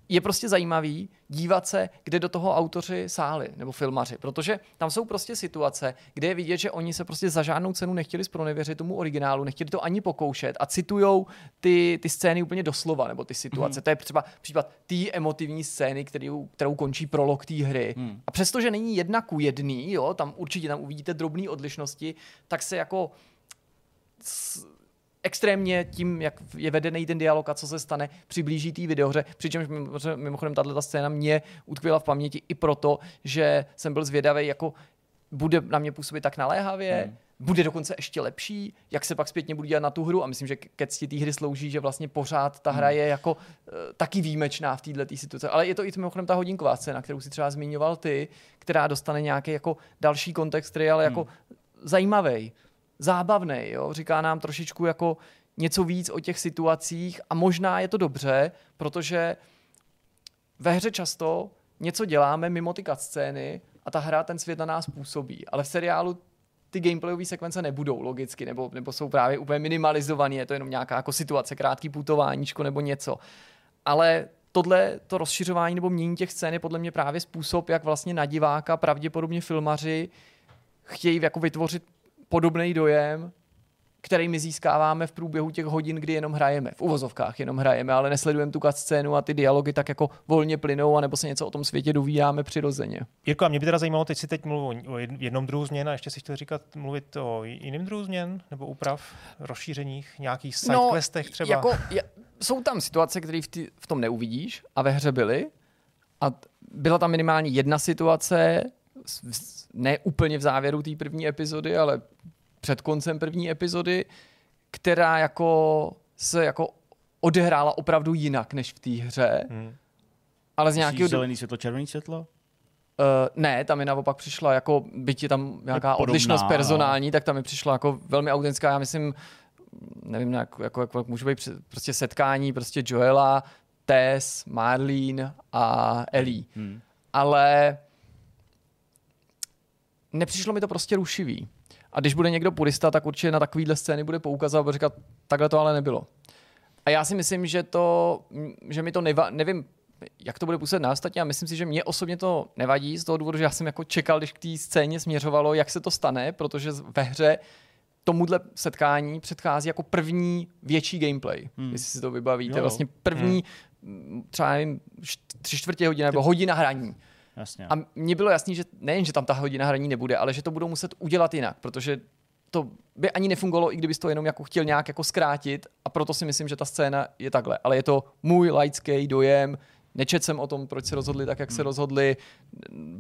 je prostě zajímavý dívat se, kde do toho autoři sáli nebo filmaři, protože tam jsou prostě situace, kde je vidět, že oni se prostě za žádnou cenu nechtěli zpronevěřit tomu originálu, nechtěli to ani pokoušet a citujou ty, ty scény úplně doslova, nebo ty situace. Mm. To je třeba případ té emotivní scény, kterou, kterou končí prolog té hry. Mm. A přestože není jedna ku jedný, jo, tam určitě tam uvidíte drobné odlišnosti, tak se jako extrémně tím, jak je vedený ten dialog a co se stane, přiblíží té videohře. Přičemž mimochodem tato scéna mě utkvěla v paměti i proto, že jsem byl zvědavý, jako bude na mě působit tak naléhavě, hmm. bude dokonce ještě lepší, jak se pak zpětně budu dělat na tu hru a myslím, že ke cti té hry slouží, že vlastně pořád ta hra je jako uh, taky výjimečná v této situaci. Ale je to i mimochodem ta hodinková scéna, kterou si třeba zmiňoval ty, která dostane nějaký jako další kontext, který je ale jako hmm. zajímavý, zábavný, jo? říká nám trošičku jako něco víc o těch situacích a možná je to dobře, protože ve hře často něco děláme mimo ty scény a ta hra ten svět na nás působí. Ale v seriálu ty gameplayové sekvence nebudou logicky, nebo, nebo jsou právě úplně minimalizované, je to jenom nějaká jako situace, krátký putováníčko nebo něco. Ale tohle, to rozšiřování nebo mění těch scén je podle mě právě způsob, jak vlastně na diváka pravděpodobně filmaři chtějí jako vytvořit podobný dojem, který my získáváme v průběhu těch hodin, kdy jenom hrajeme. V uvozovkách jenom hrajeme, ale nesledujeme tu scénu a ty dialogy tak jako volně plynou, anebo se něco o tom světě dovídáme přirozeně. Jirko, a mě by teda zajímalo, teď si teď mluvu o jednom druhu změn a ještě si chtěl říkat, mluvit o jiném druhu změn nebo úprav, rozšířeních, nějakých no, sidequestech no, třeba. Jako, je, jsou tam situace, které v, v tom neuvidíš a ve hře byly. A byla tam minimálně jedna situace, ne úplně v závěru té první epizody, ale před koncem první epizody, která jako se jako odehrála opravdu jinak než v té hře. Hmm. Ale z nějakého... Zelený světlo, červený světlo? Uh, ne, tam mi naopak přišla jako, byť je tam nějaká Podobná, odlišnost no. personální, tak tam mi přišla jako velmi autentická, já myslím, nevím, jak, jako, jako, jak může být prostě setkání prostě Joela, Tess, Marlene a Ellie. Hmm. Ale nepřišlo mi to prostě rušivý. A když bude někdo purista, tak určitě na takovýhle scény bude poukazovat a říkat, takhle to ale nebylo. A já si myslím, že to, že mi to neva, nevím, jak to bude působit na ostatní, a myslím si, že mě osobně to nevadí z toho důvodu, že já jsem jako čekal, když k té scéně směřovalo, jak se to stane, protože ve hře tomuhle setkání předchází jako první větší gameplay, hmm. jestli si to vybavíte. Jo. Vlastně první, hmm. třeba nevím, tři čtvrtě hodina nebo hodina hraní. Jasně. A mně bylo jasný, že nejen, že tam ta hodina hraní nebude, ale že to budou muset udělat jinak, protože to by ani nefungovalo, i kdybys to jenom jako chtěl nějak jako zkrátit a proto si myslím, že ta scéna je takhle. Ale je to můj laický dojem, nečet jsem o tom, proč se rozhodli tak, jak hmm. se rozhodli.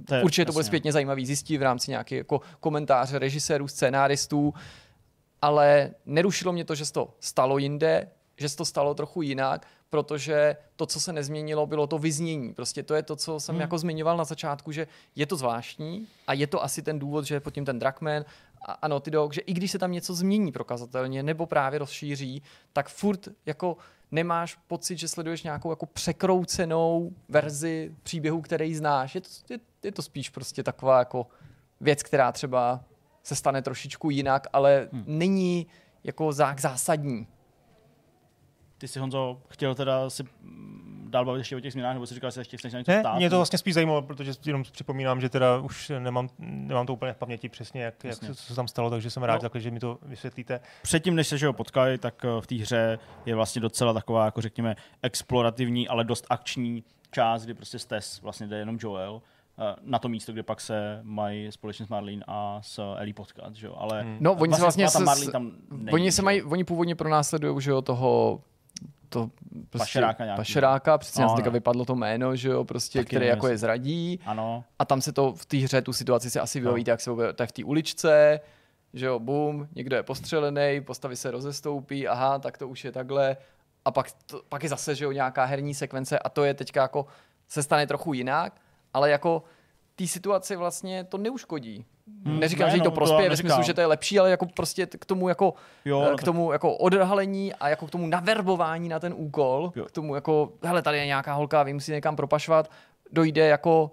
To je, Určitě jasně. to bude zpětně zajímavý zjistit v rámci nějakých jako komentáře režisérů, scénáristů, ale nerušilo mě to, že se to stalo jinde, že se to stalo trochu jinak, protože to, co se nezměnilo, bylo to vyznění. Prostě to je to, co jsem hmm. jako zmiňoval na začátku, že je to zvláštní a je to asi ten důvod, že je pod tím ten Drakman a, a Naughty Dog, že i když se tam něco změní prokazatelně nebo právě rozšíří, tak furt jako nemáš pocit, že sleduješ nějakou jako překroucenou verzi příběhu, který znáš. Je to, je, je to spíš prostě taková jako věc, která třeba se stane trošičku jinak, ale hmm. není jako zásadní. Ty si Honzo chtěl teda si dál bavit ještě o těch změnách, nebo si říkal, že se ještě chceš něco ne, ptát? Mě to vlastně spíš zajímalo, protože jenom připomínám, že teda už nemám, nemám to úplně v paměti přesně, jak, jak co se tam stalo, takže jsem rád, no. takhle, že mi to vysvětlíte. Předtím, než se ho potkali, tak eh, v té hře je vlastně docela taková, jako řekněme, explorativní, ale dost akční část, kdy prostě stes vlastně jde jenom Joel eh, na to místo, kde pak se mají společně s Marlene a s Ellie potkat, že jo? Ale hmm. no, oni vlastně, se vlastně tam není, oni se mají, oni původně pronásledují, že jo, toho to prostě pašeráka, nějaký, pašeráka přesně no, no. vypadlo to jméno, že jo, prostě, Taky který jako je zradí. Ano. A tam se to v té hře, tu situaci si asi vybavíte, no. jak se to je v té uličce, že jo, bum, někdo je postřelený, postavy se rozestoupí, aha, tak to už je takhle. A pak, to, pak je zase, že jo, nějaká herní sekvence a to je teďka jako, se stane trochu jinak, ale jako té situaci vlastně to neuškodí. Hmm, Neříkám, ne, že jí to no, prospěje ve smyslu, že to je lepší, ale jako prostě k tomu jako, jo, no, k tomu jako odhalení a jako k tomu naverbování na ten úkol, jo. k tomu jako, hele, tady je nějaká holka, vy musíte někam propašovat, dojde jako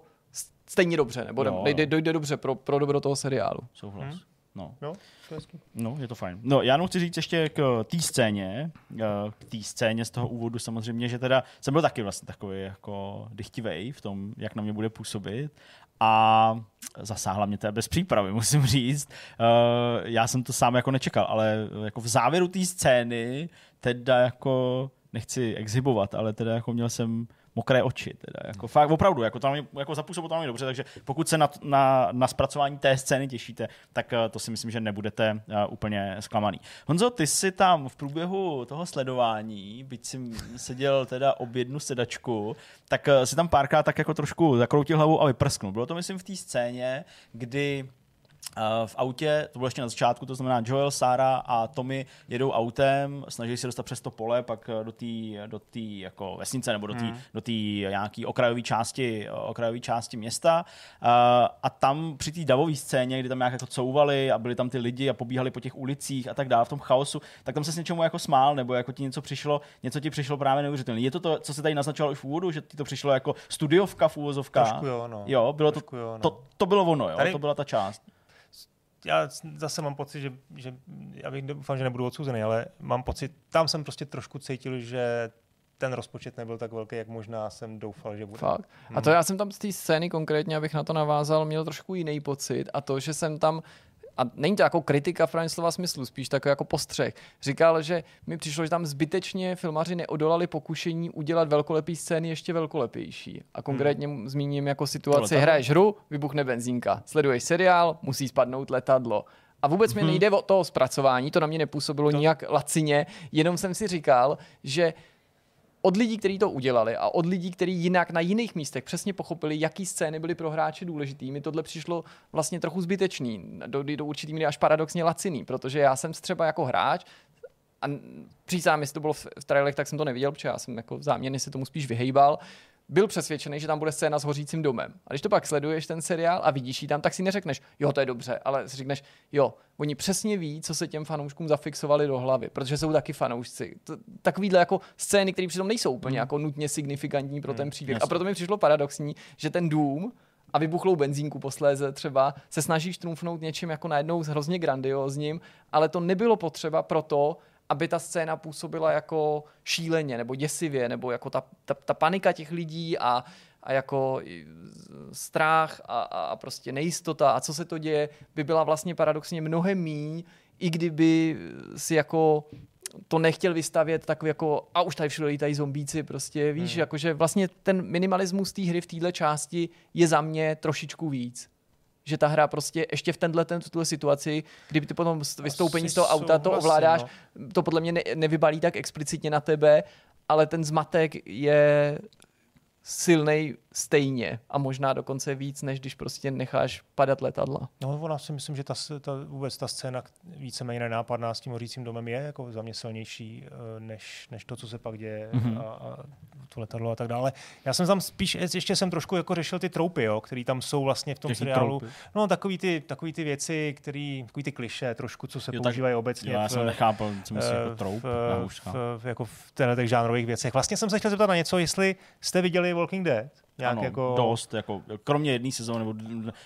stejně dobře, nebo jo, dojde, dojde dobře pro, pro dobro toho seriálu. Souhlas. Hmm. No. Jo, to je no, je to fajn. No, já jenom chci říct ještě k té scéně, k té scéně z toho úvodu samozřejmě, že teda jsem byl taky vlastně takový jako dychtivej v tom, jak na mě bude působit a zasáhla mě to bez přípravy, musím říct. Uh, já jsem to sám jako nečekal, ale jako v závěru té scény teda jako nechci exhibovat, ale teda jako měl jsem mokré oči. Teda. Jako, fakt, opravdu, jako, tam, jako zapůsobilo to dobře, takže pokud se na, na, na zpracování té scény těšíte, tak uh, to si myslím, že nebudete uh, úplně zklamaný. Honzo, ty jsi tam v průběhu toho sledování, byť jsi seděl teda ob jednu sedačku, tak uh, si tam párkrát tak jako trošku zakroutil hlavu a vyprsknul. Bylo to, myslím, v té scéně, kdy v autě, to bylo ještě na začátku, to znamená Joel, Sara a Tommy jedou autem, snaží se dostat přes to pole, pak do té do tý jako vesnice nebo do té hmm. do nějaký okrajové části, okrajové části města. A tam při té davové scéně, kdy tam nějak jako couvali a byli tam ty lidi a pobíhali po těch ulicích a tak dále v tom chaosu, tak tam se s něčemu jako smál, nebo jako ti něco přišlo, něco ti přišlo právě neuvěřitelné. Je to to, co se tady naznačovalo už v úvodu, že ti to přišlo jako studiovka v úvozovkách? Trošku jo, no. Jo, bylo Trošku to, jo, no. to, to, bylo ono, jo, Tady- to byla ta část. Já zase mám pocit, že, že já bych doufám, že nebudu odsouzený, ale mám pocit, tam jsem prostě trošku cítil, že ten rozpočet nebyl tak velký, jak možná jsem doufal, že bude. Fakt. A to já jsem tam z té scény konkrétně, abych na to navázal, měl trošku jiný pocit a to, že jsem tam a není to jako kritika v pravém slova smyslu, spíš takový jako postřeh. Říkal, že mi přišlo, že tam zbytečně filmaři neodolali pokušení udělat velkolepý scény ještě velkolepější. A konkrétně hmm. zmíním jako situaci, hraješ hru, vybuchne benzínka, sleduješ seriál, musí spadnout letadlo. A vůbec mi nejde o to zpracování, to na mě nepůsobilo to... nijak lacině, jenom jsem si říkal, že od lidí, kteří to udělali a od lidí, kteří jinak na jiných místech přesně pochopili, jaký scény byly pro hráče důležitý, mi tohle přišlo vlastně trochu zbytečný, do, do určitý míry až paradoxně laciný, protože já jsem třeba jako hráč a přísám, jestli to bylo v, v trailech, tak jsem to neviděl, protože já jsem jako záměrně se tomu spíš vyhejbal, byl přesvědčený, že tam bude scéna s hořícím domem. A když to pak sleduješ ten seriál a vidíš ji tam, tak si neřekneš, jo, to je dobře, ale si řekneš, jo, oni přesně ví, co se těm fanouškům zafixovali do hlavy, protože jsou taky fanoušci. Takovýhle jako scény, které přitom nejsou úplně jako nutně signifikantní pro ten příběh. A proto mi přišlo paradoxní, že ten dům a vybuchlou benzínku posléze třeba se snažíš trumfnout něčím jako najednou hrozně grandiózním, ale to nebylo potřeba proto, aby ta scéna působila jako šíleně nebo děsivě, nebo jako ta, ta, ta panika těch lidí a, a jako strach a, a prostě nejistota a co se to děje, by byla vlastně paradoxně mnohem míň, i kdyby si jako to nechtěl vystavět takový jako a už tady všude lítají zombíci, prostě víš, hmm. jakože vlastně ten minimalismus té hry v téhle části je za mě trošičku víc. Že ta hra prostě ještě v tenhle ten, tuhle situaci, kdyby ty potom vystoupení z toho auta to souhlasím, ovládáš, to podle mě ne, nevybalí tak explicitně na tebe, ale ten zmatek je silnej stejně a možná dokonce víc, než když prostě necháš padat letadla. No, ona si myslím, že ta, ta, vůbec ta scéna víceméně nenápadná s tím hořícím domem je jako za mě silnější, eh, než, než to, co se pak děje Mhm. mm-hmm. a, a to letadlo a tak dále. Já jsem tam spíš, ještě jsem trošku jako řešil ty troupy, jo, které tam jsou vlastně v tom Jaký seriálu. troupy? No, takový ty, takový ty věci, který, takový ty kliše trošku, co se Jo, tak- používají obecně. Jo, já v- jsem nechápal, co myslíš eh, jako troup v, v, v, jako v těchto těch žánrových věcech. Vlastně jsem se chtěl zeptat na něco, jestli jste viděli Walking Dead. Nějak ano, jako... dost, jako, kromě jedné sezóny, nebo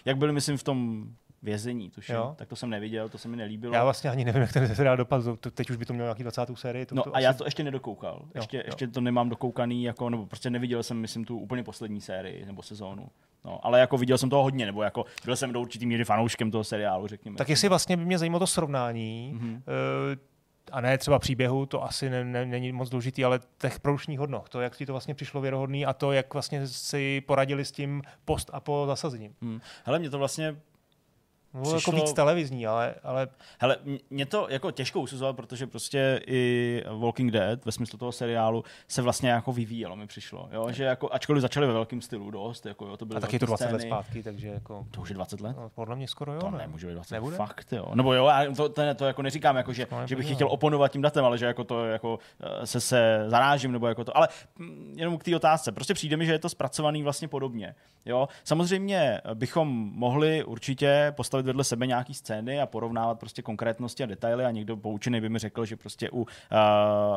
jak byli, myslím, v tom vězení, tuším, Jo. tak to jsem neviděl, to se mi nelíbilo. Já vlastně ani nevím, jak ten seriál dopadl. Teď už by to mělo nějaký 20. sérii. To, No to a já asi- to ještě nedokoukal. Ještě, jo. ještě to nemám dokoukaný, jako, nebo prostě neviděl jsem, myslím, tu úplně poslední sérii nebo sezónu. No, ale jako viděl jsem toho hodně, nebo jako byl jsem do určitý míry fanouškem toho seriálu, řekněme. Tak jestli vlastně by mě zajímalo to srovnání, Mhm. mm-hmm. A ne třeba příběhu, to asi ne, ne, není moc důležitý, ale těch produčních hodnot, to, jak ti to vlastně přišlo věrohodný a to, jak vlastně si poradili s tím post a po zasazením. Hmm. Hele, mě to vlastně Bylo jako Přišlo- víc televizní, ale, ale Hele, mě to jako těžko usuzovat, protože prostě i Walking Dead ve smyslu toho seriálu se vlastně jako vyvíjelo, mi přišlo. Jo? Že jako, ačkoliv začali ve velkém stylu dost, jako jo, to byly a tak je to velké 20 let scény. zpátky, takže jako... To už je 20 let? No, podle mě skoro jo. To ne? nemůže být 20 Nebude? Fakt, jo. Nebo jo, já to, to, to jako neříkám, jako, že, To že bych chtěl oponovat tím datem, ale že jako to jako eh, se, se zarážím, nebo jako to. Ale mm, jenom k té otázce. Prostě přijde mi, že je to zpracovaný vlastně podobně. Jo? Samozřejmě bychom mohli určitě postavit vedle sebe nějaký scény a porovnávat prostě konkrétnosti a detaily a někdo poučený by mi řekl, že prostě u uh,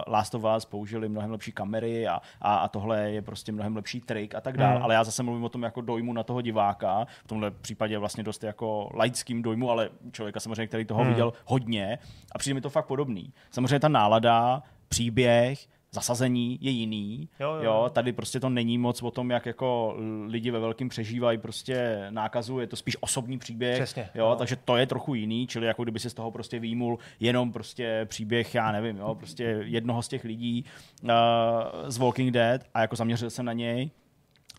Last of Us použili mnohem lepší kamery a, a, a tohle je prostě mnohem lepší trik a tak dále. Hmm. Ale já zase mluvím o tom jako dojmu na toho diváka. V tomhle případě vlastně dost jako laickým dojmu, ale člověka samozřejmě, který toho Hmm. viděl hodně a přijde mi to fakt podobný. Samozřejmě ta nálada, příběh, zasazení je jiný. Jo, jo. jo, tady prostě to není moc o tom, jak jako lidi ve velkým přežívají prostě nákazu, je to spíš osobní příběh. Přesně, Jo, no. takže to je trochu jiný, čili jako kdyby si z toho prostě výjimul jenom prostě příběh, já nevím, jo, prostě jednoho z těch lidí uh, z Walking Dead a jako zaměřil se na něj,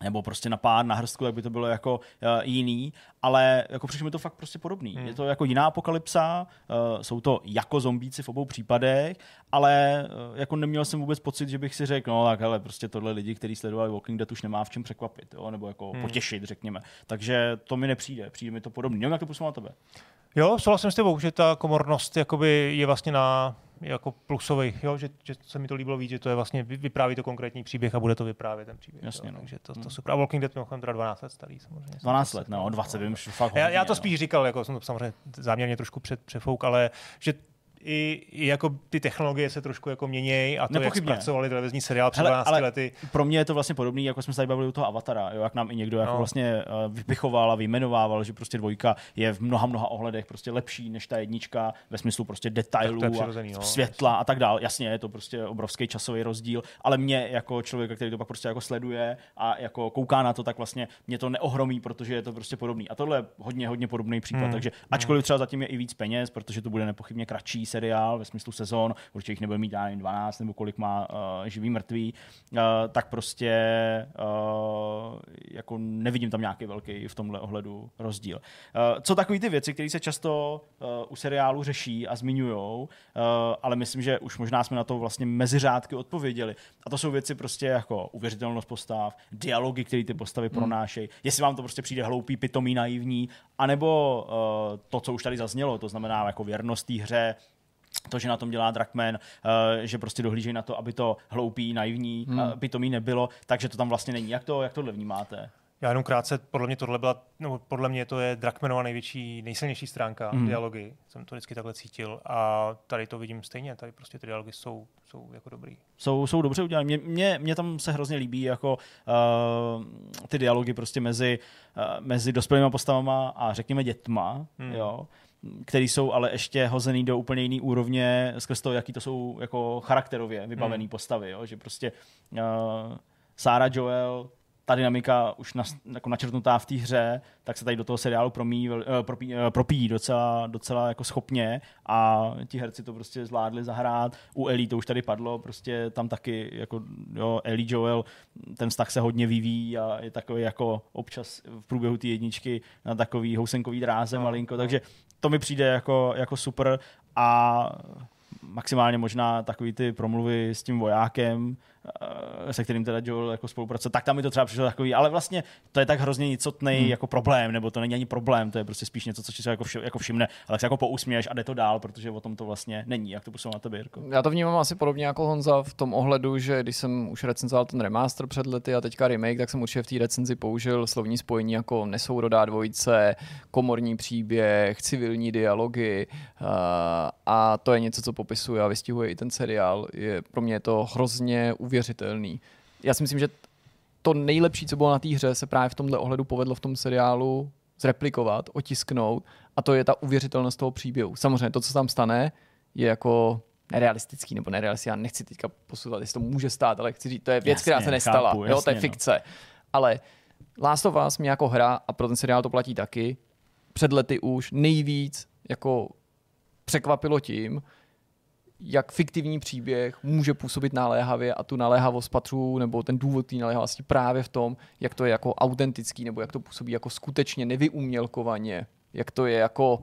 nebo prostě na pár, na hrstku, tak by to bylo jako uh, jiný, ale jako přišlo mi to fakt prostě podobný. Hmm. Je to jako jiná apokalypsa, uh, jsou to jako zombíci v obou případech, ale uh, jako neměl jsem vůbec pocit, že bych si řekl, no tak hele, prostě tohle lidi, kteří sledovali Walking Dead už nemá v čem překvapit, jo? nebo jako hmm. potěšit, řekněme. Takže to mi nepřijde, přijde mi to podobný. Nevím, jak to působilo na tebe. Jo, souhlasím s tebou, že ta komornost jakoby je vlastně na jako plusový, jo, že, že, se mi to líbilo víc, že to je vlastně, vypráví to konkrétní příběh a bude to vyprávět ten příběh. Jasně, jo, no. Takže to, to hmm. super. A Walking Dead mimochodem teda 12 let starý samozřejmě. 12 let, no, 20 vím, fakt já, já to spíš říkal, jako jsem to samozřejmě záměrně trošku před, přefouk, ale že i, i jako ty technologie se trošku jako měnějí a to, Nepochybně. jak zpracovali televizní seriál před 12 ale lety. Pro mě je to vlastně podobný, jako jsme se tady bavili u toho Avatara, jo, jak nám i někdo jako no. jako vlastně uh, vypichoval a vyjmenovával, že prostě dvojka je v mnoha, mnoha ohledech prostě lepší než ta jednička ve smyslu prostě detailů a no, světla a tak dále. Jasně, je to prostě obrovský časový rozdíl, ale mě jako člověka, který to pak prostě jako sleduje a jako kouká na to, tak vlastně mě to neohromí, protože je to prostě podobný. A tohle je hodně, hodně podobný případ. Hmm. Takže ačkoliv hmm. třeba zatím je i víc peněz, protože to bude nepochybně kratší seriál ve smyslu sezon, určitě jich nebude mít ani 12 nebo kolik má uh, živý mrtvý, uh, tak prostě uh, jako nevidím tam nějaký velký v tomhle ohledu rozdíl. Uh, co takový ty věci, které se často uh, u seriálu řeší a zmiňují, uh, ale myslím, že už možná jsme na to vlastně mezi řádky odpověděli. A to jsou věci prostě jako uvěřitelnost postav, dialogy, které ty postavy hmm. pronášejí, jestli vám to prostě přijde hloupý, pitomý, naivní, anebo uh, to, co už tady zaznělo, to znamená jako věrnost té hře, to, že na tom dělá Drakman, uh, že prostě dohlížejí na to, aby to hloupý, naivní, hmm. uh, pitomý nebylo, takže to tam vlastně není. Jak to, jak tohle vnímáte? Já jenom krátce, podle mě tohle byla, no, podle mě to je Drakmanova největší, nejsilnější stránka, mm. dialogy. Jsem to vždycky takhle cítil a tady to vidím stejně, tady prostě ty dialogy jsou, jsou jako dobrý. Jsou, jsou dobře udělané. Mě, mě, mě, tam se hrozně líbí jako uh, ty dialogy prostě mezi, uh, mezi dospělými postavama a řekněme dětma, mm. jo který jsou ale ještě hozený do úplně jiný úrovně skrz toho, jaký to jsou jako charakterově vybavený hmm. postavy, jo? že prostě uh, Sarah Joel ta dynamika už na, jako načrtnutá v té hře, tak se tady do toho seriálu promí, uh, propí, uh, propíjí docela, docela jako schopně a ti herci to prostě zvládli zahrát. U Ellie to už tady padlo, prostě tam taky jako jo, Ellie Joel, ten vztah se hodně vyvíjí a je takový jako občas v průběhu té jedničky na takový housenkový dráze no, malinko, no. takže to mi přijde jako, jako super a maximálně možná takový ty promluvy s tím vojákem, Eh, se kterým teda Joel jako spolupracuje, tak tam mi to třeba přišlo takový, ale vlastně to je tak hrozně nicotný hmm. jako problém, nebo to není ani problém, to je prostě spíš něco, co si jako, vši, jako všimne, ale se jako pousměješ a jde to dál, protože o tom to vlastně není. Jak to působí na tebe, Jirko? Já to vnímám asi podobně jako Honza v tom ohledu, že když jsem už recenzoval ten remaster před lety a teďka remake, tak jsem určitě v té recenzi použil slovní spojení jako nesourodá dvojice, komorní příběh, civilní dialogy uh, a to je něco, co popisuje a vystihuje i ten seriál. Je, pro mě je to hrozně neuvěřitelný. Já si myslím, že to nejlepší, co bylo na té hře, se právě v tomhle ohledu povedlo v tom seriálu zreplikovat, otisknout a to je ta uvěřitelnost toho příběhu. Samozřejmě to, co tam stane, je jako nerealistický nebo nerealistický. Já nechci teďka posuzovat, jestli to může stát, ale chci říct, to je věc, jasně, která se nestala. Chápu, jasně, jo, to je no. fikce. No. Ale Last of Us mě jako hra, a pro ten seriál to platí taky, před lety už nejvíc jako překvapilo tím, jak fiktivní příběh může působit naléhavě a tu naléhavost patřu, nebo ten důvod té naléhavosti právě v tom, jak to je jako autentický, nebo jak to působí jako skutečně nevyumělkovaně, jak to je jako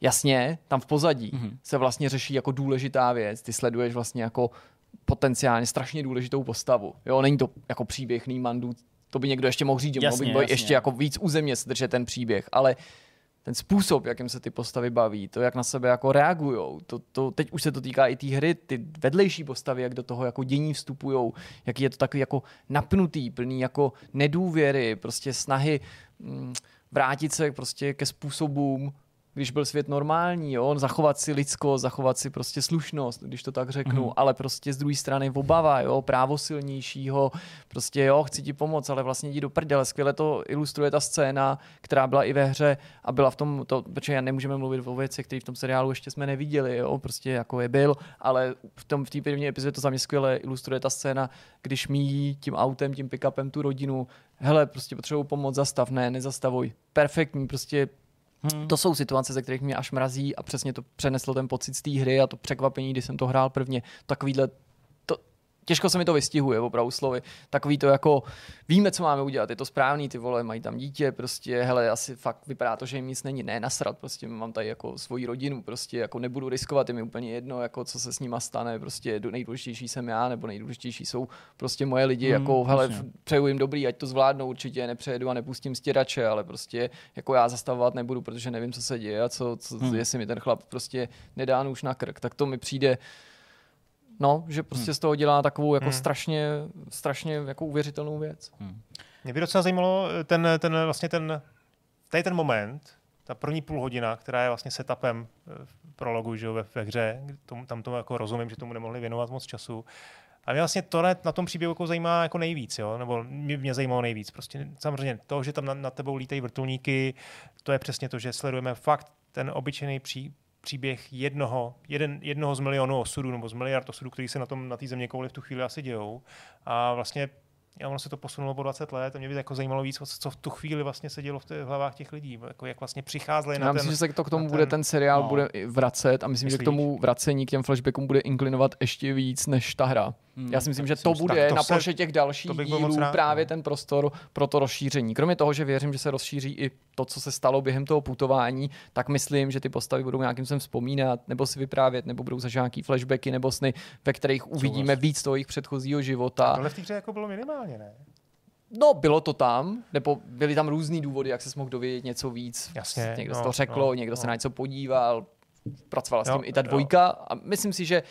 jasně, tam v pozadí mm-hmm. se vlastně řeší jako důležitá věc, ty sleduješ vlastně jako potenciálně strašně důležitou postavu. Jo, není to jako příběh Nýmandů, to by někdo ještě mohl říct, že mohl by ještě jako víc územně se držet ten příběh, ale ten způsob, jakým se ty postavy baví, to, jak na sebe jako reagují, to, to, teď už se to týká i té hry, ty vedlejší postavy, jak do toho jako dění vstupují, jaký je to takový jako napnutý, plný jako nedůvěry, prostě snahy mm, vrátit se prostě ke způsobům, když byl svět normální, jo, zachovat si lidsko, zachovat si prostě slušnost, když to tak řeknu, mm-hmm. ale prostě z druhé strany obava, jo, právo silnějšího, prostě jo, chci ti pomoct, ale vlastně jdi do prdele. Skvěle to ilustruje ta scéna, která byla i ve hře a byla v tom, to, protože já nemůžeme mluvit o věcech, které v tom seriálu ještě jsme neviděli, jo, prostě jako je byl, ale v tom v té první epizodě to za mě skvěle ilustruje ta scéna, když míjí tím autem, tím pickupem tu rodinu, hele, prostě potřebuji pomoc, zastav, ne, nezastavuj. Perfektní, prostě Hmm. To jsou situace, ze kterých mě až mrazí a přesně to přeneslo ten pocit z té hry a to překvapení, když jsem to hrál prvně. Takovýhle, těžko se mi to vystihuje, opravdu slovy. Takový to jako, víme, co máme udělat, je to správný, ty vole, mají tam dítě, prostě, hele, asi fakt vypadá to, že jim nic není, ne, nasrat, prostě mám tady jako svoji rodinu, prostě jako nebudu riskovat, je mi úplně jedno, jako co se s nima stane, prostě nejdůležitější jsem já, nebo nejdůležitější jsou prostě moje lidi, hmm, jako, hele, vlastně. přeju jim dobrý, ať to zvládnou, určitě nepřejedu a nepustím stěrače, ale prostě jako já zastavovat nebudu, protože nevím, co se děje a co, co hmm. jestli mi ten chlap prostě nedá už na krk, tak to mi přijde, No, že prostě hmm. z toho dělá takovou jako hmm. strašně, strašně jako uvěřitelnou věc. Hmm. Mě by docela zajímalo ten, ten vlastně ten, tady ten moment, ta první půl hodina, která je vlastně setupem v prologu že ve, ve hře, tomu, tam to jako rozumím, že tomu nemohli věnovat moc času. A mě vlastně to na tom příběhu jako zajímá jako nejvíc, jo? nebo mě, mě zajímalo nejvíc. Prostě samozřejmě to, že tam na, na tebou lítají vrtulníky, to je přesně to, že sledujeme fakt ten obyčejný pří, příběh jednoho, jeden, jednoho z milionů osudů nebo z miliard osudů, který se na tom na té země kouli v tu chvíli asi dějou. A vlastně a ono se to posunulo po 20 let a mě by jako zajímalo víc, co v tu chvíli vlastně se dělo v, těch hlavách těch lidí, jako jak vlastně přicházeli na Já myslím, ten, že se to k tomu bude ten, ten seriál no, bude vracet a myslím, Myslíš? že k tomu vracení, k těm flashbackům bude inklinovat ještě víc než ta hra. Hmm, Já si myslím, že to bude to na ploše těch dalších dílů právě ten prostor pro to rozšíření. Kromě toho, že věřím, že se rozšíří i to, co se stalo během toho putování, tak myslím, že ty postavy budou nějakým způsobem vzpomínat, nebo si vyprávět, nebo budou zažít nějaký flashbacky nebo sny, ve kterých uvidíme víc toho jejich předchozího života. Ale v té hře jako bylo minimálně, ne? No, bylo to tam, nebo byly tam různý důvody, jak se mohl dovědět něco víc. Jasně. Někdo no, to řeklo, no, někdo no. se na něco podíval, pracovala s tím jo, i ta dvojka jo. a myslím si, že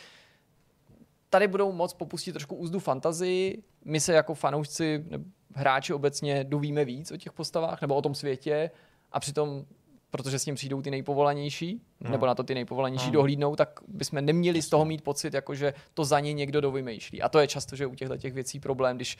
tady budou moc popustit trošku úzdu fantazii. My se jako fanoušci, hráči obecně dovíme víc o těch postavách nebo o tom světě a přitom protože s ním přijdou ty nejpovolanější, no. nebo na to ty nejpovolanější no. dohlídnou, tak bychom neměli z toho mít pocit, jako že to za ně někdo dovymýšlí. A to je často, že u těchto těch věcí problém, když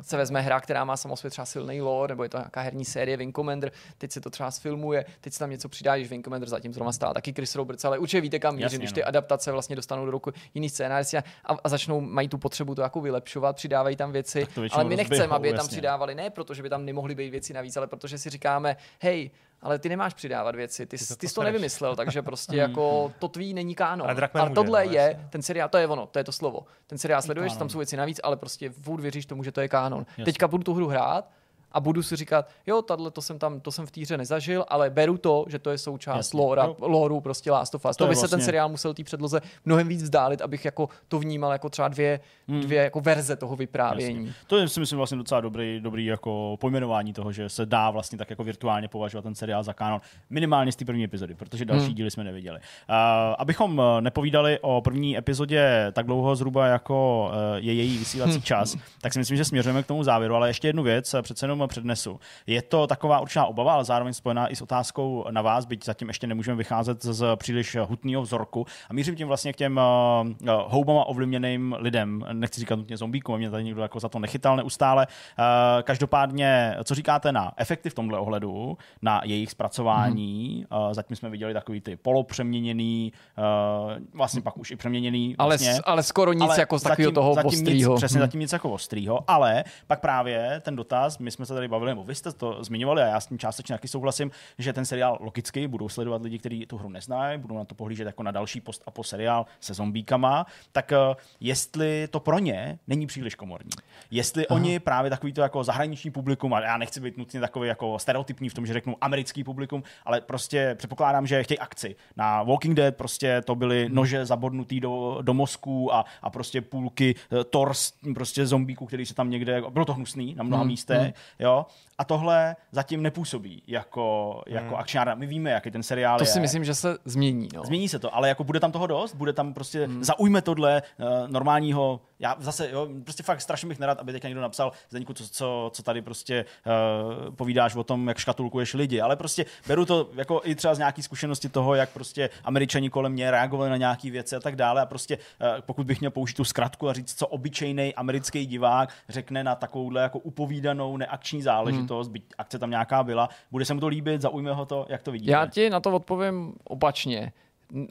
se vezme hra, která má samosvět třeba silný lore, nebo je to nějaká herní série Wing Commander, teď se to třeba sfilmuje, teď se tam něco přidá, když Wing Commander zatím zrovna stál taky Chris Roberts, ale určitě víte kam mířím, když ty no. adaptace vlastně dostanou do ruku jiný scénář a, a, začnou, mají tu potřebu to jako vylepšovat, přidávají tam věci, ale my nechceme, aby je tam přidávali, ne protože by tam nemohly být věci navíc, ale protože si říkáme, hej, ale ty nemáš přidávat věci, ty, ty, to, ty jsi to nevymyslel, takže prostě jako to tvý není káno. Ale, ale tohle no, je, ten seriál, to je ono, to je to slovo. Ten seriál sleduješ, tam jsou věci navíc, ale prostě furt věříš tomu, že to je kánon. Jasně. Teďka budu tu hru hrát a budu si říkat, jo, tato, to jsem tam, to jsem v týře nezažil, ale beru to, že to je součást lore, loreu prostě Last of Us. To, to by vlastně... se ten vlastně- seriál musel té předloze mnohem víc vzdálit, abych jako to vnímal jako třeba dvě, hmm. dvě jako verze toho vyprávění. Jasně. To je si myslím vlastně docela dobrý, dobrý jako pojmenování toho, že se dá vlastně tak jako virtuálně považovat ten seriál za kanon. Minimálně z té první epizody, protože další hmm. díly jsme neviděli. Uh, abychom eh, nepovídali o první epizodě tak dlouho zhruba jako uh, je její vysílací čas, tak si myslím, že směřujeme k tomu závěru, ale ještě jednu věc, přece jenom jenom přednesu. Je to taková určitá obava, ale zároveň spojená i s otázkou na vás, byť zatím ještě nemůžeme vycházet z příliš hutného vzorku. A mířím tím vlastně k těm uh, houbama ovlivněným lidem. Nechci říkat nutně zombíkům, mě tady někdo jako za to nechytal neustále. Uh, každopádně, co říkáte na efekty v tomhle ohledu, na jejich zpracování? Hmm. Uh, zatím jsme viděli takový ty polopřeměněný, uh, vlastně pak už i přeměněný. Vlastně. Ale, ale skoro nic ale jako z takového toho zatím ostrýho. Nic, přesně, hmm. zatím nic jako ostrýho, ale pak právě ten dotaz, my jsme se tady bavili, nebo vy jste to zmiňovali a já s tím částečně taky souhlasím, že ten seriál logicky budou sledovat lidi, kteří tu hru neznají, budou na to pohlížet jako na další post a po seriál se zombíkama, tak uh, jestli to pro ně není příliš komorní. Jestli Aha. oni právě takový to jako zahraniční publikum, a já nechci být nutně takový jako stereotypní v tom, že řeknu americký publikum, ale prostě předpokládám, že chtějí akci. Na Walking Dead prostě to byly hmm. nože zabodnutý do, do mozku a, a prostě půlky uh, tors prostě zombíků, který se tam někde, bylo to hnusný na mnoha hmm. místech, hmm. Jo, a tohle zatím nepůsobí jako, jako hmm. akčňárna. My víme, jaký ten seriál to je. To si myslím, že se změní. No. Změní se to, ale jako bude tam toho dost, bude tam prostě, hmm. zaujme tohle uh, normálního, já zase, jo, prostě fakt strašně bych nerad, aby teď někdo napsal, Zdeňku, co, co, co tady prostě uh, povídáš o tom, jak škatulkuješ lidi, ale prostě beru to jako i třeba z nějaký zkušenosti toho, jak prostě američani kolem mě reagovali na nějaké věci a tak dále a prostě uh, pokud bych měl použít tu zkratku a říct, co obyčejný americký divák řekne na takovouhle jako upovídanou neakční záležitost, hmm záležitost, byť akce tam nějaká byla. Bude se mu to líbit, zaujme ho to, jak to vidíte? Já ti na to odpovím opačně.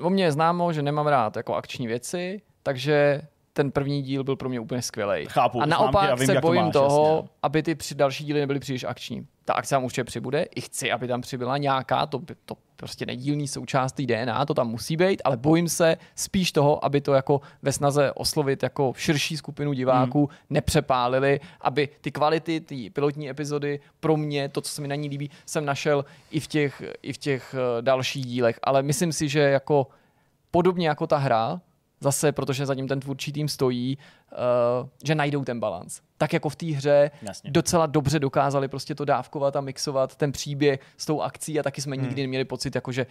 O mě je známo, že nemám rád jako akční věci, takže ten první díl byl pro mě úplně skvělý. Chápu, a naopak tě vím, se jak to bojím máš, toho, jasně. aby ty při další díly nebyly příliš akční. Ta akce tam určitě přibude, i chci, aby tam přibyla nějaká, to, to prostě nedílný součást té DNA, to tam musí být, ale bojím se spíš toho, aby to jako ve snaze oslovit jako širší skupinu diváků Hmm. nepřepálili, aby ty kvality, ty pilotní epizody pro mě, to, co se mi na ní líbí, jsem našel i v těch, i v těch eh, dalších dílech. Ale myslím si, že jako podobně jako ta hra, zase, protože zatím ten tvůrčí tým stojí, uh, že najdou ten balans. Tak jako v té hře Jasně. docela dobře dokázali prostě to dávkovat a mixovat ten příběh s tou akcí a taky jsme nikdy neměli pocit, jako že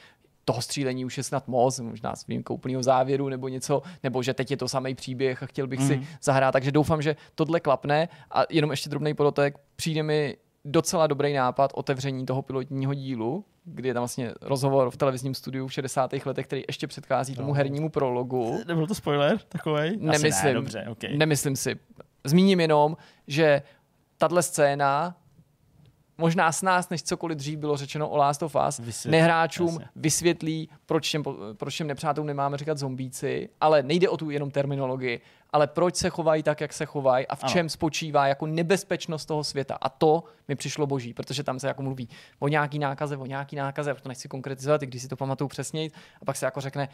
toho střílení už je snad moc, možná s výjimkou úplného závěru nebo něco, nebo že teď je to samý příběh a chtěl bych si zahrát, takže doufám, že tohle klapne. A jenom ještě drobný podotek, přijde mi docela dobrý nápad otevření toho pilotního dílu, kdy je tam vlastně rozhovor v televizním studiu v 60. letech, který ještě předchází tomu hernímu prologu. Nebyl to spoiler takovej? Nemyslím. Asi ne, dobře, okay. Nemyslím si. Zmíním jenom, že tahle scéna možná s nás, než cokoliv dřív bylo řečeno o Last of Us, Vysvětlí, nehráčům jasně. vysvětlí, proč těm, proč těm nepřátelům nemáme říkat zombíci, ale nejde o tu jenom terminologii, ale proč se chovají tak, jak se chovají a v Ano. čem spočívá jako nebezpečnost toho světa. A to mi přišlo boží, protože tam se jako mluví o nějaký nákaze, o nějaký nákaze, proto nechci konkretizovat, i když si to pamatuju přesněji, a pak se jako řekne,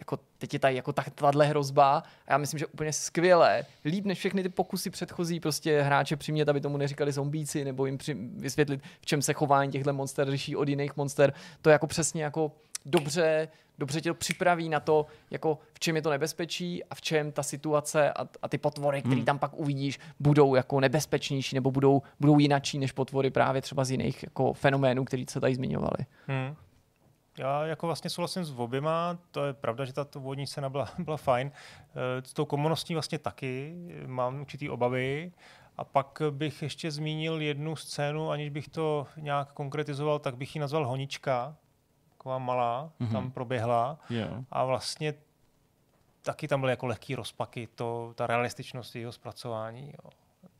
jako teď je tady jako tak, tahle hrozba a já myslím, že úplně skvěle, líp než všechny ty pokusy předchozí prostě hráče přimět, aby tomu neříkali zombíci, nebo jim při, vysvětlit, v čem se chování těchto monster liší od jiných monster. To je jako přesně jako dobře, dobře tě to připraví na to, jako v čem je to nebezpečí a v čem ta situace a, a ty potvory, které tam pak uvidíš, budou jako nebezpečnější nebo budou, budou jinačí než potvory právě třeba z jiných jako fenoménů, který se tady zmiňovali. Hmm. Já jako vlastně souhlasím s oběma, to je pravda, že ta úvodní scéna byla, byla fajn. Eh, S tou komuností vlastně taky mám určitý obavy. A pak bych ještě zmínil jednu scénu, aniž bych to nějak konkretizoval, tak bych ji nazval Honička, taková malá, mm-hmm. tam proběhla. Jo. A vlastně taky tam byly jako lehký rozpaky, to, ta realističnost jeho zpracování. Jo.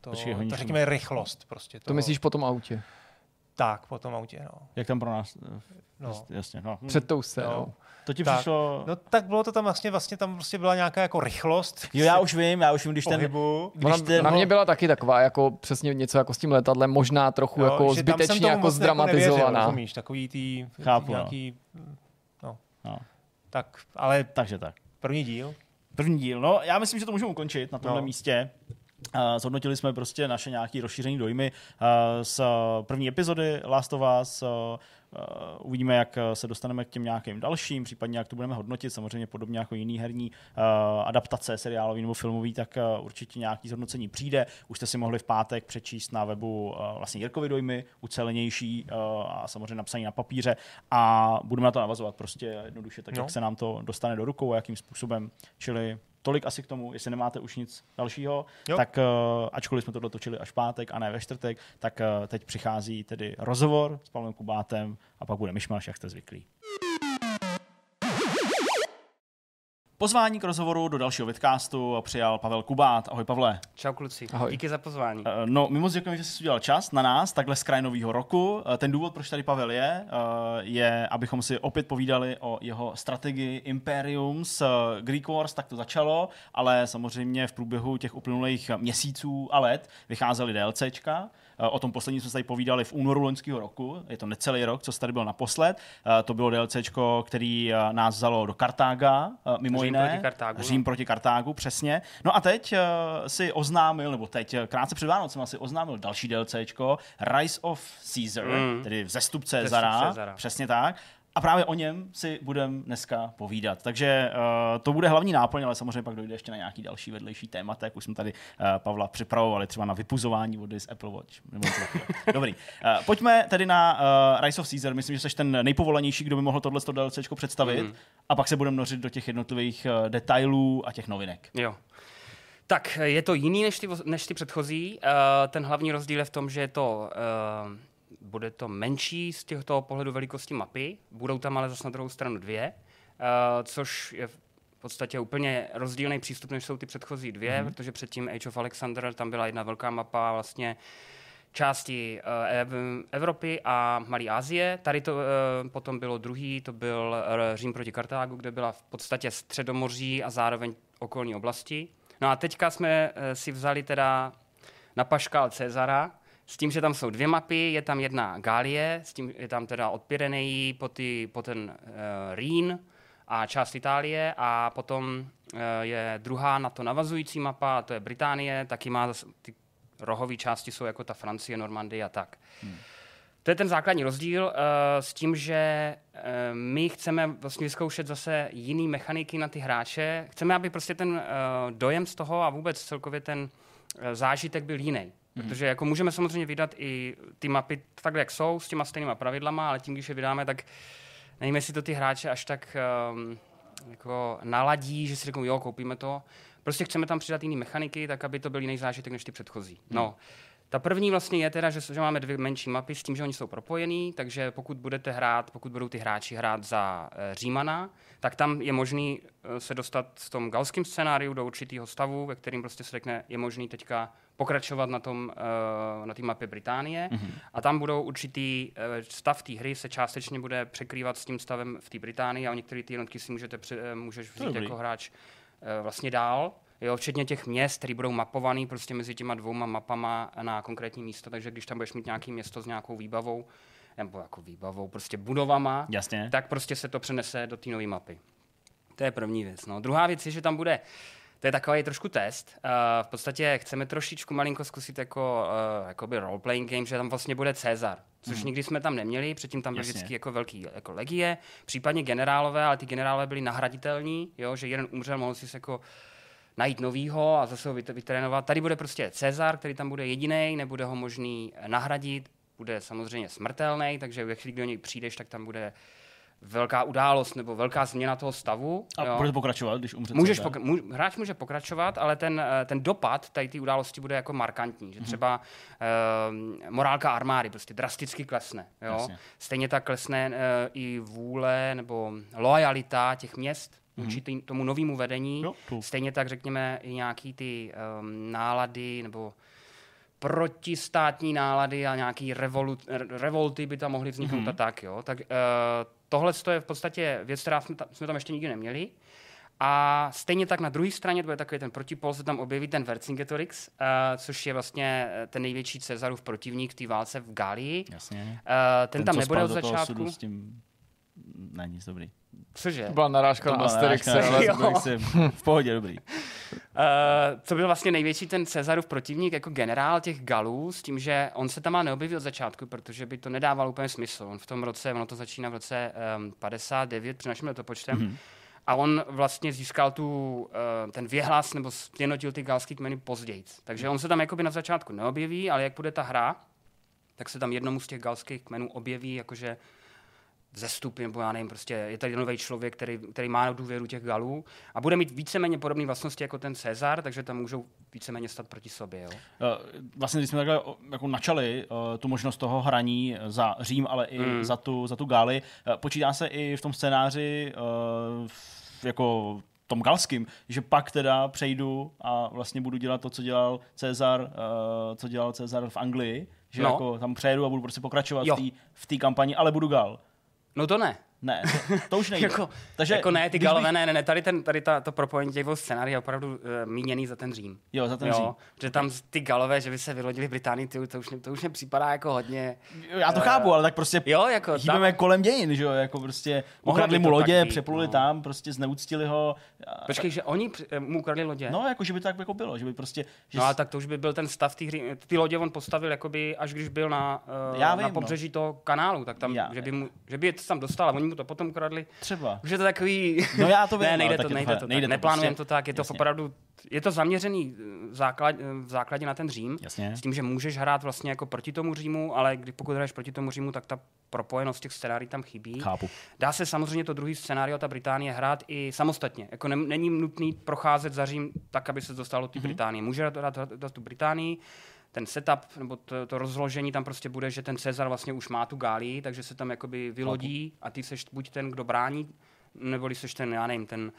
To, Počkej, to řekněme rychlost prostě. To toho. myslíš po tom autě, Tak, po tom autě, no. Jak tam pro nás? no. Jas- Jasně, no. Před tou scénou. no. To ti Tak. přišlo... No tak bylo to tam vlastně, vlastně tam prostě byla nějaká jako rychlost. Jo, já už vím, já už vím, když ten... pohybu. Ona, Když ten, na mě byla taky taková, jako přesně něco jako s tím letadlem, možná trochu Jo, jako zbytečně jako zdramatizovaná. Nevěřil, rozumíš, takový tý, tý Chápu, no. nějaký, no. No. Tak, ale Takže tak. první díl. První díl. No, já myslím, že to můžeme ukončit na tomhle No. místě. Zhodnotili jsme prostě naše nějaké rozšířené dojmy z první epizody Last of Us. Uvidíme, jak se dostaneme k těm nějakým dalším, případně jak to budeme hodnotit. Samozřejmě podobně jako jiný herní uh, adaptace seriálový nebo filmový, tak uh, určitě nějaký zhodnocení přijde. Už jste si mohli v pátek přečíst na webu uh, vlastně Jirkovi dojmy, ucelenější a samozřejmě napsaný na papíře a budeme na to navazovat prostě jednoduše, tak No. jak se nám to dostane do rukou a jakým způsobem. Čili tolik asi k tomu, jestli nemáte už nic dalšího, Jo. tak uh, ačkoliv jsme tohle točili až pátek a ne ve čtvrtek, tak uh, teď přichází tedy rozhovor s Pavlem Kubátem a pak bude myšmaš, jak jste zvyklí. Pozvání k rozhovoru do dalšího vidcastu přijal Pavel Kubát. Ahoj Pavle. Čau kluci, Ahoj. díky za pozvání. Eh, No, my moc děkujeme, že jsi udělal čas na nás, takhle z kraje nového roku. Eh, Ten důvod, proč tady Pavel je, eh, je, abychom si opět povídali o jeho strategii Imperium z eh, Greek Wars, tak to začalo, ale samozřejmě v průběhu těch uplynulých měsíců a let vycházely DLCčka. Eh, O tom poslední jsme se tady povídali v únoru loňského roku, je to necelý rok, co tady byl naposled. Eh, To bylo DLCčko, který eh, nás vzalo do Kartága, mimo Řím jiné. proti Kartágu, Řím no. proti Kartágu, přesně. No a teď si oznámil, nebo teď krátce před Vánocem si oznámil další DLCčko, Rise of Caesar, Mm. tedy vzestup Vzestup Cezara, Cezara. přesně tak. A právě o něm si budeme dneska povídat. Takže uh, to bude hlavní náplň, ale samozřejmě pak dojde ještě na nějaký další vedlejší témata, jak už jsme tady uh, Pavla připravovali, třeba na vypuzování vody z Apple Watch. Dobrý. Uh, pojďme tedy na uh, Rise of Caesar. Myslím, že jsi ten nejpovolenější, kdo by mohl tohle DLCčko představit. Mhm. A pak se budeme nořit do těch jednotlivých uh, detailů a těch novinek. Jo. Tak je to jiný než ty, než ty předchozí. Uh, ten hlavní rozdíl je v tom, že je to, uh, bude to menší z těchto pohledu velikosti mapy, budou tam ale zase na druhou stranu dvě, uh, což je v podstatě úplně rozdílný přístup, než jsou ty předchozí dvě, mm-hmm. protože předtím Age of Alexander, tam byla jedna velká mapa vlastně části uh, Ev- Evropy a Malé Asie. Tady to uh, potom bylo druhý, to byl uh, Řím proti Kartágu, kde byla v podstatě středomoří a zároveň okolní oblasti. No a teďka jsme eh, si vzali teda na Paškal Cezara, s tím, že tam jsou dvě mapy, je tam jedna Galie, s tím je tam teda od Pyrenejí po, ty, po ten uh, Rýn a část Itálie a potom uh, je druhá na to navazující mapa, a to je Británie, taky má zas- ty rohové části jsou jako ta Francie, Normandie a tak. Hmm. To je ten základní rozdíl uh, s tím, že uh, my chceme vlastně vyzkoušet zase jiný mechaniky na ty hráče. Chceme, aby prostě ten uh, dojem z toho a vůbec celkově ten uh, zážitek byl jiný. Mm. Protože jako můžeme samozřejmě vydat i ty mapy takhle, jak jsou, s těma stejnýma pravidlama, ale tím, když je vydáme, tak nevím, jestli to ty hráče až tak um, jako naladí, že si řeknou, jo, koupíme to. Prostě chceme tam přidat jiné mechaniky, tak aby to byl jiný zážitek než ty předchozí. Mm. No, ta první vlastně je teda, že, že máme dvě menší mapy s tím, že oni jsou propojený, takže pokud budete hrát, pokud budou ty hráči hrát za e, Římana, tak tam je možný e, se dostat v tom galském scénáriu do určitého stavu, ve kterým prostě se řekne, je možný teďka pokračovat na tom e, na té mapě Británie. Mm-hmm. a tam budou určitý e, stav té hry se částečně bude překrývat s tím stavem v té Británii a některé ty jednotky si můžete při, e, můžeš vzít jako hráč e, vlastně dál jo, včetně těch měst, které budou mapované prostě mezi těma dvouma mapama na konkrétní místo, takže když tam budeš mít nějaké město s nějakou výbavou, nebo jako výbavou, prostě budovama, Jasně. tak prostě se to přenese do té nové mapy. To je první věc. No. Druhá věc je, že tam bude to je takový trošku test. Uh, v podstatě chceme trošičku malinko zkusit jako uh, jakoby role-playing game, že tam vlastně bude Cezar, což mm. nikdy jsme tam neměli, předtím tam byly vždycky jako velký jako legie, případně generálové, ale ty generálové byli nahraditelní, jo, že jeden umřel, mohl si se jako najít novýho a zase ho vytrénovat. Tady bude prostě Cezar, který tam bude jediný, nebude ho možný nahradit, bude samozřejmě smrtelný, takže ve chvíli, kdy do něj přijdeš, tak tam bude velká událost nebo velká změna toho stavu. A jo. bude pokračovat, když umře Můžeš pokra- hráč může pokračovat, ale ten, eh, ten dopad tady té události bude jako markantní, že třeba uh, morálka armády prostě drasticky klesne. Jo? Jasně. Stejně tak klesne uh, i vůle nebo lojalita těch měst vůči mm-hmm. tomu novému vedení. Jo, tu. Stejně tak řekněme i nějaký ty um, nálady nebo protistátní nálady a nějaký revolu- re- revolty by tam mohly vzniknout mm-hmm. a tak. Jo? Tak uh, tohle je v podstatě věc, která jsme, ta, jsme tam ještě nikdy neměli. A stejně tak na druhé straně, to je takový ten protipol, se tam objeví ten Vercingetorix, uh, což je vlastně eh, ten největší Cezarův protivník v té válce v Galii. Jasně. Uh, ten, tam co nebude od začátku. S tím... Ne, nic dobrý. Cože? To byla narážka To na byla Asterixe, narážka na ale. Asterixy. V pohodě, dobrý. Uh, co byl vlastně největší ten Cezarův protivník jako generál těch Galů, s tím, že on se tam má neobjevil od začátku, protože by to nedávalo úplně smysl. On v tom roce, ono to začíná v roce um, 59 při našem letopočtem, mm-hmm. a on vlastně získal tu, uh, ten věhlas nebo sjednotil ty galský kmeny později. Takže on se tam jakoby na začátku neobjeví, ale jak bude ta hra, tak se tam jednomu z těch galských kmenů objeví jakože vzestupy, nebo já nevím, prostě je tady nový člověk, který, který má důvěru těch Galů a bude mít víceméně podobné vlastnosti jako ten Cezar, takže tam můžou víceméně stát proti sobě. Jo. Eh, Vlastně, když jsme takhle jako načali uh, tu možnost toho hraní za Řím, ale i Mm. za, tu, za tu Gáli, uh, počítá se i v tom scénáři v, jako tom galským, že pak teda přejdu a vlastně budu dělat to, co dělal Cezar, co dělal Cezar v Anglii, že No. jako tam přejdu a budu prostě pokračovat Jo. v té kampani, ale budu gal. No to ne. Ne, to, to už nejde. jako, Takže jako ne, ty galové, bych- ne, ne, ne, tady, ten, tady ta, to propojení těch dvou scénárií je opravdu uh, míněný za ten Řím. Jo, za ten Řím. Jo, že tam ty galové, že by se vylodili v Británii, ty, to, už, to už mě připadá jako hodně... Já to chápu, ale tak prostě Jo, jako hýbeme tam, kolem dějin, že jo, jako prostě ukradli mu lodě, být, přepluli no. tam, prostě zneuctili ho. A- Počkej, že oni eh, mu ukradli lodě? No, jako, že by to tak jako bylo, že by prostě... Že No a tak to už by byl ten stav té hry. Ty lodě on postavil, jakoby, až když byl na, uh, Já na vím, pobřeží toho kanálu, tak tam, Já že by, mu, že by je tam dostal oni mu to potom ukradli. Třeba. Už je to takový... No já to vím, ne, nejde to, je nejde to- to, nejde to Neplánujeme prostě. to tak, je to opravdu, je to zaměřený eh, základ, eh, v základě na ten Řím. Jasně. S tím, že můžeš hrát vlastně jako proti tomu Římu, ale kdy, pokud hraješ proti tomu Římu, tak ta propojenost těch scénárií tam chybí. Chápu. Dá se samozřejmě to druhý scénário, ta Británie, hrát i samostatně. Jako ne, není nutný procházet za Řím tak, aby se dostalo do té mm-hmm. Británie. Může dát, dát, dát tu Británii, ten setup nebo to, to rozložení tam prostě bude, že ten Cezar vlastně už má tu Gálii, takže se tam jakoby vylodí a ty seš buď ten, kdo brání, neboli seš ten, já nevím, ten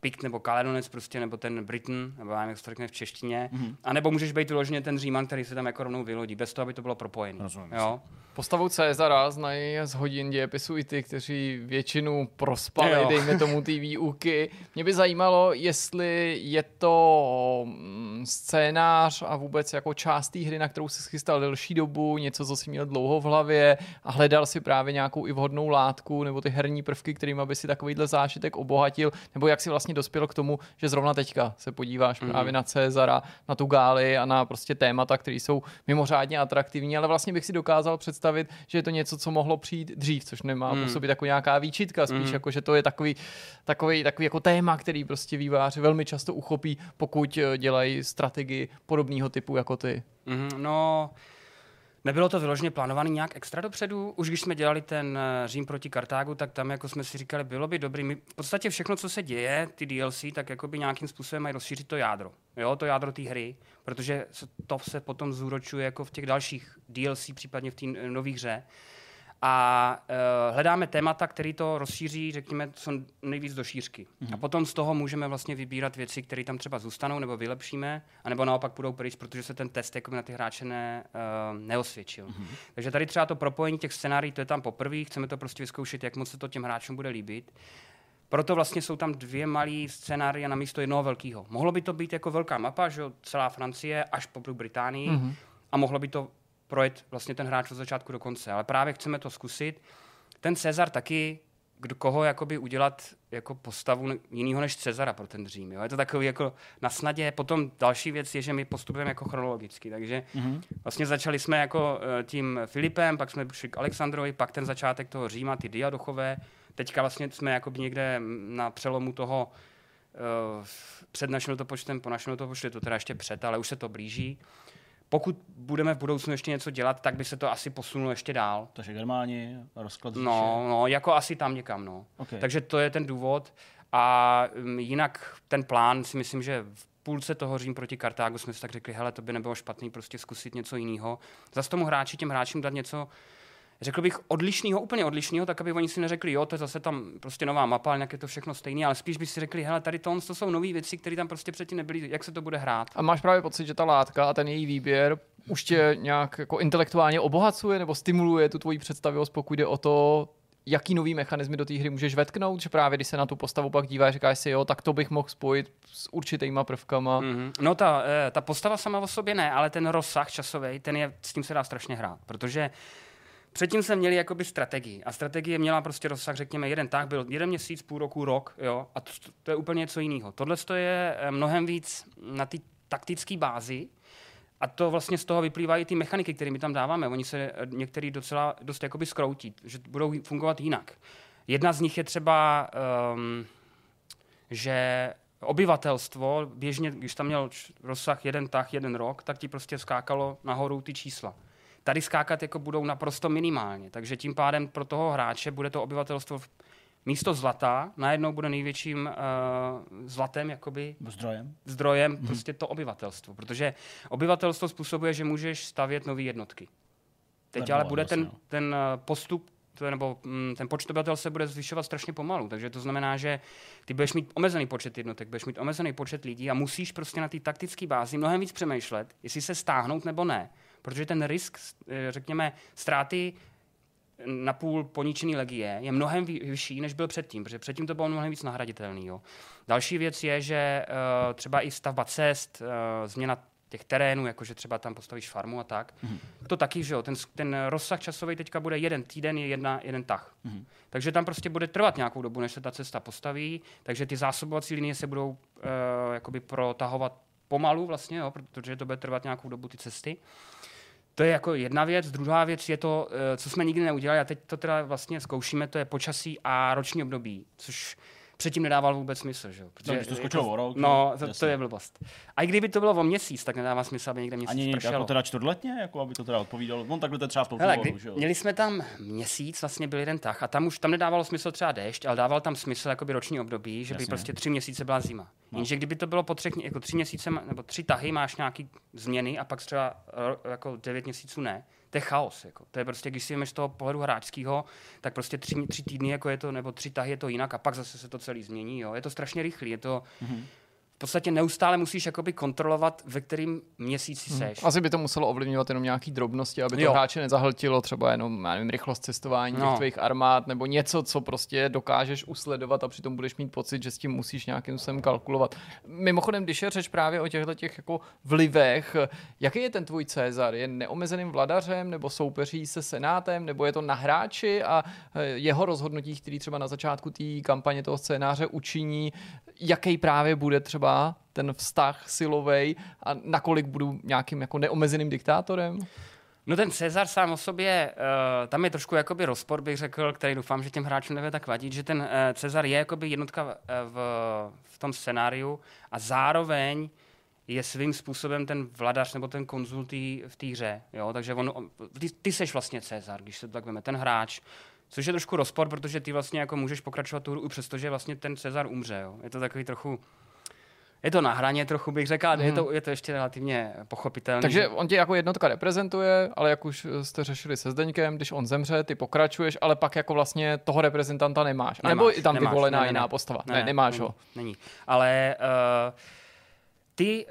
Pikt nebo Kaledonec prostě, nebo ten Britain, nebo já nevím, jak se to řekne v češtině. Mm-hmm. A nebo můžeš být vyloženě ten Říman, který se tam jako rovnou vylodí, bez toho, aby to bylo propojené. Rozumím. Jo? Postavu Cezara znají z hodin dějepisu i ty, kteří většinu prospali, Jo. dejme tomu ty výuky. Mě by zajímalo, jestli je to mm, scénář a vůbec jako část té hry, na kterou se schystal delší dobu, něco, co si měl dlouho v hlavě a hledal si právě nějakou i vhodnou látku nebo ty herní prvky, kterým by si takovýhle zážitek obohatil, nebo jak si vlastně dospěl k tomu, že zrovna teďka se podíváš mm. právě na Cezara, na tu gáli a na prostě témata, které jsou mimořádně atraktivní, ale vlastně bych si dokázal představit, že je to něco, co mohlo přijít dřív, což nemá mm. působit jako nějaká výčitka, spíš mm. jako, že to je takový, takový, takový jako téma, který prostě výváři velmi často uchopí, pokud eh, dělají strategii podobného typu jako ty. Mm-hmm, no, nebylo to vyloženě plánované nějak extra dopředu. Už když jsme dělali ten eh, Řím proti Kartágu, tak tam jako jsme si říkali, bylo by dobrý. My, v podstatě všechno, co se děje, ty DLC, tak jako by nějakým způsobem mají rozšířit to jádro. Jo, to jádro té hry, protože to se potom zúročuje jako v těch dalších DLC, případně v té nové hře. A uh, hledáme témata, které to rozšíří, řekněme, co nejvíc do šířky. Mm-hmm. A potom z toho můžeme vlastně vybírat věci, které tam třeba zůstanou nebo vylepšíme, anebo naopak půjdou pryč, protože se ten test jako na ty hráče ne, uh, neosvědčil. Mm-hmm. Takže tady třeba to propojení těch scénárií, to je tam poprvé, chceme to prostě vyzkoušet, jak moc se to těm hráčům bude líbit. Proto vlastně jsou tam dvě malé scénárie na místo jednoho velkého. Mohlo by to být jako velká mapa, že jo, celá Francie až po Británii, mm-hmm. a mohlo by to projet vlastně ten hráč od začátku do konce. Ale právě chceme to zkusit. Ten Cezar taky, kdo, koho jakoby udělat jako postavu jiného než Cezara pro ten Řím. Jo? Je to takový jako na snadě. Potom další věc je, že my postupujeme jako chronologicky. Takže mm-hmm. vlastně začali jsme jako eh, tím Filipem, pak jsme šli k Alexandrovi, pak ten začátek toho Říma, ty diadochové. Teďka vlastně jsme jako někde na přelomu toho uh, před naším letopočtem, po našem letopočtu, je to teda ještě před, ale už se to blíží. Pokud budeme v budoucnu ještě něco dělat, tak by se to asi posunulo ještě dál. Takže Germáni, rozklad říše. No, no, jako asi tam někam, no. Okay. Takže to je ten důvod. A um, jinak ten plán si myslím, že v půlce toho Řím proti Kartágu jsme si tak řekli, hele, to by nebylo špatný prostě zkusit něco jiného. Zase tomu hráči, těm hráčům dát něco, řekl bych, odlišného, úplně odlišného, tak aby oni si neřekli, jo, to je zase tam prostě nová mapa, ale nějak je to všechno stejné, ale spíš by si řekli, hele, tady to, to jsou nové věci, které tam prostě předtím nebyly, jak se to bude hrát. A máš právě pocit, že ta látka a ten její výběr už tě nějak jako intelektuálně obohacuje nebo stimuluje tu tvoji představivost, pokud jde o to, jaký nový mechanismy do té hry můžeš vetknout, že právě když se na tu postavu pak díváš, říkáš si, jo, tak to bych mohl spojit s určitýma prvkama. Mm-hmm. No ta, eh, ta postava sama o sobě ne, ale ten rozsah časový, ten je, s tím se dá strašně hrát, protože Předtím jsme měli jakoby strategii a strategie měla prostě rozsah, řekněme, jeden tak byl jeden měsíc, půl roku, rok, jo, a to, to je úplně něco jiného. Tohle je eh, mnohem víc na té taktické bázi, a to vlastně z toho vyplývají ty mechaniky, které my tam dáváme. Oni se eh, některý docela dost jakoby skroutí, že budou fungovat jinak. Jedna z nich je třeba, um, že obyvatelstvo, běžně, když tam měl rozsah jeden tah, jeden rok, tak ti prostě skákalo nahoru ty čísla. Tady skákat jako budou naprosto minimálně, takže tím pádem pro toho hráče bude to obyvatelstvo místo zlata najednou bude největším uh, zlatem, jakoby Zdrojem. zdrojem mm-hmm. prostě to obyvatelstvo, protože obyvatelstvo způsobuje, že můžeš stavět nové jednotky. Teď ale bude ten, vlastně, no. ten eh, postup, to je, nebo mm, ten počet obyvatel se bude zvyšovat strašně pomalu, takže to znamená, že ty budeš mít omezený počet jednotek, budeš mít omezený počet lidí a musíš prostě na té taktické bázi mnohem víc přemýšlet, jestli se stáhnout nebo ne, protože ten risk, eh, řekněme, ztráty na půl poničený legie je mnohem vyšší, než byl předtím, protože předtím to bylo mnohem víc nahraditelný. Jo. Další věc je, že uh, třeba i stavba cest, uh, změna těch terénů, jakože třeba tam postavíš farmu a tak. Mm-hmm. To taky, že jo, ten, ten rozsah časový teďka bude jeden týden, je jedna, jeden tah. Mm-hmm. Takže tam prostě bude trvat nějakou dobu, než se ta cesta postaví, takže ty zásobovací linie se budou uh, jakoby protahovat pomalu vlastně, jo, protože to bude trvat nějakou dobu ty cesty. To je jako jedna věc. Druhá věc je to, eh, co jsme nikdy neudělali, a teď to teda vlastně zkoušíme, to je počasí a roční období, což předtím nedával vůbec smysl. Že? jo? No, když to skočilo o rok, No, to, to je blbost. A i kdyby to bylo o měsíc, tak nedává smysl, aby někde měsíc Ani pršelo. jako teda čtvrtletně, jako aby to teda odpovídalo. No takhle to třeba s tou Hele, kdy, že jo. měli jsme tam měsíc, vlastně byl jeden tah a tam už tam nedávalo smysl třeba déšť, ale dával tam smysl jakoby roční období, že by Jasně. prostě tři měsíce byla zima. No. Jenže kdyby to bylo po třech, jako tři měsíce, nebo tři tahy máš nějaký změny a pak třeba jako devět měsíců ne, to je chaos. Jako. To je prostě, když si jdeme z toho pohledu hráčského, tak prostě tři, tři týdny jako je to, nebo tři tahy je to jinak a pak zase se to celý změní. Jo. Je to strašně rychlý, je to, mm-hmm podstatě neustále musíš jakoby kontrolovat, ve kterým měsíci hmm. seš. Asi by to muselo ovlivňovat jenom nějaký drobnosti, aby to jo. hráče nezahltilo, třeba jenom já nevím, rychlost cestování no. těch tvých armád, nebo něco, co prostě dokážeš usledovat a přitom budeš mít pocit, že s tím musíš nějakým způsobem kalkulovat. Mimochodem, když je řeč právě o těchto těch jako vlivech, jaký je ten tvůj Cezar? Je neomezeným vladařem, nebo soupeří se senátem, nebo je to na hráči a eh, jeho rozhodnutí, který třeba na začátku té kampaně toho scénáře učiní, jaký právě bude třeba ten vztah silový a nakolik budu nějakým jako neomezeným diktátorem? No ten Cezar sám o sobě, uh, tam je trošku jakoby rozpor, bych řekl, který doufám, že těm hráčům nebude tak vadit, že ten uh, Cezar je jakoby jednotka uh, v, v tom scénáriu a zároveň je svým způsobem ten vladař nebo ten konzult v té hře. Jo? Takže on, ty, ty seš vlastně Cezar, když se to tak veme, ten hráč. Což je trošku rozpor, protože ty vlastně jako můžeš pokračovat tu hru, přestože vlastně ten Cezar umře. Jo. Je to takový trochu je to na hraně trochu, bych řekl, mm. je, to, je to ještě relativně pochopitelné. Takže on tě jako jednotka reprezentuje, ale jak už jste řešili se Zdeňkem, když on zemře, ty pokračuješ, ale pak jako vlastně toho reprezentanta nemáš. nemáš Nebo i tam nemáš, vyvolená ne, ne, jiná postava. Ne, ne nemáš není, ho. Není. Ale uh, ty,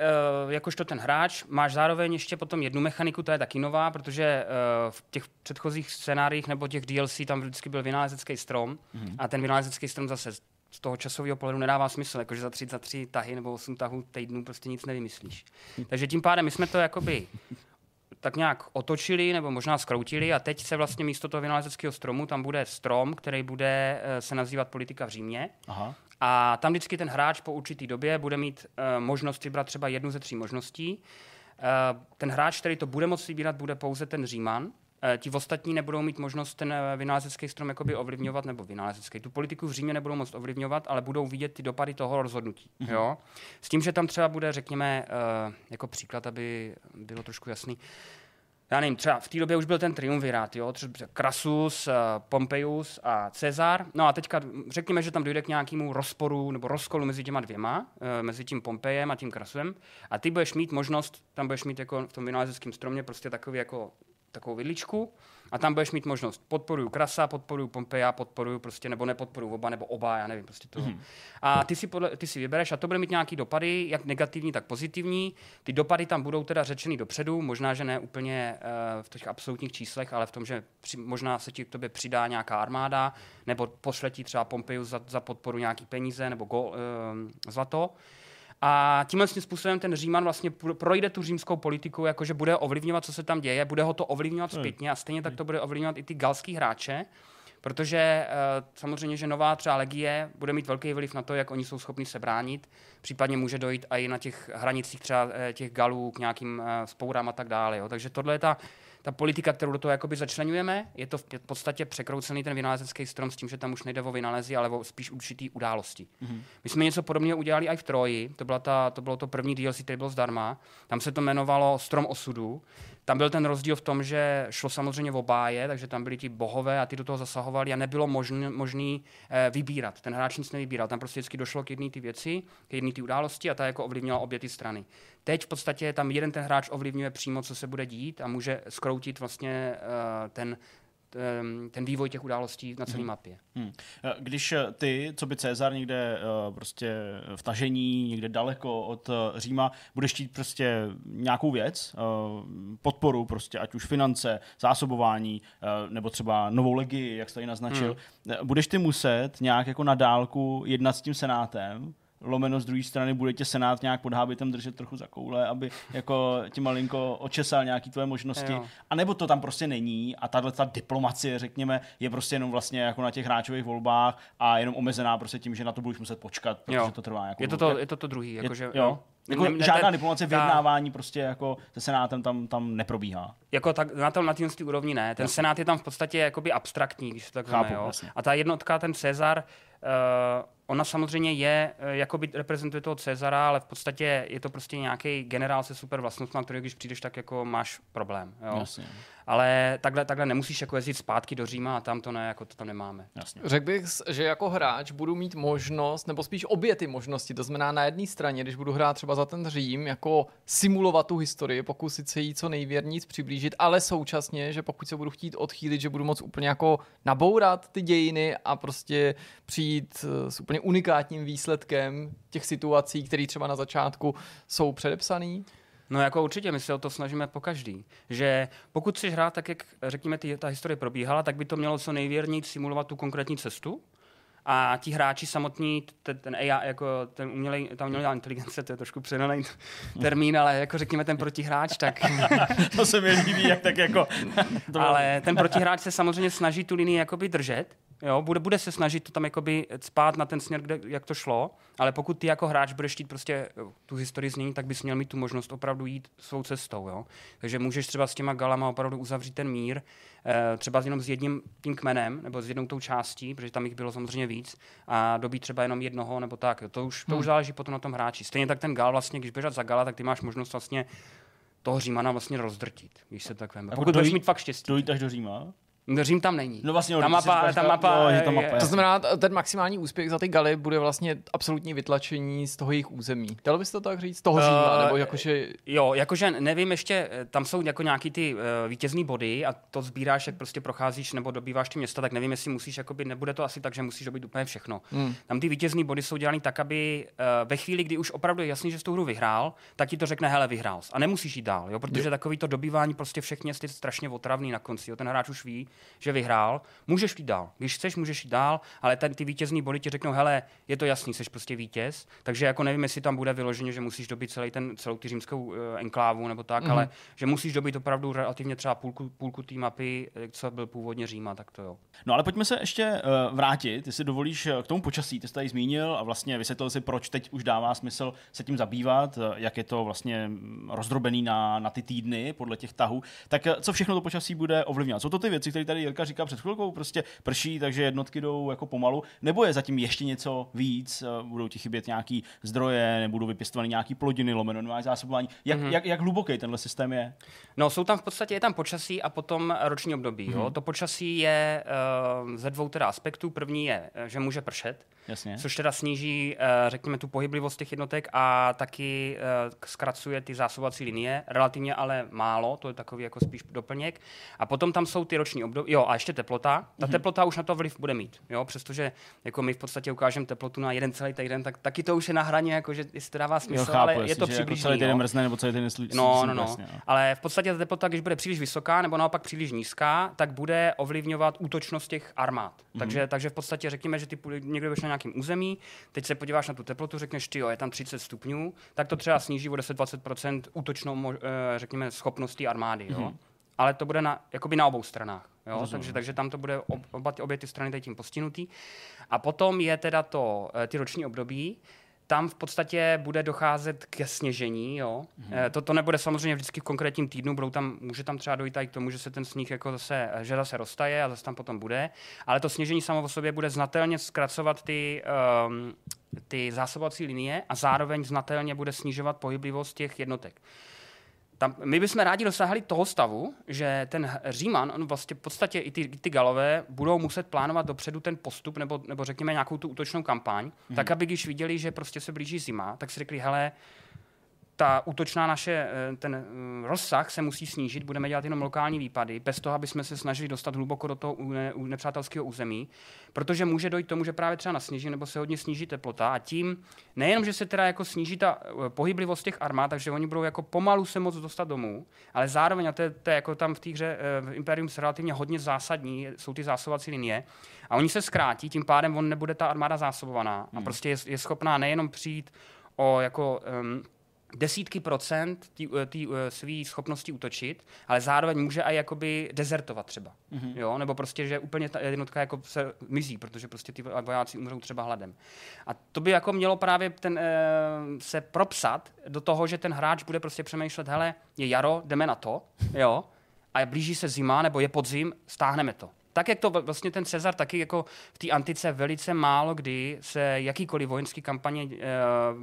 uh, jakožto ten hráč, máš zároveň ještě potom jednu mechaniku, to je taky nová, protože uh, v těch předchozích scénářích nebo těch DLC tam vždycky byl vynálezecký strom mm-hmm. a ten vynálezecký strom zase z toho časového pohledu nedává smysl, jakože za tři, za tři tahy nebo osm tahů týdnů prostě nic nevymyslíš. Takže tím pádem my jsme to jakoby tak nějak otočili nebo možná skroutili a teď se vlastně místo toho vynálezeckého stromu tam bude strom, který bude eh, se nazývat politika v Římě. Aha. A tam vždycky ten hráč po určitý době bude mít uh, možnost vybrat třeba jednu ze tří možností. Uh, ten hráč, který to bude moct vybírat, bude pouze ten Říman. Uh, ti ostatní nebudou mít možnost ten vynálezecký strom jakoby ovlivňovat, nebo vynálezecký, tu politiku v Římě nebudou moct ovlivňovat, ale budou vidět ty dopady toho rozhodnutí. Mm-hmm. Jo? S tím, že tam třeba bude, řekněme, uh, jako příklad, aby bylo trošku jasný, já nevím, třeba v té době už byl ten triumvirát, jo, třeba Krasus, Pompeius a Cezar. No a teďka řekněme, že tam dojde k nějakému rozporu nebo rozkolu mezi těma dvěma, mezi tím Pompejem a tím Krasusem. A ty budeš mít možnost, tam budeš mít jako v tom vynálezeckém stromě prostě takový jako takovou vidličku a tam budeš mít možnost podporuju Krasa, podporuju Pompeja, podporuju prostě, nebo nepodporuju oba, nebo oba, já nevím, prostě to. Mm-hmm. A ty si, podle, ty si vybereš a to bude mít nějaký dopady, jak negativní, tak pozitivní. Ty dopady tam budou teda řečeny dopředu, možná, že ne úplně uh, v těch absolutních číslech, ale v tom, že při, možná se ti k tobě přidá nějaká armáda, nebo pošle ti třeba Pompeju za, za podporu nějaký peníze, nebo go, uh, zlato. A tímhle způsobem ten Říman vlastně projde tu římskou politiku, jakože bude ovlivňovat, co se tam děje, bude ho to ovlivňovat hmm. zpětně a stejně tak to bude ovlivňovat i ty galský hráče, protože uh, samozřejmě, že nová třeba legie bude mít velký vliv na to, jak oni jsou schopni se bránit, případně může dojít i na těch hranicích třeba eh, těch galů k nějakým uh, spourám a tak dále. Jo. Takže tohle je ta ta politika, kterou do toho jakoby začlenujeme, je to v podstatě překroucený ten vynálezecký strom s tím, že tam už nejde o vynálezy, ale o spíš určitý události. Mm-hmm. My jsme něco podobného udělali i v Troji, to, byla ta, to bylo to první DLC, který byl zdarma. Tam se to jmenovalo Strom osudu. Tam byl ten rozdíl v tom, že šlo samozřejmě o báje, takže tam byli ti bohové a ty do toho zasahovali a nebylo možný, možný eh, vybírat. Ten hráč nic nevybíral. Tam prostě vždycky došlo k jedné ty věci, k jedné ty události a ta jako ovlivnila obě ty strany. Teď v podstatě tam jeden ten hráč ovlivňuje přímo, co se bude dít a může skroutit vlastně uh, ten ten vývoj těch událostí na celé hmm. mapě. Hmm. Když eh, ty, co by Cezar někde uh, prostě v tažení, někde daleko od Říma, budeš chtít prostě nějakou věc, podporu prostě, ať už finance, zásobování, nebo třeba novou legii, jak jsi tady naznačil, hmm. budeš ty muset nějak jako na dálku jednat s tím senátem, lomeno z druhé strany bude tě Senát nějak pod hábitem držet trochu za koule, aby jako ti malinko očesal nějaký tvoje možnosti. A nebo to tam prostě není a tahle ta diplomacie, řekněme, je prostě jenom vlastně jako na těch hráčových volbách a jenom omezená prostě tím, že na to budeš muset počkat, protože jo. to trvá jako je to to, je to to druhý. Jako, je, že, jo. Jako ne, žádná ten, diplomace vyjednávání ta, prostě jako se senátem tam, tam neprobíhá. Jako tak, na tom na té úrovni ne. Ten jasně. senát je tam v podstatě jakoby abstraktní, když to tak Chápu, jo. A ta jednotka, ten Cezar, uh, ona samozřejmě je, uh, jakoby reprezentuje toho Cezara, ale v podstatě je to prostě nějaký generál se super vlastnostmi, který když přijdeš, tak jako máš problém. Jo. Jasně. ale takhle, takhle nemusíš jako jezdit zpátky do Říma a tam to ne, jako to tam nemáme. Jasně. Řekl bych, že jako hráč budu mít možnost, nebo spíš obě ty možnosti, to znamená na jedné straně, když budu hrát třeba za ten Řím, jako simulovat tu historii, pokusit se jí co nejvěrníc přiblížit, ale současně, že pokud se budu chtít odchýlit, že budu moc úplně jako nabourat ty dějiny a prostě přijít eh, s úplně unikátním výsledkem těch situací, které třeba na začátku jsou předepsané. No jako určitě, my se o to snažíme po každý. Že pokud chceš hrát tak, jak řekněme, ty, ta historie probíhala, tak by to mělo co nejvěrněji simulovat tu konkrétní cestu. A ti hráči samotní, ten, ten AI, jako ten umělej, ta umělá inteligence, to je trošku přenaný termín, ale jako řekněme ten protihráč, tak... to se mi líbí, jak tak jako... ale ten protihráč se samozřejmě snaží tu linii jakoby držet, Jo, bude, bude se snažit to tam jakoby spát na ten směr, kde, jak to šlo, ale pokud ty jako hráč budeš chtít prostě tu historii změnit, tak bys měl mít tu možnost opravdu jít svou cestou. Jo? Takže můžeš třeba s těma galama opravdu uzavřít ten mír, eh, třeba jenom s jedním tím kmenem nebo s jednou tou částí, protože tam jich bylo samozřejmě víc, a dobít třeba jenom jednoho nebo tak. To už, to hmm. už záleží potom na tom hráči. Stejně tak ten gal vlastně, když běžet za gala, tak ty máš možnost vlastně toho Římana vlastně rozdrtit, když se tak veme. Pokud budeš mít fakt štěstí. Dojít až do Říma? No, Řím tam není. No vlastně, ta mapa, ta mapa, jo, ta mapa to znamená, ten maximální úspěch za ty galy bude vlastně absolutní vytlačení z toho jejich území. Dalo bys to tak říct? Z toho Říma, uh, nebo jakože... Jo, jakože nevím ještě, eh, tam jsou jako nějaký ty uh, vítězný body a to sbíráš, jak prostě procházíš nebo dobýváš ty města, tak nevím, jestli musíš, jakoby, nebude to asi tak, že musíš dobít úplně všechno. Hmm. Tam ty vítězný body jsou dělané tak, aby uh, ve chvíli, kdy už opravdu je jasný, že jsi tu hru vyhrál, tak ti to řekne, hele, vyhrál a nemusíš jít dál, jo, protože jo. takový to dobývání prostě všech měst je strašně otravný na konci. Jo. Ten hráč už ví, že vyhrál můžeš jít dál. Když chceš, můžeš jít dál, ale tady ty vítězní body ti řeknou, hele, je to jasný, jsi prostě vítěz, takže jako nevím, jestli tam bude vyloženě, že musíš dobit celý ten, celou ty římskou uh, enklávu nebo tak, mm-hmm. ale že musíš dobit opravdu relativně třeba půlku, půlku té mapy, co byl původně Říma, tak to jo. No ale pojďme se ještě uh, vrátit, si dovolíš eh, k tomu počasí, ty jsi tady zmínil a vlastně vysvětlil si, proč teď už dává smysl se tím zabývat, jak je to vlastně mm, rozdrobený na, na ty týdny podle těch tahů. Tak co všechno to počasí bude ovlivňovat? Jsou to ty věci, které tady Jirka říká před chvilkou prostě prší, takže jednotky jdou jako pomalu, nebo je zatím ještě něco víc, eh, budou ti chybět nějaký zdroje, nebudou vypěstovány nějaký plodiny, lomeno, normální zásobování. Jak, mm-hmm. jak, jak hluboký tenhle systém je? No, jsou tam v podstatě je tam počasí a potom roční období. Mm-hmm. Jo? To počasí je uh, ze dvou teda aspektů. První je, eh, že může pršet, Jasně. což teda sníží, uh, řekněme, tu pohyblivost těch jednotek a taky uh, zkracuje ty zásobovací linie, relativně ale málo, to je takový jako spíš doplněk. A potom tam jsou ty roční období, jo, a ještě teplota. Ta mm-hmm. teplota už na to vliv bude mít, jo, přestože jako my v podstatě ukážeme teplotu na jeden celý týden, tak taky to už je na hraně, jako, že jestli to dává smysl, jo, chápu, ale je to přibližný. Jako celý týden mrzne, nebo celý týden slí, no, no, no. Vlastně, no. Ale v podstatě ta teplota, když bude příliš vysoká nebo naopak příliš nízká, tak bude ovlivňovat útočnost těch armád. Mm-hmm. Takže, takže v podstatě řekněme, že ty někdo na nějakém území, teď se podíváš na tu teplotu, řekneš, ty jo, je tam 30 stupňů, tak to třeba sníží o 10-20% útočnou, eh, řekněme, schopností armády. Jo? Mm-hmm ale to bude na, jakoby na obou stranách. Jo? Takže, takže tam to bude oba, obě ty strany tím postinutý. A potom je teda to, eh, ty roční období, tam v podstatě bude docházet ke sněžení. Jo? Mm-hmm. To, to nebude samozřejmě vždycky v konkrétním týdnu, budou tam, může tam třeba dojít i k tomu, že se ten sníh jako zase, že zase roztaje a zase tam potom bude. Ale to sněžení samo o sobě bude znatelně zkracovat ty, um, ty zásobovací linie a zároveň znatelně bude snižovat pohyblivost těch jednotek. Tam, my bychom rádi dosáhli toho stavu, že ten Říman, on vlastně v podstatě i ty, ty galové budou muset plánovat dopředu ten postup, nebo, nebo řekněme nějakou tu útočnou kampaň, hmm. tak aby když viděli, že prostě se blíží zima, tak si řekli, hele, ta útočná naše, eh, ten eh, rozsah se musí snížit, budeme dělat jenom lokální výpady, bez toho, aby jsme se snažili dostat hluboko do toho nepřátelského území, protože může dojít k tomu, že právě třeba nasněží nebo se hodně sníží teplota a tím nejenom, že se teda jako sníží ta eh, pohyblivost těch armád, takže oni budou jako pomalu se moc dostat domů, ale zároveň, a to je, to je jako tam v té hře v Imperium se relativně hodně zásadní, jsou ty zásobovací linie, a oni se zkrátí, tím pádem on nebude ta armáda zásobovaná hmm. a prostě je, je schopná nejenom přijít o jako um, desítky procent té uh, své schopnosti útočit, ale zároveň může i jakoby dezertovat třeba. Mm-hmm. Jo? Nebo prostě, že úplně ta jednotka jako se mizí, protože prostě ty vojáci umřou třeba hladem. A to by jako mělo právě ten, uh, se propsat do toho, že ten hráč bude prostě přemýšlet, hele, je jaro, jdeme na to, jo, a blíží se zima, nebo je podzim, stáhneme to. Tak, jak to vlastně ten Cezar taky jako v té antice velice málo kdy se jakýkoliv vojenský kampaně e,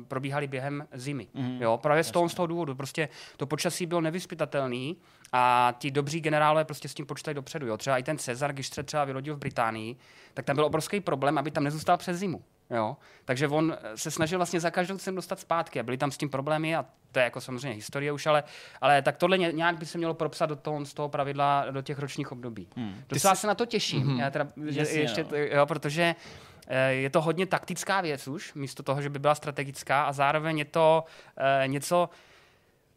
probíhaly během zimy. Mm-hmm. Jo, právě z toho, z toho důvodu. Prostě to počasí bylo nevyspytatelný a ti dobří generálové prostě s tím počítají dopředu. Jo. Třeba i ten Cezar, když se třeba vylodil v Británii, tak tam byl obrovský problém, aby tam nezůstal přes zimu. Jo? Takže on se snažil vlastně za každou cenu dostat zpátky a byly tam s tím problémy a to je jako samozřejmě historie už, ale, ale tak tohle nějak by se mělo propsat do toho, z toho pravidla do těch ročních období. Hmm. Docela jsi... se na to těším, hmm. já teda, Jasně, ještě, no. jo, protože eh, je to hodně taktická věc už, místo toho, že by byla strategická a zároveň je to uh, něco,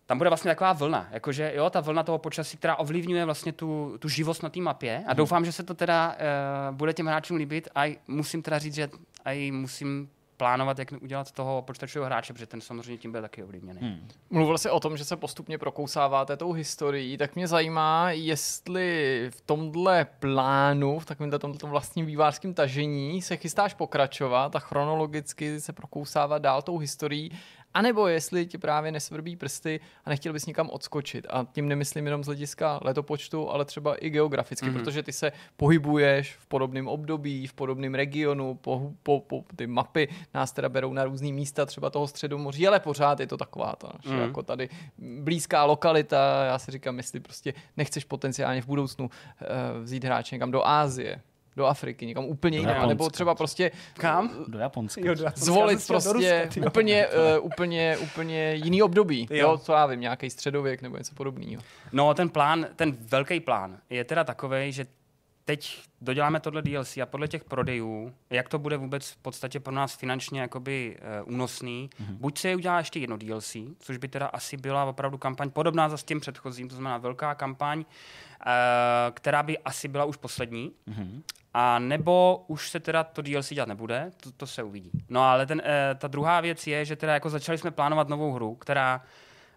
tam bude vlastně taková vlna, jakože jo, ta vlna toho počasí, která ovlivňuje vlastně tu, tu živost na té mapě a hmm. doufám, že se to teda uh, bude těm hráčům líbit a musím teda říct, že a musím plánovat, jak udělat toho počítačového hráče, protože ten samozřejmě tím bude taky ovlivněný. Hmm. Mluvil jsi o tom, že se postupně prokousáváte tou historií, tak mě zajímá, jestli v tomhle plánu, v takovém tomhle vlastním vývářském tažení se chystáš pokračovat a chronologicky se prokousávat dál tou historií, a nebo jestli ti právě nesvrbí prsty a nechtěl bys někam odskočit. A tím nemyslím jenom z hlediska letopočtu, ale třeba i geograficky, mm-hmm. protože ty se pohybuješ v podobném období, v podobném regionu, po, po, po, ty mapy nás teda berou na různé místa, třeba toho středomoří, ale pořád je to taková ta mm-hmm. jako tady blízká lokalita. Já si říkám, jestli prostě nechceš potenciálně v budoucnu uh, vzít hráče někam do Ázie, do Afriky, někam úplně jinam, nebo třeba prostě kam? Do Japonska. Jo, do Japonska. Zvolit prostě Ruska, úplně, uh, úplně, úplně jiný období, jo. jo, co já vím, nějaký středověk nebo něco podobného. No, ten plán, ten velký plán je teda takový, že teď doděláme tohle DLC a podle těch prodejů, jak to bude vůbec v podstatě pro nás finančně jakoby uh, únosný, mm-hmm. buď se udělá ještě jedno DLC, což by teda asi byla opravdu kampaň podobná za s tím předchozím, to znamená velká kampaň, uh, která by asi byla už poslední, mm-hmm. A nebo už se teda to DLC dělat nebude, to, to se uvidí. No ale ten, e, ta druhá věc je, že teda jako začali jsme plánovat novou hru, která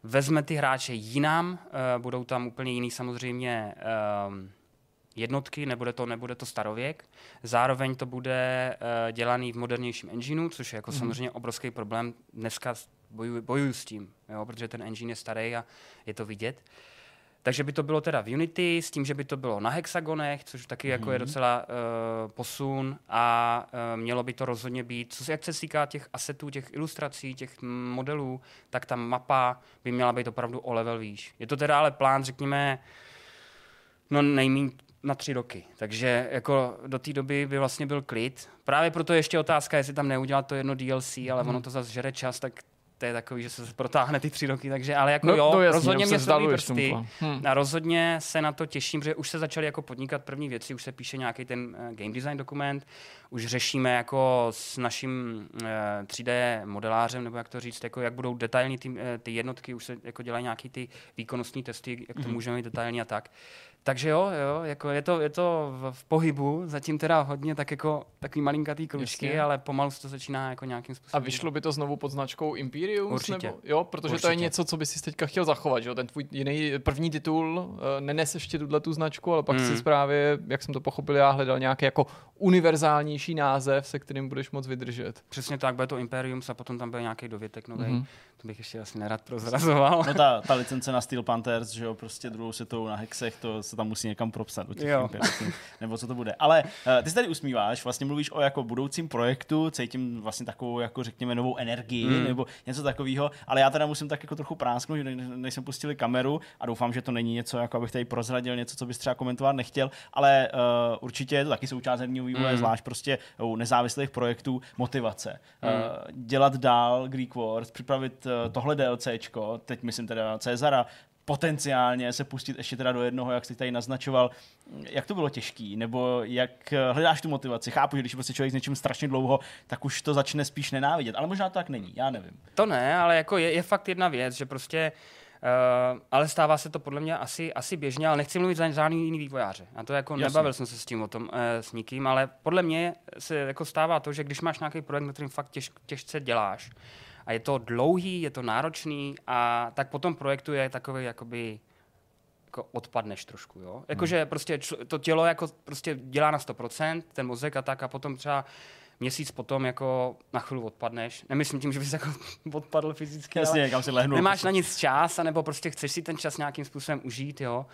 vezme ty hráče jinam, e, budou tam úplně jiný samozřejmě e, jednotky, nebude to, nebude to starověk. Zároveň to bude e, dělaný v modernějším engineu, což je jako mm. samozřejmě obrovský problém. Dneska bojuju, bojuju s tím, jo, protože ten engine je starý a je to vidět. Takže by to bylo teda v Unity, s tím, že by to bylo na hexagonech, což taky mm-hmm. jako je mhm. docela uh, posun a uh, mělo by to rozhodně být, co se, jak se týká těch asetů, těch ilustrací, těch modelů, tak ta mapa by měla být opravdu o level výš. Je to teda ale plán, řekněme, no nejméně na tři roky. Takže jako do té doby by vlastně byl klid. Právě proto je ještě otázka, jestli tam neudělat to jedno DLC, ale mm. ono to zase žere čas, tak to je takový, že se protáhne ty tři roky, takže, ale jako no, jo, jasný, rozhodně mě se prsty hmm. a rozhodně se na to těším, protože už se začaly jako podnikat první věci, už se píše nějaký ten uh, game design dokument, už řešíme jako s naším uh, eh, 3D modelářem, nebo jak to říct, jako jak budou detailní ty, uh, ty jednotky, už se jako dělají nějaký ty výkonnostní testy, jak to hmm. můžeme mít detailní a tak. Takže jo, jo jako je, to, je to v, v pohybu, zatím teda hodně tak jako takový malinkatý kručky, Jasně. ale pomalu se to začíná jako nějakým způsobem. A vyšlo by to znovu pod značkou Imperium? Určitě. Nebo, jo, protože Určitě. to je něco, co by si teďka chtěl zachovat, že jo? Ten tvůj jiný první titul uh, nenes ještě tuhle tu značku, ale pak mm. si právě, jak jsem to pochopil, já hledal nějaký jako univerzálnější název, se kterým budeš moc vydržet. Přesně tak, bude to Imperium a potom tam byl nějaký dovětek nový. Mm-hmm. To bych ještě asi nerad prozrazoval. No ta, ta licence na Steel Panthers, že jo, prostě druhou světovou na hexech, to se tam musí někam propsat. těch nebo co to bude. Ale uh, ty se tady usmíváš, vlastně mluvíš o jako budoucím projektu, cítím vlastně takovou, jako řekněme, novou energii mm. nebo něco takového, ale já teda musím tak jako trochu prásknout, že než jsme pustili kameru a doufám, že to není něco, jako abych tady prozradil něco, co bys třeba komentovat nechtěl, ale uh, určitě je to taky součást herního vývoje, mm. zvlášť prostě u nezávislých projektů motivace. Mm. Uh, dělat dál Greek Wars, připravit uh, tohle DLCčko, teď myslím teda Cezara, potenciálně se pustit ještě teda do jednoho, jak jsi tady naznačoval. Jak to bylo těžký? Nebo jak hledáš tu motivaci? Chápu, že když prostě člověk s něčím strašně dlouho, tak už to začne spíš nenávidět. Ale možná to tak není, já nevím. To ne, ale jako je, je fakt jedna věc, že prostě Uh, ale stává se to podle mě asi, asi běžně, ale nechci mluvit za žádný jiný vývojáře. A to jako Jasně. nebavil jsem se s tím o tom uh, s nikým, ale podle mě se jako stává to, že když máš nějaký projekt, na kterým fakt těž, těžce děláš, a je to dlouhý, je to náročný a tak potom projektu je takový jakoby jako odpadneš trošku, jo. Jakože hmm. prostě to tělo jako prostě dělá na 100%, ten mozek a tak a potom třeba měsíc potom jako na chvíli odpadneš. Nemyslím tím, že bys jako odpadl fyzicky, Jasně, kam si lehnu. nemáš na nic čas, anebo prostě chceš si ten čas nějakým způsobem užít, jo.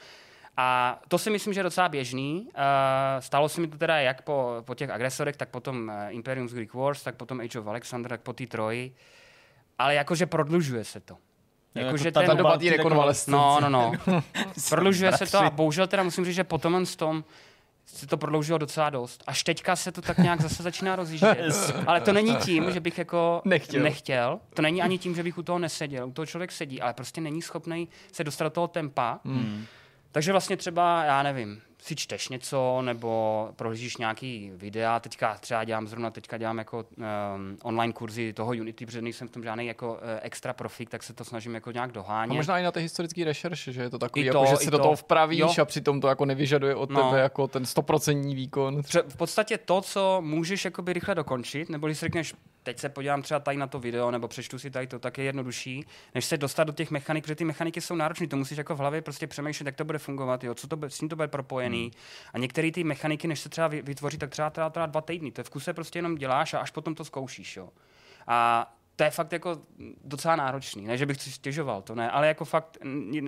A to si myslím, že je docela běžný. Uh, stalo se mi to teda jak po, po těch agresorech, tak potom uh, Imperium z Greek Wars, tak potom Age of Alexander, tak po té troji. Ale jakože prodlužuje se to. jako Jakože ta- ten, doba té té rekonvalescence. No, no, no. Prodlužuje se to a bohužel teda musím říct, že po tomhle tom se to prodloužilo docela dost. Až teďka se to tak nějak zase začíná rozjíždět. Ale to není tím, že bych jako Nechtěl. nechtěl. To není ani tím, že bych u toho neseděl. U toho člověk sedí, ale prostě není schopný se dostat do toho tempa. Hmm. Takže vlastně třeba, já nevím, si čteš něco, nebo prohlížíš nějaký videa, teďka třeba dělám zrovna, teďka dělám jako um, online kurzy toho Unity, protože nejsem v tom žádný jako uh, extra profik, tak se to snažím jako nějak A dohánět. možná i na té historické rešerše, že je to takový, I jako, to, že i si do to. toho vpravíš Jo. a přitom to jako nevyžaduje od No. tebe jako ten stoprocentní výkon. Pře- v podstatě to, co můžeš jakoby rychle dokončit, nebo když si řekneš, teď se podívám třeba tady na to video, nebo přečtu si tady to, tak je jednodušší, než se dostat do těch mechanik, protože ty mechaniky jsou náročné, to musíš jako v hlavě prostě přemýšlet, jak to bude fungovat, jo, co to bude, s tím to bude propojený. A některé ty mechaniky, než se třeba vy- vytvoří, tak třeba, třeba, třeba dva týdny. To je v kuse prostě jenom děláš a až potom to zkoušíš. Jo. A to je fakt jako docela náročný. Ne, že bych si stěžoval, to ne, ale jako fakt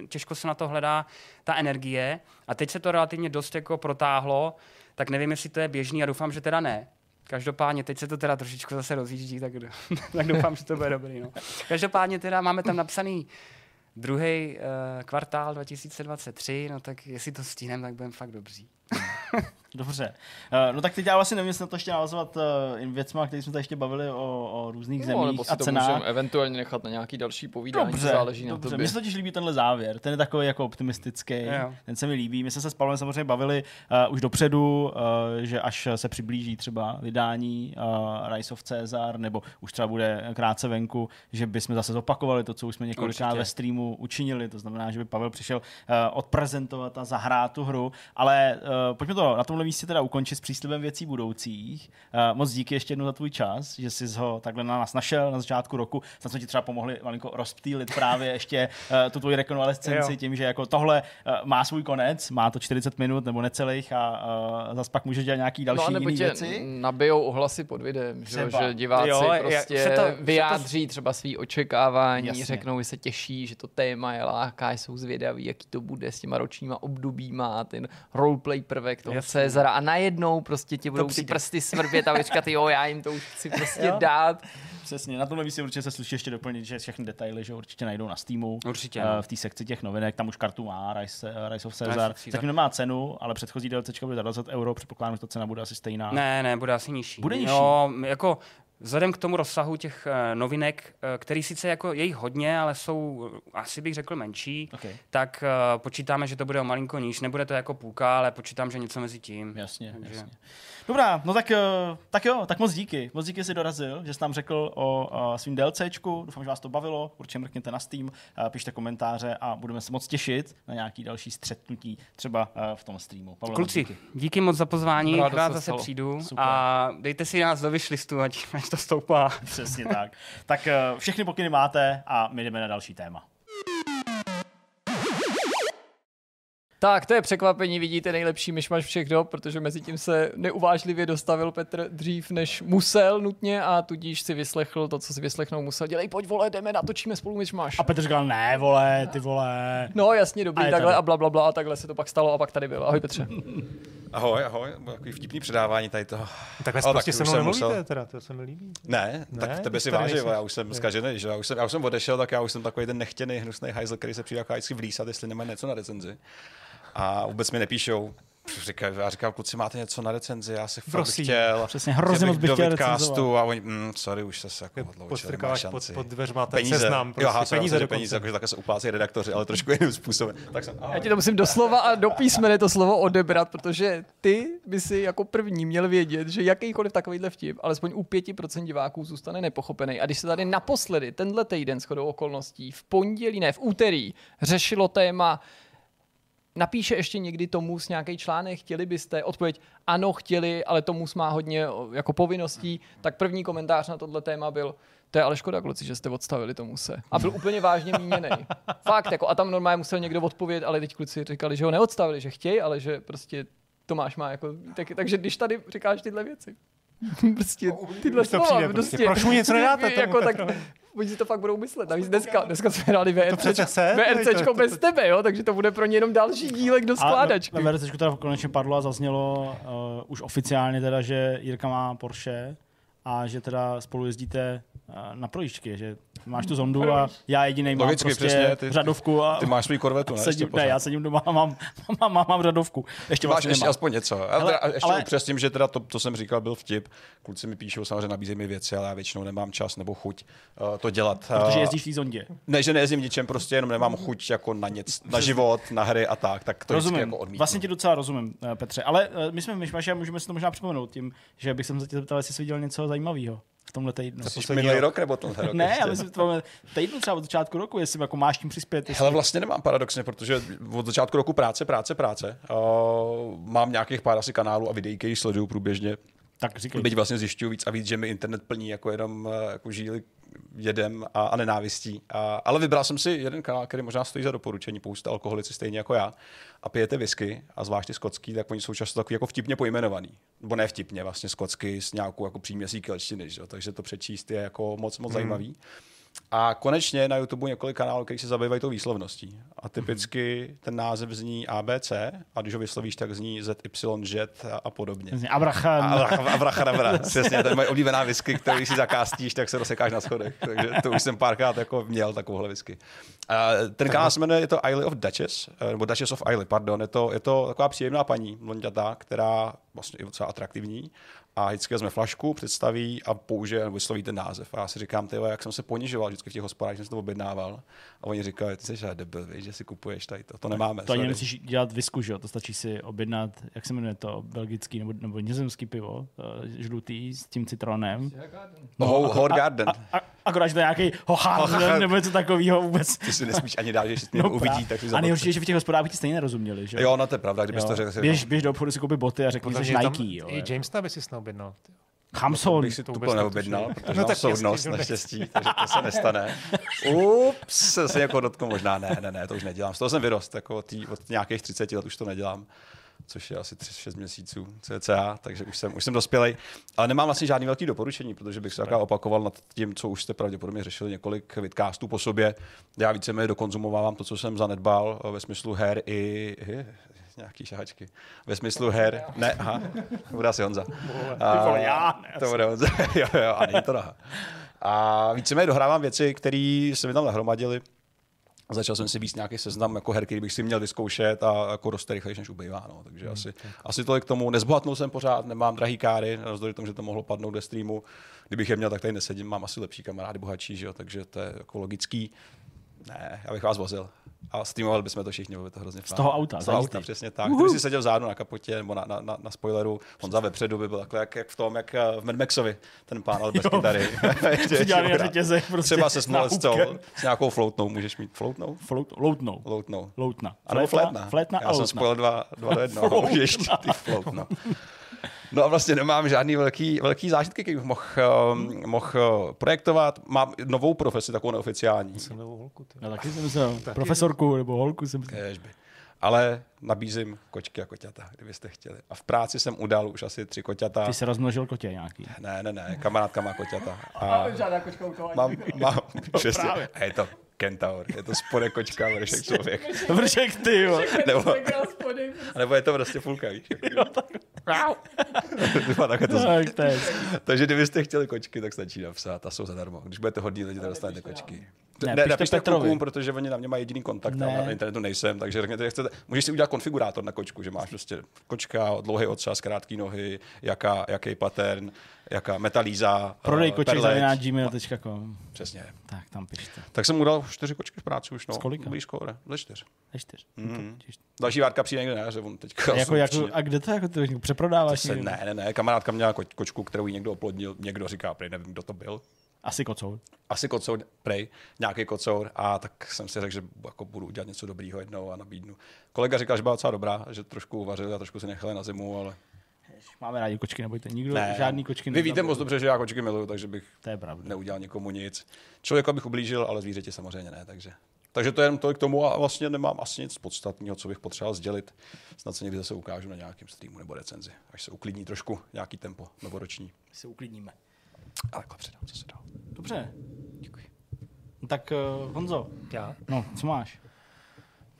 těžko se na to hledá ta energie. A teď se to relativně dost jako protáhlo, tak nevím, jestli to je běžný a doufám, že teda ne. Každopádně, teď se to teda trošičku zase rozjíždí, tak, tak doufám, že to bude dobrý. No. Každopádně teda máme tam napsaný druhý uh, kvartál 2023, no tak jestli to stihnem, tak budeme fakt dobří. Dobře. Eh, No tak teď já vlastně nevím, jestli na to ještě navazovat uh, věcma, který jsme tady ještě bavili o, o různých No, zemích nebo si a to cenách. můžeme eventuálně nechat na nějaký další povídání, Dobře, záleží na dobře. tobě. Mně se totiž líbí tenhle závěr, ten je takový jako optimistický, Jo. ten se mi líbí. My jsme se s Pavlem samozřejmě bavili uh, už dopředu, uh, že až se přiblíží třeba vydání uh, Rise of Caesar, nebo už třeba bude krátce venku, že bychom zase zopakovali to, co už jsme několikrát Určitě. ve streamu učinili, to znamená, že by Pavel přišel uh, odprezentovat a zahrát tu hru, ale uh, pojďme to na tomhle místě teda ukončit s příslibem věcí budoucích. Uh, moc díky ještě jednou za tvůj čas, že jsi ho takhle na nás našel na začátku roku. Snad jsme ti třeba pomohli malinko rozptýlit právě ještě uh, tu tvoji rekonvalescenci tím, že jako tohle uh, má svůj konec, má to 40 minut nebo necelých a uh, zase pak můžeš dělat nějaký další No a nebo jiný tě věci. nabijou ohlasy pod videem, že, že diváci Jo, prostě se to- se to- vyjádří třeba svý očekávání, Jasně. řeknou, že se těší, že to téma je láká, jsou zvědaví, jaký to bude s těma ročníma obdobíma, a ten roleplay prvek toho Jasně. Cezara a najednou prostě ti budou ty prsty svrbět a vyčkat, jo, já jim to už chci prostě Jo. dát. Přesně, na tomhle místě určitě se sluší ještě doplnit, že všechny detaily, že určitě najdou na Steamu. Určitě, no. v té sekci těch novinek, tam už kartu má Rise, eh, Rise of Rise Caesar. Caesar. Zatím nemá cenu, ale předchozí DLCčka bude za 20 euro, předpokládám, že ta cena bude asi stejná. Ne, ne, bude asi nižší. Bude nižší? No, jako vzhledem k tomu rozsahu těch uh, novinek, uh, který sice jako je jich hodně, ale jsou, uh, asi bych řekl, menší, Okay. tak počítáme, že to bude o malinko níž. Nebude to jako půlka, ale počítám, že něco mezi tím. Jasně, Takže- jasně. Dobrá, no tak, eh, tak jo, tak moc díky. Moc díky, že jsi dorazil, že jsi nám řekl o, svým DLCčku. Doufám, že vás to bavilo. Určitě mrkněte na Steam, eh, pište komentáře a budeme se moc těšit na nějaký další střetnutí, třeba eh, v tom streamu. Pavel, moc Kluci, díky. díky moc za pozvání, rád se zase stalo. přijdu Super. a dejte si nás do wishlistu, ať, ať to stoupá. Přesně tak. Tak eh, všechny pokyny máte a my jdeme na další téma. Tak, to je překvapení, vidíte nejlepší myšmaš všech dob, protože mezi tím se neuvážlivě dostavil Petr dřív, než musel nutně a tudíž si vyslechl to, co si vyslechnout musel. Dělej, pojď vole, jdeme, natočíme spolu myšmaš. A Petr říkal, ne, vole, ty vole. No jasně, dobrý, A takhle tady. a bla, bla, bla, a takhle se to pak stalo a pak tady byl. Ahoj Petře. Ahoj, ahoj, takový vtipný předávání tady toho. Takhle Ale prostě se mnou jsem nemluvíte musel- teda, to se mi líbí. Ne, Ne, tak tebe si vážím, já už jsem zkažený, že já už jsem, já už jsem odešel, tak já už jsem takový ten nechtěný, hnusný hajzl, který se přijde jako vždycky vlísat, jestli nemají něco na recenzi. A vůbec mi nepíšou. Říkaj, já říkám, kluci, máte něco na recenzi, já si fakt bych Prosím. chtěl. Přesně, hrozně moc bych do chtěl vidcastu recenzovat. a oni, mm, sorry, už se se jako odloučil, nemá Podstrkáváš pod, šanci. pod dveřma ten peníze, seznam, jo, prostě aha, peníze peníze, dokonce. peníze, jakože takhle se uplácejí redaktoři, ale trošku jiným způsobem. Tak jsem, Já ti to musím doslova a do písmene to slovo odebrat, protože ty by si jako první měl vědět, že jakýkoliv takovýhle vtip, alespoň u 5% diváků zůstane nepochopený. A když se tady naposledy, tenhle týden shodou okolností, v pondělí, ne, v úterý, řešilo téma Napíše ještě někdy Tomus nějaký článek, chtěli byste? Odpověď, ano, chtěli, ale Tomus má hodně jako povinností. Tak první komentář na tohle téma byl, to je ale škoda, kluci, že jste odstavili Tomuse. A byl úplně vážně míněný. Fakt, jako, a tam normálně musel někdo odpovědět, ale teď kluci říkali, že ho neodstavili, že chtějí, ale že prostě Tomáš má jako, tak, takže když tady říkáš tyhle věci, prostě tyhle slova, přijde prostě. Proč mu něco nedáte tomu jako, tak? Oni si to fakt budou myslet. Navíc dneska, dneska jsme hráli VRC, VRCčko bez tebe, jo? takže to bude pro ně jenom další dílek do skládačky. VRCčku teda konečně padlo a zaznělo uh, už oficiálně teda, že Jirka má Porsche a že teda spolu jezdíte uh, na projížďky, že máš tu zondu a já jediný mám Logicky, prostě přesně, ty- řadovku a Ty máš svůj korvetu, ne? sedím, ne, já sedím doma a mám, mám, mám, mám řadovku. Ještě Máš vlastně ještě nemám. aspoň něco. Hele, Ale, a ještě ale- upřesním, že teda to, to jsem říkal, byl vtip. Kluci mi píšou, samozřejmě nabízejí mi věci, ale já většinou nemám čas nebo chuť uh, to dělat. Protože Uh, jezdíš v té zondě. Ne, že nejezdím ničem, prostě jenom nemám chuť jako na nic, na život, na hry a tak, tak to Rozumím, jako odmítnu. vlastně ti docela rozumím, eh, Petře. Ale eh, my jsme v Myšmaši a můžeme si to možná připomenout tím, že bych se tě zeptal, jestli jsi viděl něco zajímavého v tomhle týdnu. Jsi minulý rok nebo tenhle rok? Ne, ještě? ale v tomhle týdnu třeba od začátku roku, jestli jako máš tím přispět. Jestli... Hele, vlastně nemám paradoxně, protože od začátku roku práce, práce, práce. Uh, mám nějakých pár asi kanálů a videí, které sleduju průběžně. tak říkej. Byť vlastně zjišťuju víc a víc, že mi internet plní jako jenom eh, jako žíly jedem a, a nenávistí. A, ale vybral jsem si jeden kanál, který možná stojí za doporučení, pouste alkoholici stejně jako já a pijete whisky a zvlášť ty skotský, tak oni jsou často takový jako vtipně pojmenovaný. Nebo ne vtipně, vlastně skotsky s nějakou jako příměsí kelštiny, že? takže to přečíst je jako moc, moc zajímavý. A konečně na YouTube několik kanálů, který se zabývají tou výslovností. A typicky ten název zní ABC a když ho vyslovíš, tak zní ZYZ a, a podobně. Abrachan. Abracadabra, přesně, to je moje oblíbená whisky, kterou když si zakástíš, tak se rozsekáš na schodech. Takže to už jsem párkrát jako měl takovouhle whisky. A ten kanál se jmenuje, je to Isle of Duchess, eh, nebo Duchess of Isle, pardon. Je to, je to taková příjemná paní, blondětá, která vlastně je docela atraktivní a vždycky vezme flašku, představí a použije nebo vysloví ten název. A já si říkám, tyjo, jak jsem se ponižoval vždycky v těch hospodách, že jsem to objednával. A oni říkají, ty jsi žádný debil, víš, že si kupuješ tady to. To nemáme. To ani sorry. nemusíš dělat visku, že jo? To stačí si objednat, jak se jmenuje to, belgický nebo, nebo nizozemský pivo, eh, žlutý s tím citronem. No, Howard Garden. A, akorát, že to je nějaký hochán nebo něco takového vůbec. Ty si nesmíš ani dát, že si no, uvidí, tak si A nejhorší je, že v těch hospodách by ti stejně nerozuměli, že Jo, no to je pravda, kdybys to řekl. Běž, běž do obchodu si koupit boty a řekni, že Nike. Jo, i Jamesa by si neobjednal. Hamson. bych si to vůbec úplně neobjednal, protože No mám tak soudnost jasně, že naštěstí, takže to se nestane. Ups, se jako dotknu možná, ne, ne, ne, to už nedělám. Z toho jsem vyrost, jako od, tý, od nějakých 30 let už to nedělám což je asi 3-6 měsíců cca, takže už jsem, už jsem dospělej. Ale nemám vlastně žádný velký doporučení, protože bych se takhle opakoval nad tím, co už jste pravděpodobně řešili několik vidcastů po sobě. Já víceméně dokonzumovávám to, co jsem zanedbal eh, ve smyslu her i, i nějaký šahačky. Ve smyslu her, ne, aha, to bude asi Honza. A, já, ne, to bude Honza, jo, jo, a není to naha. A víceméně dohrávám věci, které se mi tam nahromadily. Začal jsem si víc nějaký seznam jako her, který bych si měl vyzkoušet a jako roste rychlejší, než ubývá. No. Takže asi, asi tolik k tomu. Nezbohatnul jsem pořád, nemám drahý káry, navzdory tomu, že to mohlo padnout ve streamu. Kdybych je měl, tak tady nesedím, mám asi lepší kamarády, bohatší, že jo? takže to je jako logický. Ne, já bych vás vozil. A streamovali bychom to všichni, bylo by to hrozně Z toho auta, Z toho auta, přesně tak. Kdyby si seděl vzadu na kapotě nebo na, na, na, na spoileru, Honza vepředu by byl takhle jak, jak v tom, jak eh, v Mad Maxovi, ten pán, ale bez kytary. Přidělaný prostě Třeba se náhubkem. s nějakou floutnou, můžeš mít floutnou? Flout, loutnou. Floutnou. Loutna. A nebo flétna. Flétna Já a jsem loutna. spojil dva, dva do jednoho. Floutna. Ještě ty floutno. No a vlastně nemám žádný velký, velký zážitky, který bych mohl, um, mohl uh, projektovat. Mám novou profesi, takovou neoficiální. Novou holku, ty. Já taky jsem myslel, profesorku nebo holku jsem myslel. Kéžby. Ale nabízím kočky a koťata, kdybyste chtěli. A v práci jsem udal už asi tři koťata. Ty se rozmnožil kotě nějaký. Ne, ne, ne, kamarádka má koťata. A Žádná kočka u toho. mám, mám, přesně, právě. a je to kentaur, je to spodek kočka, vršek člověk. Vršek ty, jo. Nebo, nebo je to prostě fulka, víš? Vypadá takhle to Tak, to je. Takže kdybyste chtěli kočky, tak stačí napsat a jsou zadarmo. Když budete hodní lidi, tak dostanete kočky. Ne, Ne, pište napište Petrovi. klukům, protože oni na mě mají jediný kontakt, Ne. na internetu nejsem, takže řekněte, jak chcete. Můžeš si udělat konfigurátor na kočku, že máš prostě kočka, dlouhý otřas, krátký nohy, jaká, jaký pattern, jaká metalíza, Prodej eh, koček perleč. za gmail.com. Přesně. Tak tam pište. Tak jsem udal čtyři kočky v práci už, no. Z kolika? Blízko, ne? Ze čtyř. Ze čtyř. Těž- Další várka přijde někde na jaře, on teďka A, jako, jako, a kde to jako to přeprodáváš? se, někde? ne, ne, ne, kamarádka měla ko- kočku, kterou jí někdo oplodnil, někdo říká, prý nevím, kdo to byl, Asi kocour. asi kocour, prej, nějaký kocour a tak jsem si řekl, že jako budu udělat něco dobrýho jednou a nabídnu. Kolega říkal, že byla docela dobrá, že trošku uvařil a trošku si nechali na zimu, ale Máme rádi kočky, nebojte. Nikdo ne. žádný kočky Vy víte moc dobře, že já kočky miluju, takže bych To je pravda. neudělal nikomu nic. Člověku bych ublížil, ale zvířeti samozřejmě ne, takže. Takže to je jenom tolik k tomu a vlastně nemám asi nic podstatného, co bych potřeboval sdělit. Snad se někdy zase ukážu na nějakém streamu nebo recenzi, až se uklidní trošku nějaký tempo novoroční. Se uklidníme. Ale takhle předám, co se dá. Dobře. Děkuji. Tak uh, Honzo, Já? no, co máš?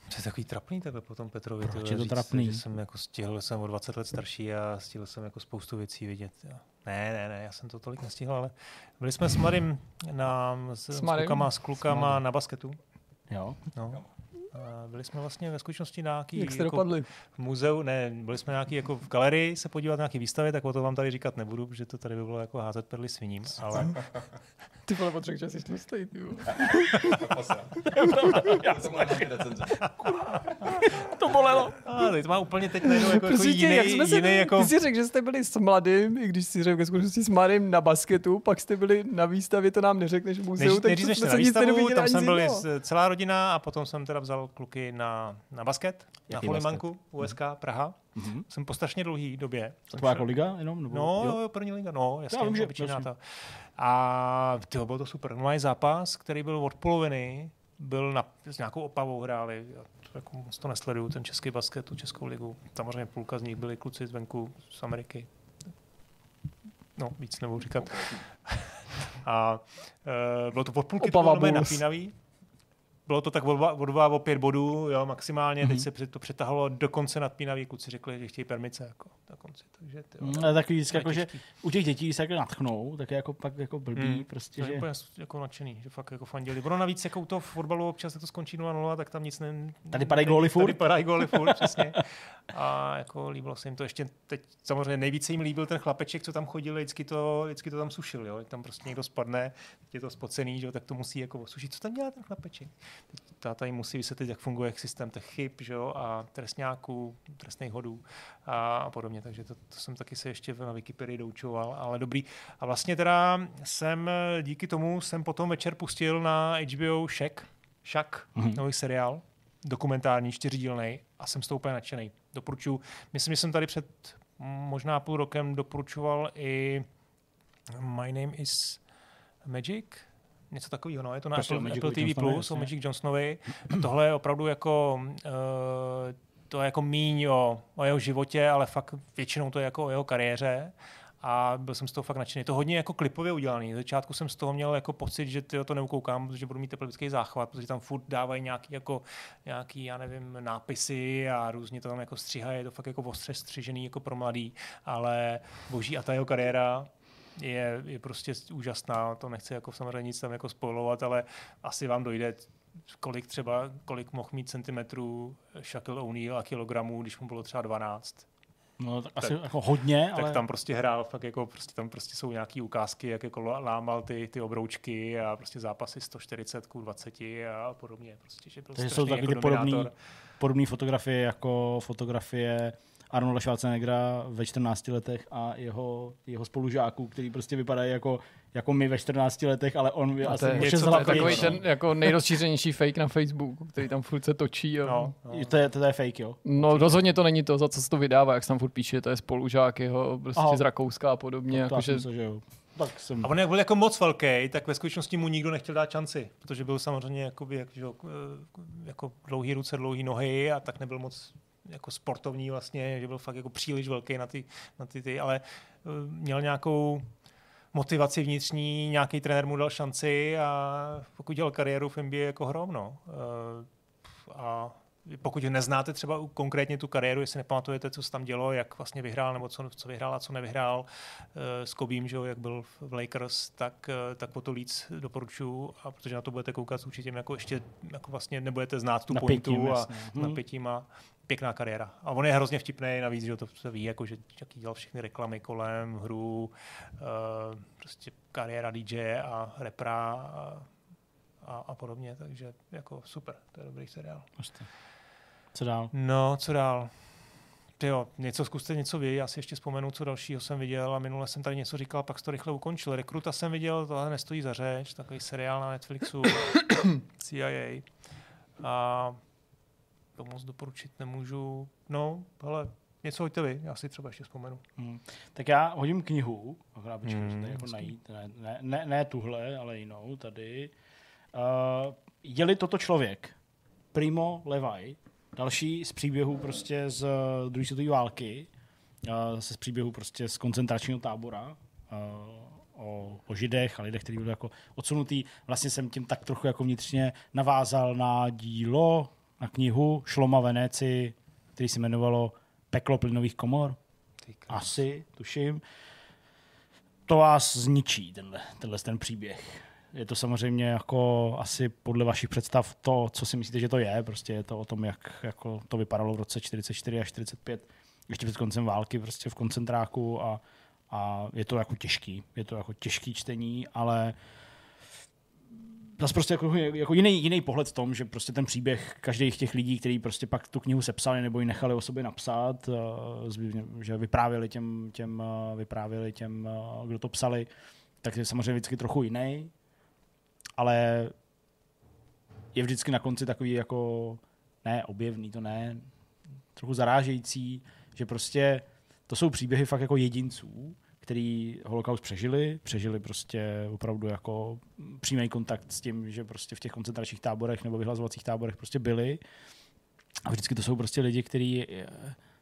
To je takový trapný takhle potom Petrovi. Proč je to říct, trapný? Že jsem jako stihl, jsem o 20 let starší a stihl jsem jako spoustu věcí vidět. Jo. Ne, ne, ne, já jsem to tolik nestihl, ale byli jsme s Mladým na, s, s, Mladým? klukama, s klukama na basketu. Jo? No. A byli jsme vlastně ve skutečnosti na nějaký Jak jste jako dopadli? v muzeu, ne, byli jsme nějaký jako v galerii se podívat na nějaký výstavy, tak o to vám tady říkat nebudu, protože to tady by bylo jako házet perly sviním, ale Ty vole, potřebuješ, že jsi tlustej, ty. Já to mám nějaké recenze. To bolelo. a, teď to má úplně teď najednou jako, jako jiný, jak jsme se, jiný jako... Ty jsi řekl, že jste byli s mladým, i když jsi řekl ve skutečnosti s mladým na basketu, pak jste byli na výstavě, to nám neřekneš v muzeu, Než, tak jsme na se nic výstavu, tam jsem byl celá rodina a potom jsem teda vzal kluky na, na basket, Jaký na Folimanku, USK Praha. Mhm. Jsem po strašně dlouhý době. To byla jako liga jenom? Nebo, No, jo? první liga, no, jasně, Já vím, že- obyčejná ta. A tyho, bylo to super. Normální zápas, který byl od poloviny, byl na, s nějakou opavou hráli. Já to, jako moc to nesleduju, ten český basket, tu českou ligu. Samozřejmě půlka z nich byli kluci zvenku z Ameriky. No, víc nebudu říkat. A uh, bylo to od půlky, to Opava bylo napínavý. Bylo to tak o dva, o pět bodů, jo, maximálně. Mhm. Teď se před- to přetahalo do konce nadpínavý. Kluci řekli, že chtějí permice jako, na konci. Takže, tyjo, Mm, Ale takový vždycky jako, že u těch dětí se jako natchnou, tak je jako pak jako blbý, Mm. prostě, To že... úplně jako nadšený, že fakt jako fandili. Ono navíc jako u toho fotbalu občas jak to skončí 0-0, tak tam nic ne... Tady padají góly Tady furt. padají góly furt, přesně. A jako líbilo se jim to ještě teď, samozřejmě nejvíce jim líbil ten chlapeček, co tam chodil, vždycky to, vždycky to tam sušil, jo. Tam prostě někdo spadne, je to spocený, že jo, tak to musí jako osušit. Co tam dělá ten chlapeček? Táta jim musí vysvětlit, jak funguje systém těch chyb, že jo, a trestňáků, trestných hodů a, a podobně. Takže to, to, jsem taky se ještě na Wikipedii doučoval, ale dobrý. A vlastně teda jsem díky tomu jsem potom večer pustil na HBO Shack, Shack, Mhm. mm-hmm. nový seriál, dokumentární, čtyřdílný a jsem z toho úplně nadšený. Doporučuji. Myslím, že jsem tady před možná půl rokem doporučoval i My Name is Magic, něco takového, no, je to na Prostě Apple, Magicu Apple TV+, Plus, o. Magic Johnsonovi. A tohle je opravdu jako, uh, to je jako míň o, o jeho životě, ale fakt většinou to je jako o jeho kariéře a byl jsem z toho fakt nadšený. Je to hodně jako klipově udělaný. Z začátku jsem z toho měl jako pocit, že tyjo, to neukoukám, protože budu mít epileptický záchvat, protože tam furt dávají nějaký, jako, nějaký, já nevím, nápisy a různě to tam jako stříhají, je to fakt jako ostře střižený jako pro mladý, ale boží a ta jeho kariéra je, je prostě úžasná, to nechci jako samozřejmě nic tam jako spojovat, ale asi vám dojde, kolik třeba, kolik mohl mít centimetrů Shaquille O'Neal a kilogramů, když mu bylo třeba 12 No, tak asi jako hodně, tak ale... tam prostě hrál, fakt jako prostě tam prostě jsou nějaký ukázky, jak jako lámal ty, ty obroučky a prostě zápasy 140 ku 20 a podobně. Prostě, že byl Takže jsou takový jako podobný, podobné fotografie jako fotografie Arnolda Schwarzeneggera ve 14 letech a jeho, jeho spolužáků, který prostě vypadají jako, jako my ve 14 letech, ale on je A asi to je, o něco šest to je takový ten jako nejrozšířenější fake na Facebooku, který tam furt se točí. A... No, no. To, je, to je fake, jo? No rozhodně to není to, za co se to vydává, jak se tam furt píše, to je spolužák jeho prostě Aha. z Rakouska a podobně. To Jako, že... myslel, že jo. Tak jsem... A on jak byl jako moc velký, tak ve skutečnosti mu nikdo nechtěl dát šanci, protože byl samozřejmě jakoby, jak, že, jo, jako dlouhý ruce, dlouhý nohy a tak nebyl moc jako sportovní vlastně, že byl fakt jako příliš velký na ty, na ty, ty ale eh, měl nějakou motivaci vnitřní, nějaký trenér mu dal šanci a pokud dělal kariéru v NBA jako hrom, no. Eh, A pokud neznáte třeba konkrétně tu kariéru, jestli nepamatujete, co se tam dělo, jak vlastně vyhrál, nebo co, co vyhrál a co nevyhrál eh, s Kobím, že jo, jak byl v Lakers, tak, eh, tak o to víc doporučuji, a protože na to budete koukat s určitě jako ještě jako vlastně nebudete znát tu Napětím, pointu a jasně. Hm. napětím a pěkná kariéra. A on je hrozně vtipný, navíc, že to se ví, jako, že jaký dělal všechny reklamy kolem, hru, uh, prostě kariéra DJ a repra a, a, a podobně, takže jako super, to je dobrý seriál. Prostě. Co dál? No, co dál? Jo, něco zkuste něco vy, já si ještě vzpomenu, co dalšího jsem viděl a minule jsem tady něco říkal, pak to rychle ukončil. Rekruta jsem viděl, tohle nestojí za řeč, takový seriál na Netflixu, CIA. A to moc doporučit nemůžu. No, hele, něco hoďte vy, já si třeba ještě vzpomenu. Hmm. Tak já hodím knihu, akorát počkej, Hmm, jako najít, ne, ne, ne, ne tuhle, ale jinou tady. Uh, je-li toto člověk, Primo Levi, další z příběhů prostě z uh, druhé světové války, uh, zase z příběhu prostě z koncentračního tábora, uh, o, o židech a lidech, kteří byli jako odsunutý. Vlastně jsem tím tak trochu jako vnitřně navázal na dílo, na knihu Šloma Veneci, který se jmenovalo Peklo plynových komor. Asi, tuším. To vás zničí, tenhle, tenhle ten příběh. Je to samozřejmě jako asi podle vašich představ to, co si myslíte, že to je. Prostě je to o tom, jak jako to vypadalo v roce 44 až 45, ještě před koncem války prostě v koncentráku a, a je to jako těžký. Je to jako těžký čtení, ale zase prostě jako, jako jiný, jiný pohled v tom, že prostě ten příběh každých těch lidí, kteří prostě pak tu knihu sepsali nebo ji nechali o sobě napsat, uh, že vyprávěli těm, těm, uh, vyprávěli těm uh, kdo to psali, tak je samozřejmě vždycky trochu jiný, ale je vždycky na konci takový jako, ne objevný, to ne, trochu zarážející, že prostě to jsou příběhy fakt jako jedinců, který holokaust přežili, přežili prostě opravdu jako přímý kontakt s tím, že prostě v těch koncentračních táborech nebo vyhlazovacích táborech prostě byli. A vždycky to jsou prostě lidi, kteří eh,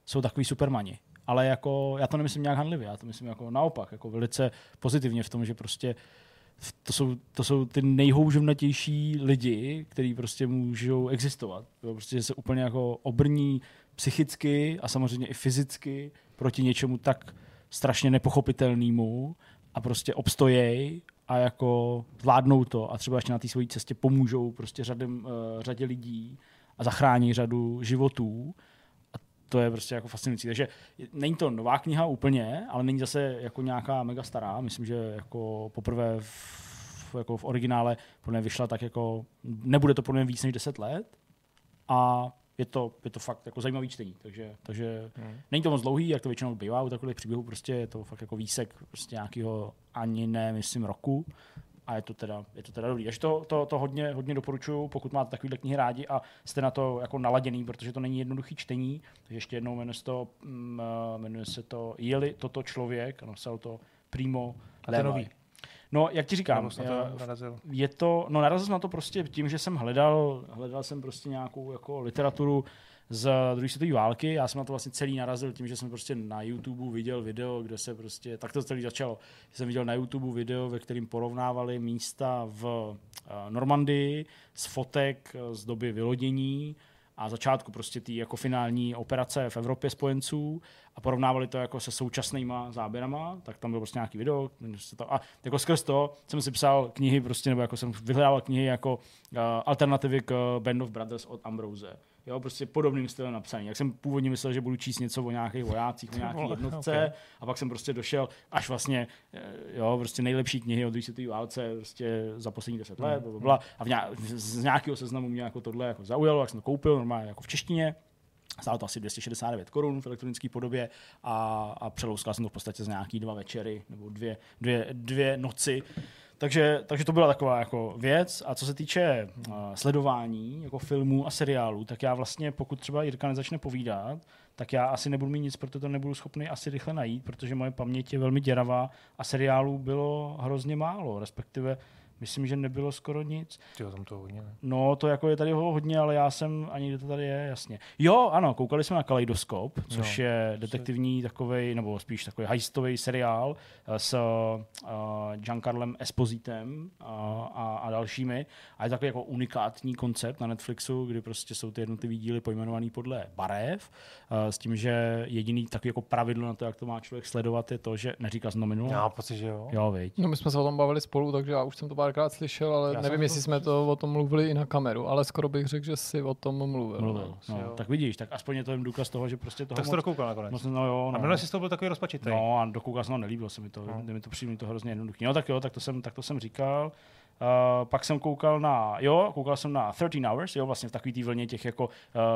jsou takový supermani. Ale jako, já to nemyslím nějak handlivě, já to myslím jako naopak, jako velice pozitivně v tom, že prostě to jsou, to jsou ty nejhouževnatější lidi, kteří prostě můžou existovat. Prostě že se úplně jako obrní psychicky a samozřejmě i fyzicky proti něčemu tak strašně nepochopitelnému a prostě obstojej a jako zvládnou to a třeba ještě na té své cestě pomůžou prostě řadem, uh, řadě lidí a zachrání řadu životů. A to je prostě jako fascinující. Takže není to nová kniha úplně, ale není zase jako nějaká mega stará. Myslím, že jako poprvé v, jako v originále podle vyšla tak jako, nebude to podle víc než 10 let. A je to, je to fakt jako zajímavý čtení, takže, takže hmm. není to moc dlouhý, jak to většinou bývá u takových příběhů, prostě je to fakt jako výsek prostě nějakého ani ne, myslím, roku a je to teda, je to teda dobrý. Takže to, to, to hodně, hodně doporučuju, pokud máte takovýhle knihy rádi a jste na to jako naladěný, protože to není jednoduchý čtení. Takže ještě jednou jmenuje se to, mm, eh, jmenuje se to Jeli toto člověk, napsal to Primo A to nový. No, jak ti říkám, na to narazil. je to, no narazil jsem na to prostě tím, že jsem hledal, hledal jsem prostě nějakou jako literaturu z druhé světové války. Já jsem na to vlastně celý narazil tím, že jsem prostě na YouTube viděl video, kde se prostě, tak to celý začalo. Jsem viděl na YouTube video, ve kterým porovnávali místa v uh, Normandii z fotek uh, z doby vylodění a začátku prostě té jako finální operace v Evropě spojenců a porovnávali to jako se současnýma záběrama, tak tam bylo prostě nějaký video to, a jako skrz to jsem si psal knihy prostě, nebo jako jsem vyhledával knihy jako uh, alternativy k Band of Brothers od Ambrose. Jo, prostě podobným stylem napsaný. Jak jsem původně myslel, že budu číst něco o nějakých vojácích, o nějaké jednotce, okay. a pak jsem prostě došel až vlastně, eh, jo, prostě nejlepší knihy o druhé světové válce prostě za poslední deset let, mm. bla, a v nějak, z nějakého seznamu mě jako tohle jako zaujalo, jak jsem to koupil normálně jako v češtině. Stálo to asi 269 korun v elektronické podobě a, a přelouskal jsem to v podstatě z nějaký dva večery nebo dvě, dvě, dvě noci. Takže, takže to byla taková jako věc. A co se týče uh, sledování jako filmů a seriálů, tak já vlastně, pokud třeba Jirka nezačne povídat, tak já asi nebudu mít nic, protože to nebudu schopný asi rychle najít, protože moje paměť je velmi děravá a seriálů bylo hrozně málo, respektive Myslím, že nebylo skoro nic. Ty tam to hodně, ne? No, to jako je tady hodně, ale já jsem, ani kde to tady je, jasně. Jo, ano, koukali jsme na Kaleidoskop, což no. je detektivní takový, nebo spíš takový heistový seriál eh, s uh, Giancarlem Espositem uh, a, a, dalšími. A je takový jako unikátní koncept na Netflixu, kdy prostě jsou ty jednotlivé díly pojmenované podle barev, uh, s tím, že jediný takový jako pravidlo na to, jak to má člověk sledovat, je to, že neříká znamenu. Já pocit, že jo. Jo, viď. No my jsme se o tom bavili spolu, takže já už jsem to pár párkrát slyšel, ale Já nevím, jestli to... jsme to o tom mluvili i na kameru, ale skoro bych řekl, že si o tom mluvil. mluvil. No, no, tak vidíš, tak aspoň je to jen důkaz toho, že prostě toho Tak jsi to dokoukal nakonec. Moc, no, jo, no. A minule jsi to byl takový rozpačitý. No a dokoukal jsem, no, nelíbilo se mi to, no. mi to přijde to hrozně jednoduché. No tak jo, tak to jsem, tak to jsem říkal. Uh, pak jsem koukal na, jo, koukal jsem na 13 Hours, jo, vlastně v takový té vlně těch jako uh,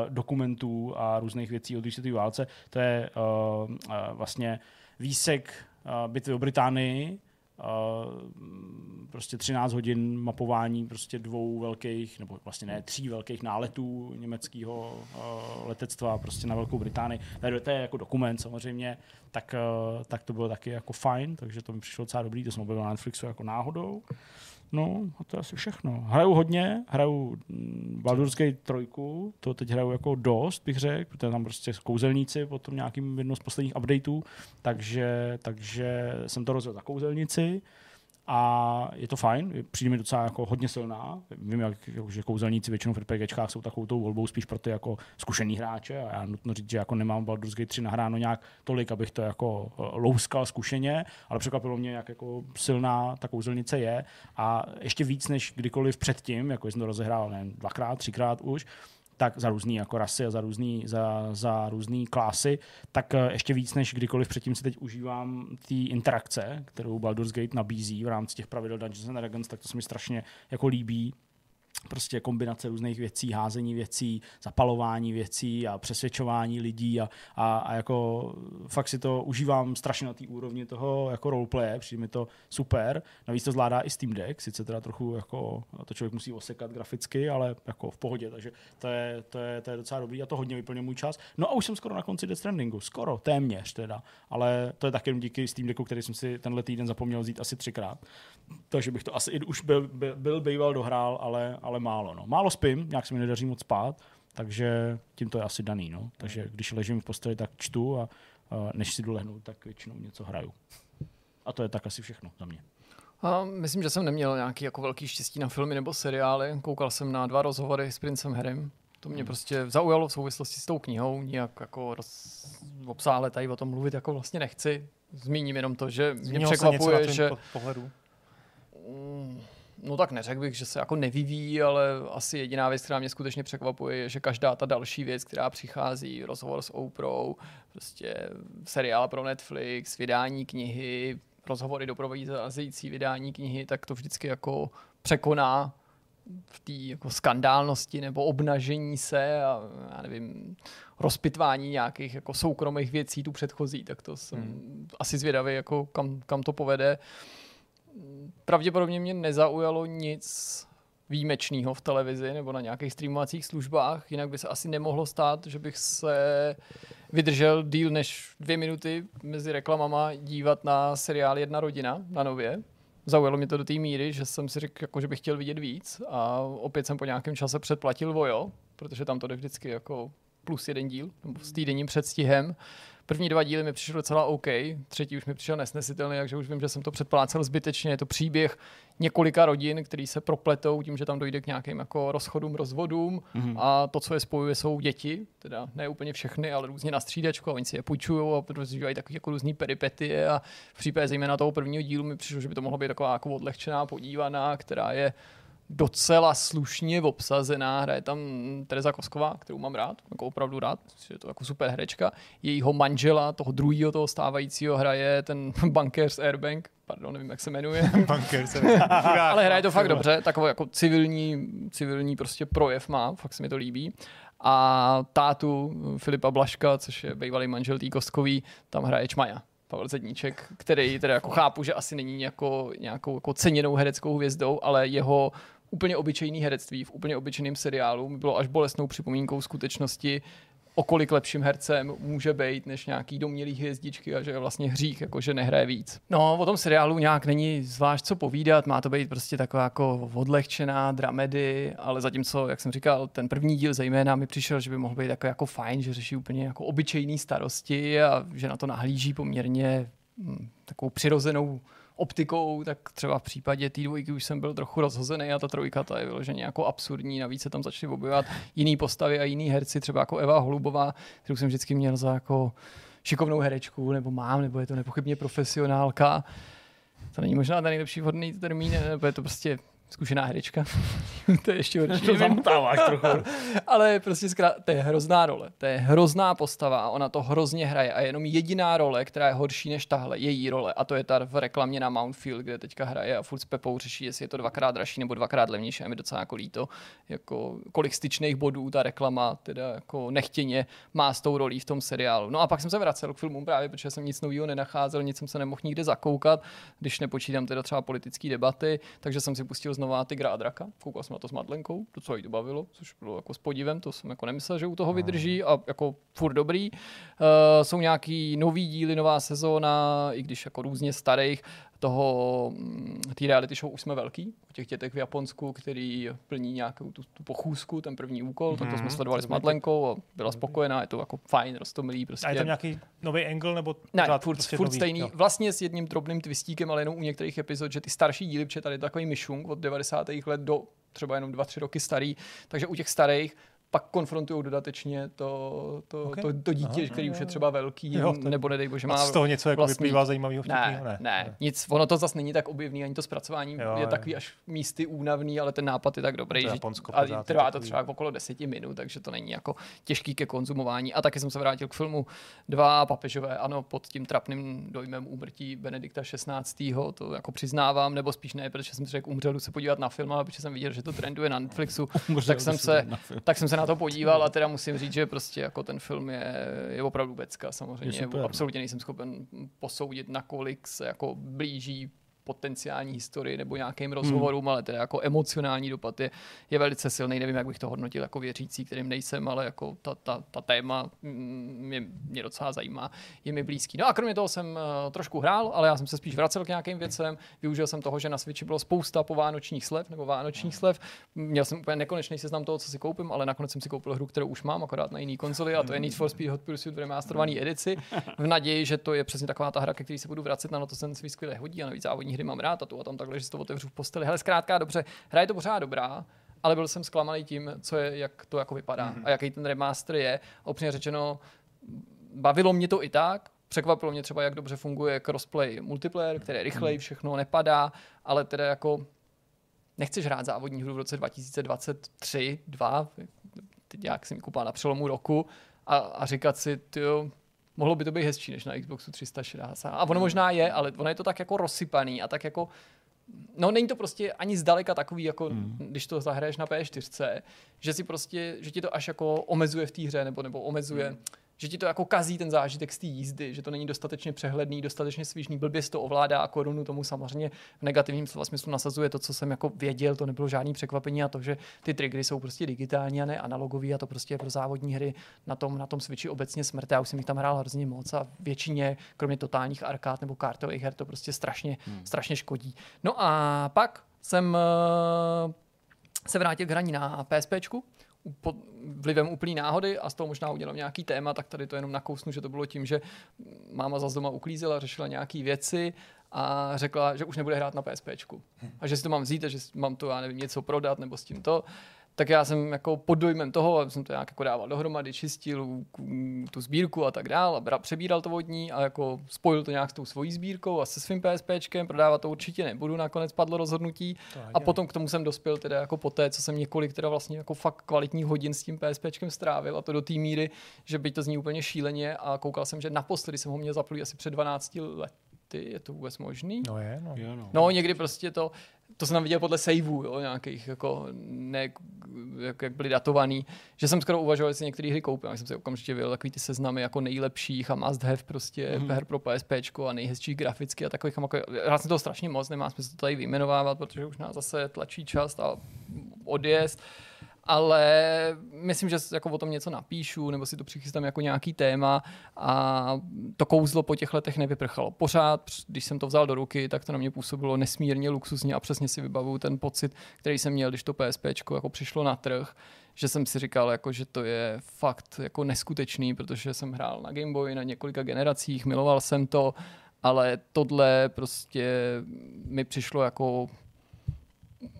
dokumentů a různých věcí o druhé válce. To je uh, uh, vlastně výsek uh, bitvy o Británii, prostě 13 hodin mapování prostě dvou velkých, nebo vlastně ne, tří velkých náletů německého letectva prostě na Velkou Británii. To je jako dokument samozřejmě, tak, tak to bylo taky jako fajn, takže to mi přišlo docela dobrý, to jsem objevil na Netflixu jako náhodou. No, a to je asi všechno. Hraju hodně, hraju mm, Baldur's Gate 3, to teď hraju jako dost, bych řekl, protože tam prostě kouzelníci po tom nějakým jednom z posledních updateů, takže, takže jsem to rozjel za kouzelnici. A je to fajn, přijde mi docela jako hodně silná. Vím, jak, že kouzelníci většinou v RPGčkách jsou takovou tou volbou spíš pro ty jako zkušený hráče a já nutno říct, že jako nemám Baldur's Gate 3 nahráno nějak tolik, abych to jako eh, louskal zkušeně, ale překvapilo mě, jak jako silná ta kouzelnice je a ještě víc než kdykoliv předtím, jako jsem to rozehrál ne, dvakrát, třikrát už, tak za různé jako rasy a za různý, za, za různý klásy, tak eh, ještě víc než kdykoliv předtím si teď užívám té interakce, kterou Baldur's Gate nabízí v rámci těch pravidel Dungeons and Dragons, tak to se mi strašně jako líbí prostě kombinace různých věcí, házení věcí, zapalování věcí a přesvědčování lidí a, a, a jako fakt si to užívám strašně na té úrovni toho jako roleplay, přijde mi to super. Navíc to zvládá i Steam Deck, sice teda trochu jako to člověk musí osekat graficky, ale jako v pohodě, takže to je, to je, to je docela dobrý a to hodně vyplňuje můj čas. No a už jsem skoro na konci Death Strandingu, skoro, téměř teda, ale to je taky díky Steam Decku, který jsem si tenhle týden zapomněl vzít asi třikrát. Takže bych to asi i už byl, byl, byl býval dohrál, ale, ale málo. No. Málo spím, nějak se mi nedaří moc spát, takže tím to je asi daný. No. Takže když ležím v posteli, tak čtu a, a než si dolehnu, tak většinou něco hraju. A to je tak asi všechno za mě. A myslím, že jsem neměl nějaký jako velký štěstí na filmy nebo seriály. Koukal jsem na dva rozhovory s princem Harrym. To mě hmm. prostě zaujalo v souvislosti s tou knihou. Nijak jako roz... obsáhle tady o tom mluvit jako vlastně nechci. Zmíním jenom to, že Zmínil mě překvapuje, že... Pohledu? Mm, no tak neřekl bych, že se jako nevyvíjí, ale asi jediná věc, která mě skutečně překvapuje, je, že každá ta další věc, která přichází, rozhovor s Oprah, prostě seriál pro Netflix, vydání knihy, rozhovory doprovázející vydání knihy, tak to vždycky jako překoná v té jako skandálnosti nebo obnažení se a já nevím, rozpitvání nějakých jako soukromých věcí tu předchozí, tak to jsem hmm. asi zvědavý, jako kam, kam to povede. Uh, pravděpodobně mě nezaujalo nic výjimečného v televizi nebo na nějakých streamovacích službách, jinak by se asi nemohlo stát, že bych se vydržel díl než dvě minuty mezi reklamama dívat na seriál Jedna rodina na nově. Zaujalo mě to do té míry, že jsem si řekl, jako, že bych chtěl vidět víc a opět jsem po nějakém čase předplatil Vojo, protože tam to jde vždycky jako plus jeden díl, nebo s týdenním předstihem. První dva díly mi přišly docela OK, třetí už mi přišel nesnesitelný, takže už vím, že jsem to předplácel zbytečně. Je to příběh několika rodin, který se propletou tím, že tam dojde k nějakým jako rozchodům, rozvodům mm-hmm. a to, co je spojuje, jsou děti, teda ne úplně všechny, ale různě na střídačku a oni si je půjčují a prožívají takové jako různé peripetie a v případě zejména toho prvního dílu mi přišlo, že by to mohlo být taková jako odlehčená, podívaná, která je docela slušně obsazená. Hraje tam Tereza Kosková, kterou mám rád, jako opravdu rád, je to jako super herečka. Jejího manžela, toho druhého, toho stávajícího, hraje ten bankér z Airbank, pardon, nevím, jak se jmenuje. bankér se Ale hraje to fakt dobře, takový jako civilní, civilní prostě projev má, fakt se mi to líbí. A tátu Filipa Blaška, což je bývalý manžel tý Kostkový, tam hraje Čmaja. Pavel Zedníček, který teda jako chápu, že asi není jako, nějakou jako ceněnou hereckou hvězdou, ale jeho úplně obyčejný herectví v úplně obyčejném seriálu mi bylo až bolestnou připomínkou skutečnosti, o kolik lepším hercem může být než nějaký domělý hvězdičky a že je vlastně hřích, jako že nehraje víc. No, o tom seriálu nějak není zvlášť co povídat, má to být prostě taková jako odlehčená dramedy, ale zatímco, jak jsem říkal, ten první díl zejména mi přišel, že by mohl být jako, jako fajn, že řeší úplně jako obyčejný starosti a že na to nahlíží poměrně hm, takovou přirozenou optikou, tak třeba v případě té dvojky už jsem byl trochu rozhozený a ta trojka ta je vyloženě jako absurdní. Navíc se tam začaly objevovat jiný postavy a jiný herci, třeba jako Eva Holubová, kterou jsem vždycky měl za jako šikovnou herečku, nebo mám, nebo je to nepochybně profesionálka. To není možná ten nejlepší vhodný termín, nebo je to prostě zkušená herečka. to je ještě horší. To zamotáváš trochu. Ale prostě zkrát, to je hrozná role. To je hrozná postava a ona to hrozně hraje. A jenom jediná role, která je horší než tahle, její role. A to je ta v reklamě na Mountfield, kde teďka hraje a furt s Pepou řeší, jestli je to dvakrát dražší nebo dvakrát levnější. A mi docela jako líto, jako kolik styčných bodů ta reklama teda jako nechtěně má s tou rolí v tom seriálu. No a pak jsem se vracel k filmům právě, protože jsem nic nového nenacházel, nic jsem se nemohl nikde zakoukat, když nepočítám teda třeba politické debaty, takže jsem si pustil znova Tigra a Draka. Koukal jsem na to s Madlenkou, to, co jí to bavilo, což bylo jako s podívem, to jsem jako nemyslel, že u toho vydrží a jako furt dobrý. Uh, jsou nějaký nový díly, nová sezóna, i když jako různě starých, toho, mm, té reality show už jsme velký, o těch dětech v Japonsku, který plní nějakou tu, tu pochůzku, ten první úkol, mm-hmm. tak to jsme sledovali s Madlenkou a byla spokojená, je to jako fajn, rostomilý. Prostě. A je tam nějaký nový angle nebo ne, furt, prostě furt nový? stejný, Jo. vlastně s jedním drobným twistíkem, ale jenom u některých epizod, že ty starší díly, protože tady je takový myšung od 90. let do třeba jenom 2-3 roky starý, takže u těch starých pak konfrontují dodatečně to, to, Ok. to, to dítě, Aha, který už je třeba velký, Jo, to- nebo nedej bože A má z toho něco jako vlastní- vyplývá zajímavého ne, vtipného? ne, ne, nic, ono to zase není tak objevný, ani to zpracování Jo, je jo. takový až místy únavný, ale ten nápad je tak dobrý, To že Japonsko a trvá to třeba okolo deseti minut, takže to není jako těžký ke konzumování. A taky jsem se vrátil k filmu Dva papežové, ano, pod tím trapným dojmem úmrtí Benedikta XVI. To jako přiznávám, nebo spíš ne, protože jsem si řekl, umřel se podívat na film, ale protože jsem viděl, že to trenduje na Netflixu, tak jsem, se tak jsem se na to podíval a teda musím říct, že prostě jako ten film je, je opravdu becka samozřejmě. Je super, no. Absolutně nejsem schopen posoudit, nakolik se jako blíží potenciální historii nebo nějakým rozhovorům, hmm. ale teda jako emocionální dopad je, je velice silný. Nevím, jak bych to hodnotil jako věřící, kterým nejsem, ale jako ta, ta, ta téma mm, mě, mě docela zajímá, je mi blízký. No a kromě toho jsem uh, trošku hrál, ale já jsem se spíš vracel k nějakým věcem. Využil jsem toho, že na Switchi bylo spousta povánočních slev nebo vánočních slev. Měl jsem úplně nekonečný seznam toho, co si koupím, ale nakonec jsem si koupil hru, kterou už mám, akorát na jiný konzoli, a to je Need for Speed Hot Pursuit v remasterované edici. V naději, že to je přesně taková ta hra, ke který se budu vracet, na to ten svý skvěle hodí a navíc závodní hry mám rád a tu a tam takhle, že si to otevřu v posteli. Hele, zkrátka dobře, hra je to pořád dobrá, ale byl jsem zklamaný tím, co je, jak to jako vypadá mm-hmm. a jaký ten remaster je. Opřejmě řečeno, bavilo mě to i tak, překvapilo mě třeba, jak dobře funguje crossplay multiplayer, který je rychlej, všechno nepadá, ale teda jako nechceš hrát závodní hru v roce 2023, 2, teď jak jsem koupal na přelomu roku a, a říkat si, tyjo, mohlo by to být hezčí než na Xboxu 360. A ono možná je, ale ono je to tak jako rozsypaný a tak jako No není to prostě ani zdaleka takový, jako mm. když to zahraješ na P4, že si prostě, že ti to až jako omezuje v té hře, nebo, nebo omezuje, mm. Že ti to jako kazí ten zážitek z té jízdy, že to není dostatečně přehledný, dostatečně svížný, blbě to ovládá a korunu tomu samozřejmě v negativním slova smyslu nasazuje to, co jsem jako věděl, to nebylo žádný překvapení a to, že ty triggery jsou prostě digitální a ne analogový a to prostě je pro závodní hry na tom, na tom Switchi obecně smrt. Já už jsem jich tam hrál hrozně moc a většině, kromě totálních arkád nebo kartových her, to prostě strašně, hmm. strašně škodí. No a pak jsem uh, se vrátil k hraní na PSPčku, pod vlivem úplný náhody a z toho možná udělám nějaký téma, tak tady to jenom nakousnu, že to bylo tím, že máma zase doma uklízela, řešila nějaké věci a řekla, že už nebude hrát na PSPčku. A že si to mám vzít a že mám to, já nevím, něco prodat nebo s tím to. Tak já jsem jako pod dojmem toho, jsem to nějak jako dával dohromady, čistil tu sbírku a tak dál, a bra- přebíral to vodní a jako spojil to nějak s tou svojí sbírkou a se svým PSPčkem, prodávat to určitě nebudu, nakonec padlo rozhodnutí. A potom k tomu jsem dospěl teda jako poté, co jsem několik teda vlastně jako fakt kvalitních hodin s tím PSPčkem strávil a to do té míry, že byť to zní úplně šíleně a koukal jsem, že naposledy jsem ho měl zaplý asi před 12 lety. Je to vůbec možný? No je, no. Jo, no. No, někdy prostě to, to jsem tam viděl podle saveů, jo, nějakých, jako, ne, jak, jak byly datovaný, že jsem skoro uvažoval, jestli některé hry koupím, já jsem si okamžitě vyjel takový ty seznamy jako nejlepších a must have prostě mm-hmm. her pro PSP a nejhezčích graficky a takových, jako, já jsem toho strašně moc, nemá smysl to tady vyjmenovávat, protože už nás zase tlačí čas a odjezd, ale myslím, že jako o tom něco napíšu, nebo si to přichystám jako nějaký téma a to kouzlo po těch letech nevyprchalo. Pořád, když jsem to vzal do ruky, tak to na mě působilo nesmírně luxusně a přesně si vybavuju ten pocit, který jsem měl, když to PSP jako přišlo na trh, že jsem si říkal, jako, že to je fakt jako neskutečný, protože jsem hrál na Game Boy na několika generacích, miloval jsem to, ale tohle prostě mi přišlo jako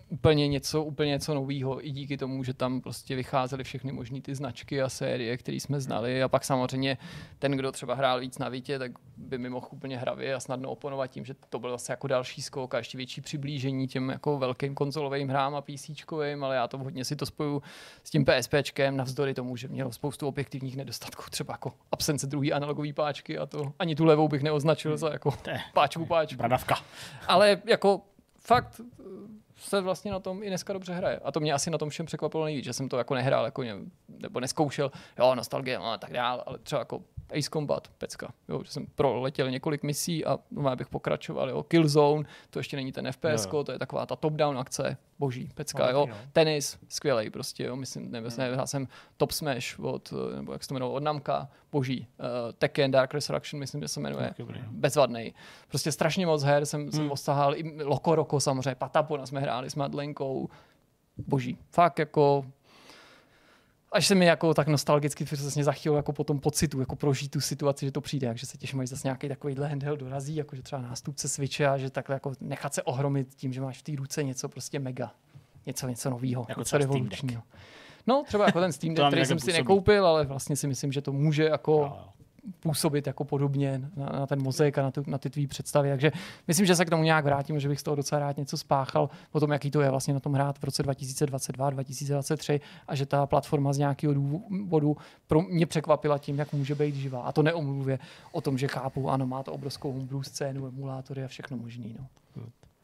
úplně něco, úplně něco nového i díky tomu, že tam prostě vycházely všechny možné ty značky a série, které jsme znali a pak samozřejmě ten, kdo třeba hrál víc na Vítě, tak by mi mohl úplně hravě a snadno oponovat tím, že to byl zase jako další skok a ještě větší přiblížení těm jako velkým konzolovým hrám a PCčkovým, ale já to hodně si to spoju s tím PSPčkem, navzdory tomu, že mělo spoustu objektivních nedostatků, třeba jako absence druhé analogové páčky a to ani tu levou bych neoznačil za jako páčku páčku. Bradavka. Ale jako fakt se vlastně na tom i dneska dobře hraje. A to mě asi na tom všem překvapilo nejvíc, že jsem to jako nehrál, jako ně, nebo neskoušel, jo, nostalgie no, a tak dál, ale třeba jako Ace Combat, pecka. Jo, že jsem proletěl několik misí a no, bych pokračoval. Jo. Killzone, to ještě není ten FPS, Jo. to je taková ta top-down akce, boží, pecka. No, jo. no. Tenis, skvělej prostě, jo. Myslím, nevím, Hmm. nevím, já jsem Top Smash od, nebo jak se to jmenovalo, od Namka, boží. Uh, Tekken Dark Resurrection, myslím, že se jmenuje. Dobrý, no. Bezvadný. Prostě strašně moc her jsem, Hmm. jsem ostahal. I Loco Roco samozřejmě, Patapona jsme hráli s Madlenkou. Boží. Fakt jako až se mi jako tak nostalgicky přesně zachytil jako po tom pocitu, jako prožít tu situaci, že to přijde, takže se těším, až zase nějaký takovýhle handheld dorazí, jako že třeba nástupce Switche a že takhle jako nechat se ohromit tím, že máš v té ruce něco prostě mega, něco, něco nového, Jako něco revolučního. No, třeba jako ten Steam Deck, který jsem si nekoupil, ale vlastně si myslím, že to může jako Jo, jo. Působit jako podobně na, na ten mozaik a na, tu, na ty tvý představy. Takže myslím, že se k tomu nějak vrátím, že bych z toho docela rád něco spáchal o tom, jaký to je vlastně na tom hrát v roce 2022, 2023 a že ta platforma z nějakého důvodu pro mě překvapila tím, jak může být živá. A to neomluvě o tom, že chápu, ano, má to obrovskou homebrew scénu, emulátory a všechno možný. No.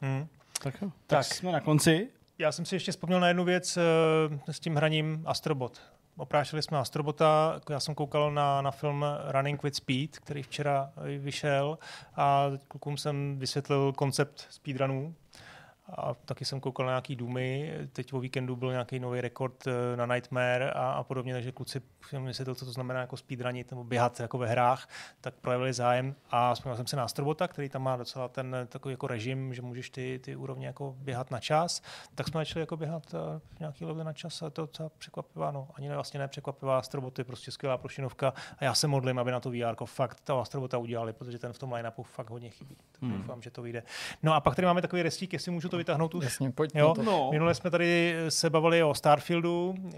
Hmm. Tak jo. Tak. Tak jsme na konci. Já jsem si ještě vzpomněl na jednu věc eh, s tím hraním Astrobot. Oprášili jsme Astrobota, já jsem koukal na, na film Running with Speed, který včera vyšel a klukům jsem vysvětlil koncept speedrunů. A taky jsem koukal na nějaký důmy. Teď o víkendu byl nějaký nový rekord eh, na Nightmare a, a podobně, takže kluci jsem vysvětlil, co to znamená jako speedrunit nebo běhat jako ve hrách, tak projevili zájem a vzpomněl jsem se na Astrobota, který tam má docela ten eh, takový jako režim, že můžeš ty, ty úrovně jako běhat na čas. Tak jsme začali jako běhat eh, nějaký level na čas a to je docela překvapivá, no. Ani ne, vlastně ne překvapivá, Astrobot je prostě skvělá prošinovka a já se modlím, aby na to VR fakt toho Astrobota udělali, protože ten v tom line-upu fakt hodně chybí. Tak Hmm. doufám, že to vyjde. No a pak tady máme takový restík, jestli můžu to vytáhnout už. Jasně, pojď Jo, to. No. Minule jsme tady se bavili o Starfieldu, eh,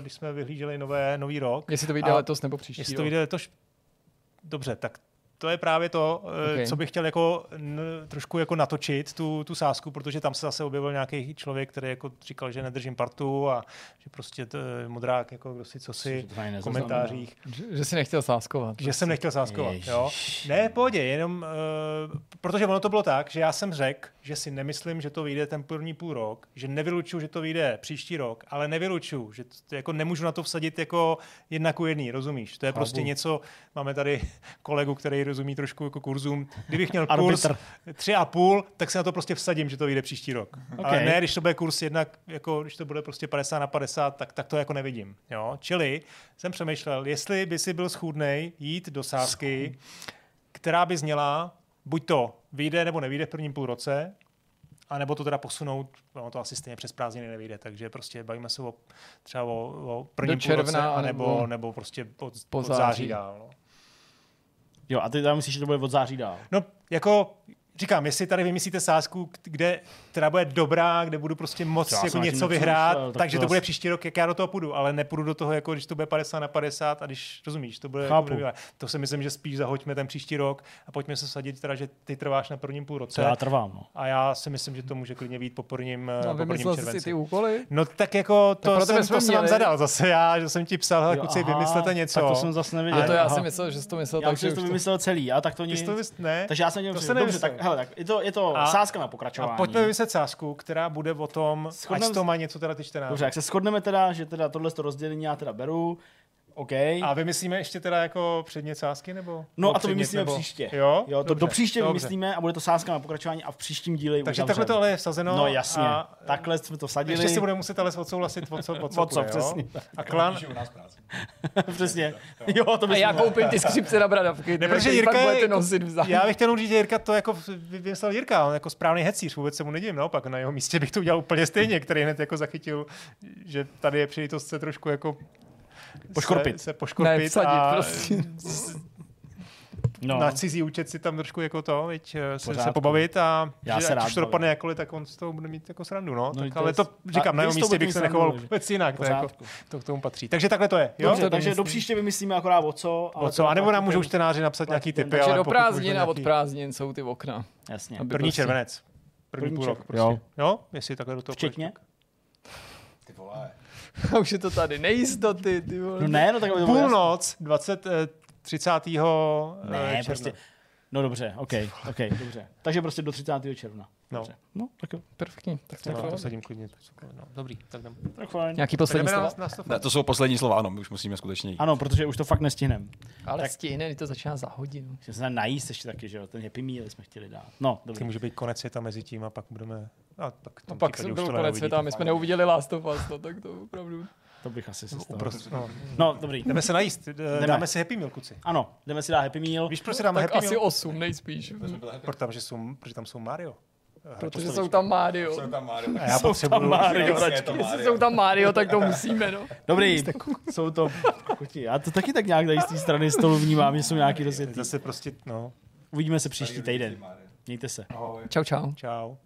když jsme vyhlíželi nové, nový rok. Jestli to vyjde letos nebo příští Jestli to vyjde letos... Dobře, tak to je právě to, okay. Okay. co bych chtěl jako n, trošku jako natočit, tu, tu sásku, protože tam se zase objevil nějaký člověk, který jako říkal, že nedržím partu a že prostě to je modrák, jako kdo si co si v komentářích. Že, že si nechtěl sáskovat. Že jsem nechtěl sáskovat, Ježiš. jo. Ne, pohodě, jenom, uh, protože ono to bylo tak, že já jsem řekl, že si nemyslím, že to vyjde ten první půl rok, že nevylučuju, že to vyjde příští rok, ale nevylučuju, že to, jako nemůžu na to vsadit jako jedna ku jedný, rozumíš? To je Chápu. prostě něco, máme tady kolegu, který rozumí trošku jako kurzům. Kdybych měl kurz Arbitr. tři a půl, tak se na to prostě vsadím, že to vyjde příští rok. Ok. Ale ne, když to bude kurz jednak, jako když to bude prostě 50 na 50, tak, tak to jako nevidím. Jo? Čili jsem přemýšlel, jestli by si byl schůdnej jít do sázky, která by zněla, buď to vyjde nebo nevyjde v prvním půl roce, a nebo to teda posunout, no to asi stejně přes prázdniny nevyjde, takže prostě bavíme se o, třeba o, o prvním Do půl roce, června, anebo, anebo- nebo prostě od, po od září září. dál. No. Jo, a ty tam myslíš, že to bude od září dál. No, jako říkám, jestli tady vymyslíte sázku, kde, která bude dobrá, kde budu prostě moc Já jako něco vyhrát, tak takže to to bude příští rok, jak já do toho půjdu, ale nepůjdu do toho, jako když to bude 50 na 50 a když, rozumíš, to bude Chápu. jako. To si myslím, že spíš zahoďme ten příští rok a pojďme se sadit teda, že ty trváš na prvním půl To roce. já trvám, no. A já si myslím, že to může klidně být po prvním, No, po prvním jsi si červenci. ty úkoly? No tak jako to, tebe jsem, jsme to jsem vám zadal zase já, že jsem ti psal, hele kluci, aha, vymyslete něco. Tak to jsem zase nevěděl. Ale to já jsem myslel, že jsi to myslel Já tak, že to to... vymyslel celý, a tak to nic. to? Takže já jsem To se tak hele, tak je to, je to A- sázka na pokračování. A pojďme vymyslet sázku, která bude o tom, Shodnem ať to má něco teda ty čtenáři. Dobře, jak se shodneme teda, že teda tohle to rozdělení já teda beru, OK. A vymyslíme ještě teda jako předmět sázky, nebo? No nebo a to vymyslíme nebo... příště. Jo? Jo, to Dobře, do příště dobře. vymyslíme a bude to sázka na pokračování a v příštím díle Takže takhle to ale je vsazeno. No jasně, A takhle jsme to vsadili. ještě si budeme muset ale odsouhlasit, o co, o co, O co, půjde, přesně. Jo? A klan, Přesně. Jo, to A bychom... já koupím ty skřipce na bradavky, Ne, protože Jirka je- budete nosit já bych chtěl říct, že Jirka to jako vymyslel Jirka, on jako správný hecíř, vůbec se mu nedivím, naopak na jeho místě bych to udělal úplně stejně, který hned jako zachytil, že tady je příležitost se trošku jako Poškorpit. Se, se poškorpit Ne, vsadit a prostě. No. na cizí účet si tam trošku jako to, veď, eh, se, se pobavit a Já že se ať rád už to dopadne jakkoliv, tak on z toho bude mít jako srandu, no. No, tak, to ale to a říkám, na jeho místě bych se nechoval vůbec jinak, to, jako, to k tomu patří. Takže takhle to je, jo? Dobře, to takže do vymyslím. příště vymyslíme akorát o co. ale O co? to A nebo nám můžou ten- čtenáři napsat nějaký ten- typy, Takže ale do prázdnin a od prázdnin jsou ty okna. Jasně. První prostě- červenec. První První půl rok prostě. Jo, jestli takhle do toho Včetně? půjdeš, A už je to tady, nejistoty, ty vole. No ne, no tak. Půlnoc 20, eh, 30. Ne, června. prostě. No dobře, OK, OK, dobře. Takže prostě do 30. června. No. Dobře. No, tak jo. Perfektní. Tak to No, no, to sadím klidně. No, dobrý, tak jdem. Tak fajn. Nějaký poslední slova? na, na. Ne, to jsou poslední slova, ano, my už musíme skutečně jít. Ano, protože už to fakt nestihneme. Ale Tak- stihne, to začíná za hodinu. Že se najíst ještě taky, že jo, ten Happy Meal jsme chtěli dát. No, Ty dobře. může být konec světa mezi tím a pak budeme... A pak, v A tom pak případě jsem už byl konec světa, my jsme neuviděli Last of Us, no, tak to opravdu... To bych asi se stalo. Uprost, no. No, dobrý. Jdeme se najíst, jdeme. dáme si Happy Meal, kluci. Ano, jdeme si dát Happy Meal. Víš, proč si dáme Tak Happy asi Meal? 8 nejspíš, Protože tam, že jsou, protože tam jsou Mario. protože jsou tam Mario. A já potřebuju... Mario, Jestli jsou tam Mario, tak to musíme, no. Dobrý, jsou to kuti. Já to taky tak nějak tady z té strany stolu vnímám, že jsou nějaký rozjetý. Zase prostě, no, Uvidíme se příští týden. Mějte se. Čau, čau. čau.